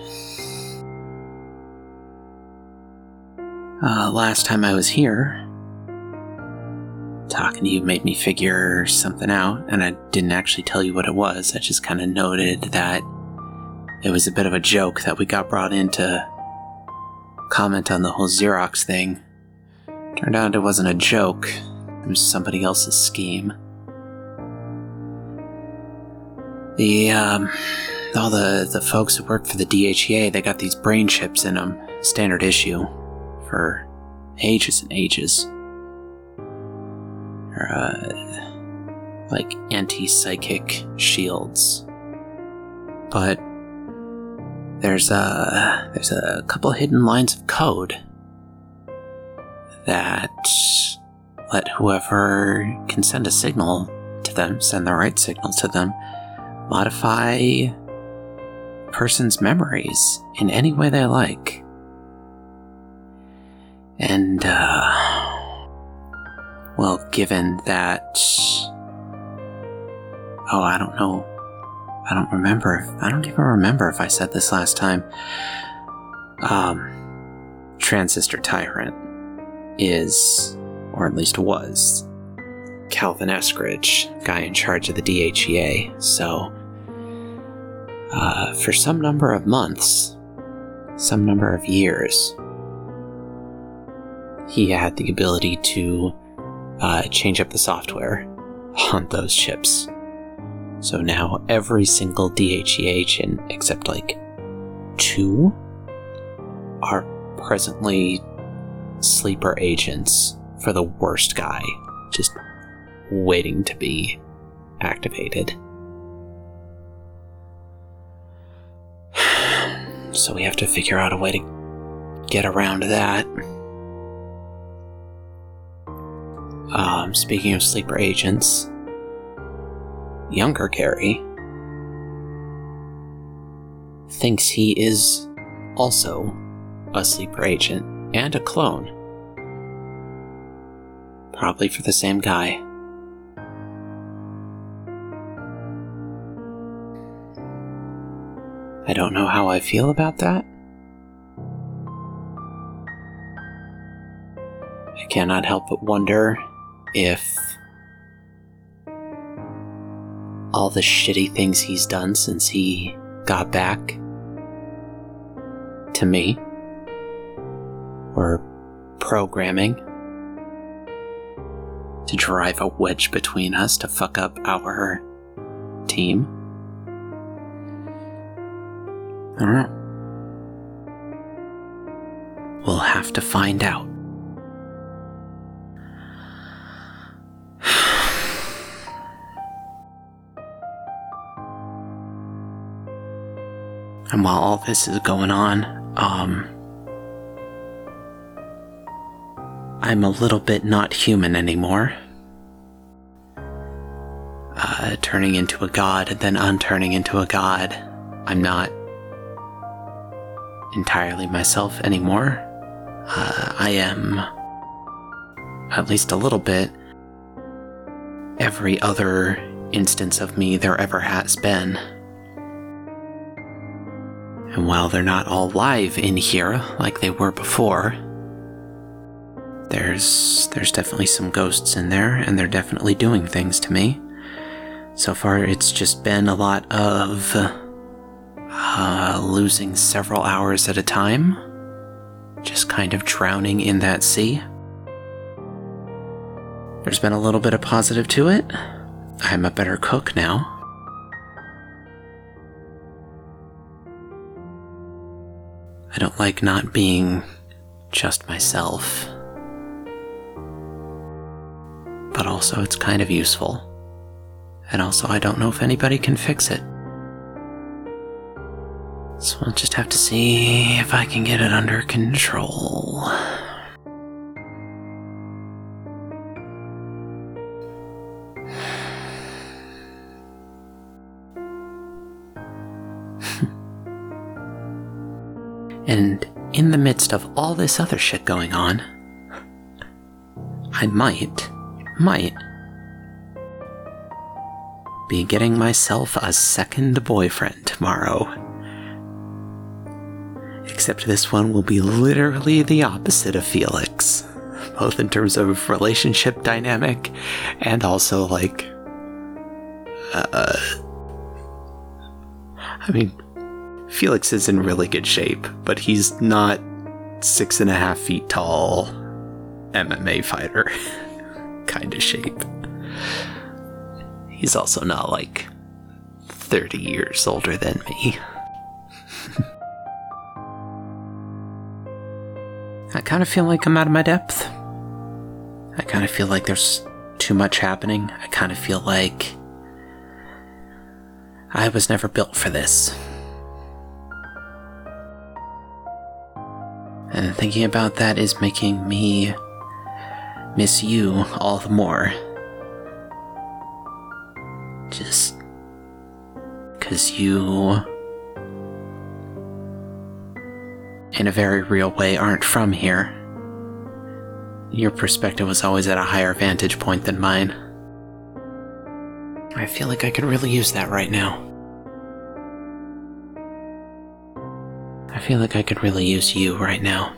Uh, last time I was here, talking to you made me figure something out, and I didn't actually tell you what it was. I just kind of noted that it was a bit of a joke that we got brought in to comment on the whole Xerox thing. Turned out it wasn't a joke, it was somebody else's scheme. The, um, all the, the folks who work for the DHEA, they got these brain chips in them, standard issue, for ages and ages. Or, uh, like anti psychic shields. But there's a there's a couple hidden lines of code that let whoever can send a signal to them, send the right signal to them, modify person's memories in any way they like. And, uh, well, given that. Oh, I don't know. I don't remember. I don't even remember if I said this last time. Um, Transistor Tyrant is, or at least was, Calvin Eskridge, guy in charge of the DHEA. So, uh, for some number of months, some number of years, he had the ability to uh, change up the software on those chips. So now every single DHE agent, except like two, are presently sleeper agents for the worst guy, just waiting to be activated. *sighs* So we have to figure out a way to get around that. Um, speaking of sleeper agents, younger Gary thinks he is also a sleeper agent and a clone. Probably for the same guy. I don't know how I feel about that. I cannot help but wonder if all the shitty things he's done since he got back to me were programming to drive a wedge between us to fuck up our team. I don't know. We'll have to find out. And while all this is going on, um, I'm a little bit not human anymore. Uh, turning into a god and then unturning into a god. I'm not entirely myself anymore. Uh, I am, at least a little bit, every other instance of me there ever has been. And while they're not all live in here like they were before, there's there's definitely some ghosts in there and they're definitely doing things to me. So far it's just been a lot of uh, losing several hours at a time, just kind of drowning in that sea. There's been a little bit of positive to it. I'm a better cook now. I don't like not being just myself. But also, it's kind of useful. And also, I don't know if anybody can fix it. So we'll just have to see if I can get it under control. And in the midst of all this other shit going on, I might, might be getting myself a second boyfriend tomorrow. Except this one will be literally the opposite of Felix, both in terms of relationship dynamic and also like. Uh, I mean, Felix is in really good shape, but he's not six and a half feet tall MMA fighter *laughs* kind of shape. He's also not like 30 years older than me. *laughs* I kind of feel like I'm out of my depth. I kind of feel like there's too much happening. I kind of feel like I was never built for this. And thinking about that is making me miss you all the more. Just because you, in a very real way, aren't from here. Your perspective was always at a higher vantage point than mine. I feel like I could really use that right now. I feel like I could really use you right now.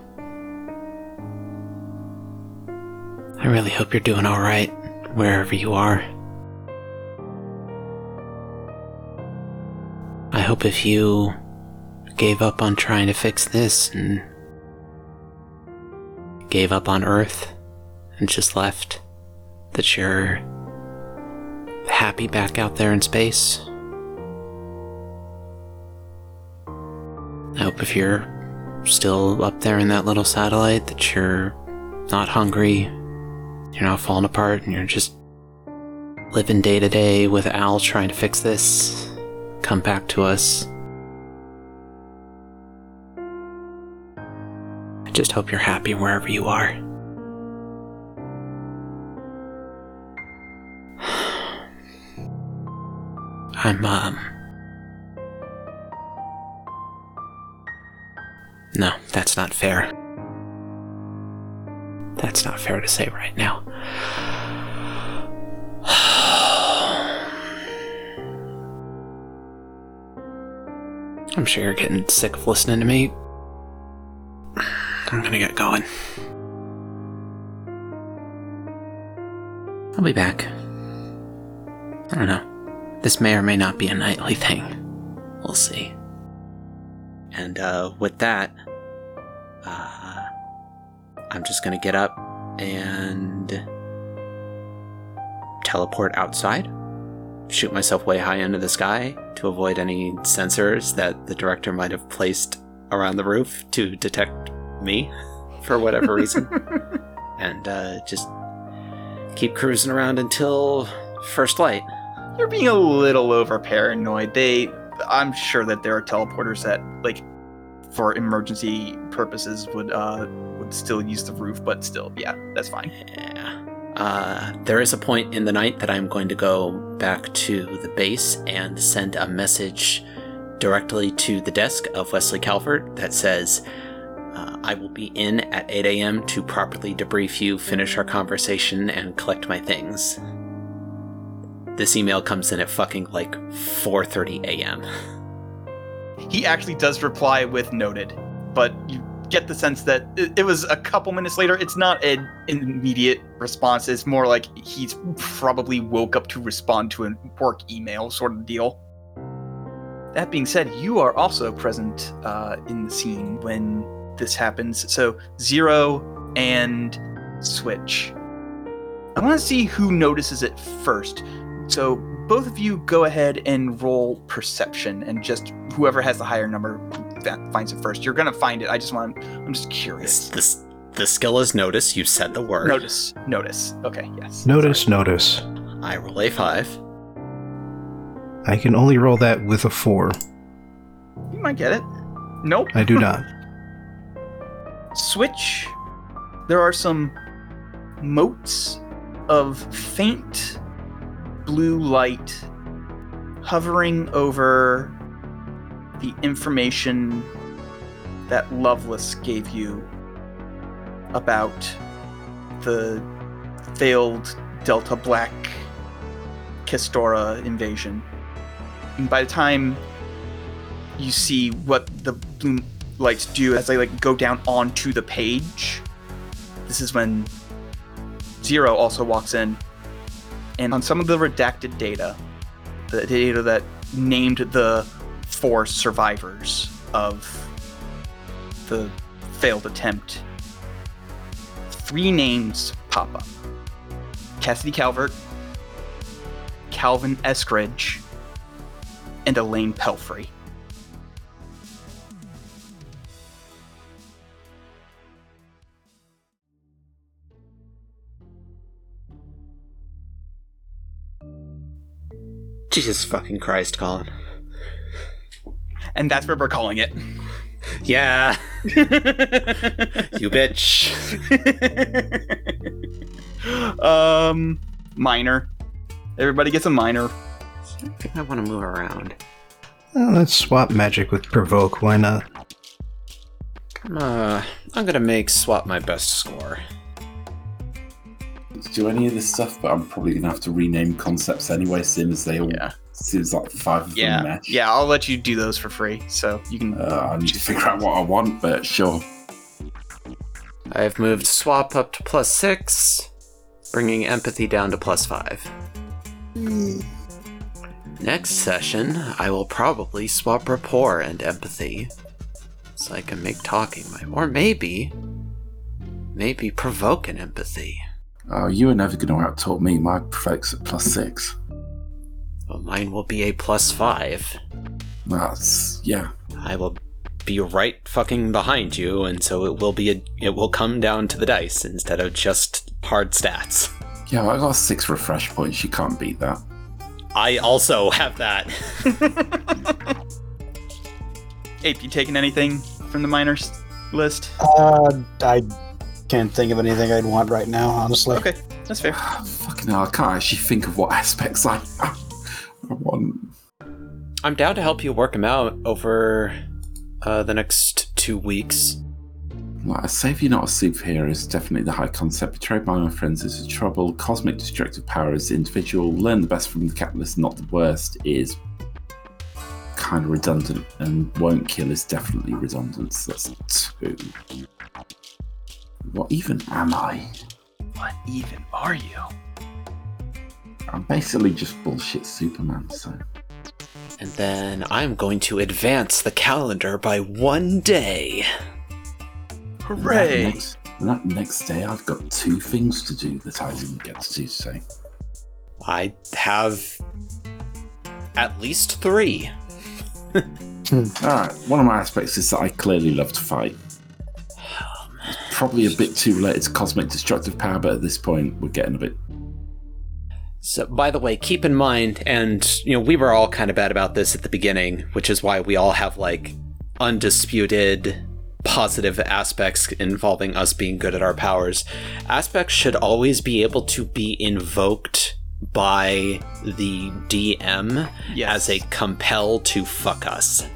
I really hope you're doing alright, wherever you are. I hope if you gave up on trying to fix this and gave up on Earth and just left, that you're happy back out there in space. I hope if you're still up there in that little satellite that you're not hungry, you're not falling apart, and you're just living day to day with Al trying to fix this. Come back to us. I just hope you're happy wherever you are. *sighs* I'm, um. No, that's not fair. That's not fair to say right now. *sighs* I'm sure you're getting sick of listening to me. I'm gonna get going. I'll be back. I don't know. This may or may not be a nightly thing. We'll see. And uh, with that, uh, I'm just gonna get up and teleport outside, shoot myself way high into the sky to avoid any sensors that the director might have placed around the roof to detect me *laughs* for whatever reason, *laughs* and uh, just keep cruising around until first light. You're being a little over paranoid. They I'm sure that there are teleporters that, like, for emergency purposes, would uh would still use the roof. But still, yeah, that's fine. Yeah. Uh, there is a point in the night that I'm going to go back to the base and send a message directly to the desk of Wesley Calvert that says, uh, I will be in at 8 a.m. to properly debrief you, finish our conversation, and collect my things. This email comes in at fucking like 4:30 a.m. *laughs* He actually does reply with noted, but you get the sense that it, it was a couple minutes later. It's not an immediate response. It's more like he's probably woke up to respond to a work email sort of deal. That being said, you are also present uh, in the scene when this happens. So Zero and Switch. I want to see who notices it first. So both of you go ahead and roll perception, and just whoever has the higher number fa- finds it first. You're gonna find it. I just want. I'm just curious. this, the skill is notice. You said the word. Notice. Notice. Okay. Yes. Notice, notice. I roll a five. I can only roll that with a four. You might get it. Nope. I do *laughs* not. Switch. There are some motes of faint blue light hovering over the information that Lovelace gave you about the failed Delta Black Kistora invasion. And by the time you see what the blue lights do as they like go down onto the page, this is when Zero also walks in, and on some of the redacted data, the data that named the four survivors of the failed attempt, three names pop up: Cassidy Calvert, Calvin Eskridge, and Elaine Pelfrey. Jesus fucking Christ, Colin. And that's what we're calling it. Yeah, *laughs* you bitch. um, minor. Everybody gets a minor. I think I want to move around. Well, let's swap magic with provoke. Why not? Uh, I'm gonna make swap my best score. Do any of this stuff, but I'm probably gonna have to rename concepts anyway, seeing as they all Yeah. seems like five of them Yeah. match. Yeah, I'll let you do those for free. So you can. Uh, I need to figure out what I want, but sure. I've moved swap up to plus six, bringing empathy down to plus five. Next session, I will probably swap rapport and empathy, so I can make talking my, or maybe, maybe provoke an empathy. Oh, you are never gonna outtalk me. My provokes at plus six. Well, mine will be a plus five. That's yeah. I will be right fucking behind you, and so it will be a, it will come down to the dice instead of just hard stats. Yeah, I got six refresh points. You can't beat that. I also have that. *laughs* Ape, you taking anything from the minors list? Uh, I can't think of anything I'd want right now, honestly. Okay, that's fair. *sighs* Fucking hell, I can't actually think of what *laughs* aspects I, I want. I'm down to help you work them out over uh, the next two weeks. Like, a savior, not a superhero, is definitely the high concept. Betrayed by my friends is a trouble. Cosmic destructive power is individual. Learn the best from the catalyst, not the worst, is kind of redundant. And won't kill is definitely redundant. So that's two. What even am I? What even are you? I'm basically just bullshit Superman, so. And then I'm going to advance the calendar by one day. That Hooray! next, that next day, I've got two things to do that I didn't get to do today. I have at least three. *laughs* Alright, one of my aspects is that I clearly love to fight. It's probably a bit too late. It's cosmic destructive power, but at this point, we're getting a bit. So, by the way, keep in mind, and you know, we were all kind of bad about this at the beginning, which is why we all have like undisputed positive aspects involving us being good at our powers. Aspects should always be able to be invoked by the DM Yes. as a compel to fuck us.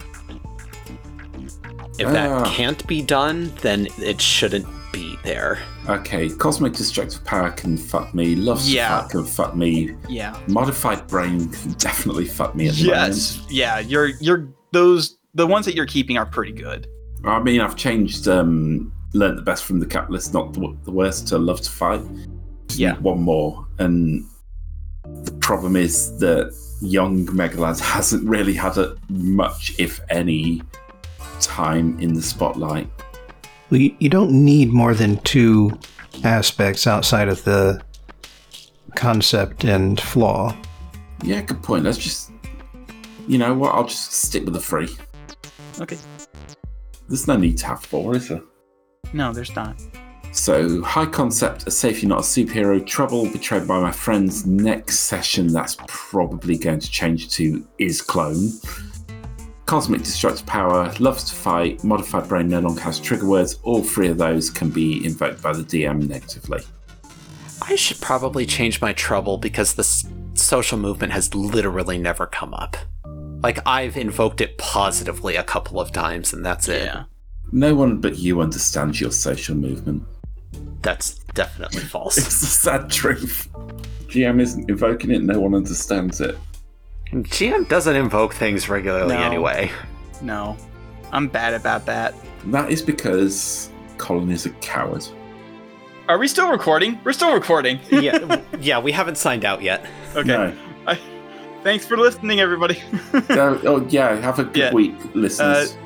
If that Ah. can't be done, then it shouldn't be there. Okay, cosmic destructive power can fuck me. Love Yeah. yeah. can fuck me. Yeah. Modified brain can definitely fuck me at the Yes. Yeah. You're you're those the ones that you're keeping are pretty good. I mean, I've changed, um, learned the best from the capitalist, not the, the worst, to love to fight. Just Yeah. One more, and the problem is that young Megalad *laughs* hasn't really had a much, if any, time in the spotlight. Well, you, you don't need more than two aspects outside of the concept and flaw. Yeah, good point. Let's just, you know what? I'll just stick with the three. Okay. There's no need to have four, is there? No, there's not. So, high concept, a safety, not a superhero, trouble, betrayed by my friends. Next session, that's probably going to change to is clone. Cosmic destructive power, loves to fight, modified brain no longer has trigger words. All three of those can be invoked by the DM negatively. I should probably change my trouble because this social movement has literally never come up. Like, I've invoked it positively a couple of times, and that's it. Yeah. No one but you understands your social movement. That's definitely *laughs* false. It's the sad truth. GM isn't invoking it, no one understands it. GM doesn't invoke things regularly No. anyway. No. I'm bad about that. That is because Colin is a coward. Are we still recording? We're still recording. *laughs* yeah, yeah, we haven't signed out yet. Okay. No. I, thanks for listening, everybody. oh, oh, yeah, have a good Yeah. week, listeners. Uh,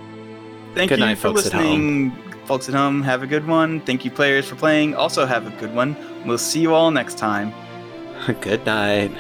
thank Good you night, for folks at listening. Folks at home, have a good one. Thank you, players, for playing. Also, have a good one. We'll see you all next time. *laughs* Good night.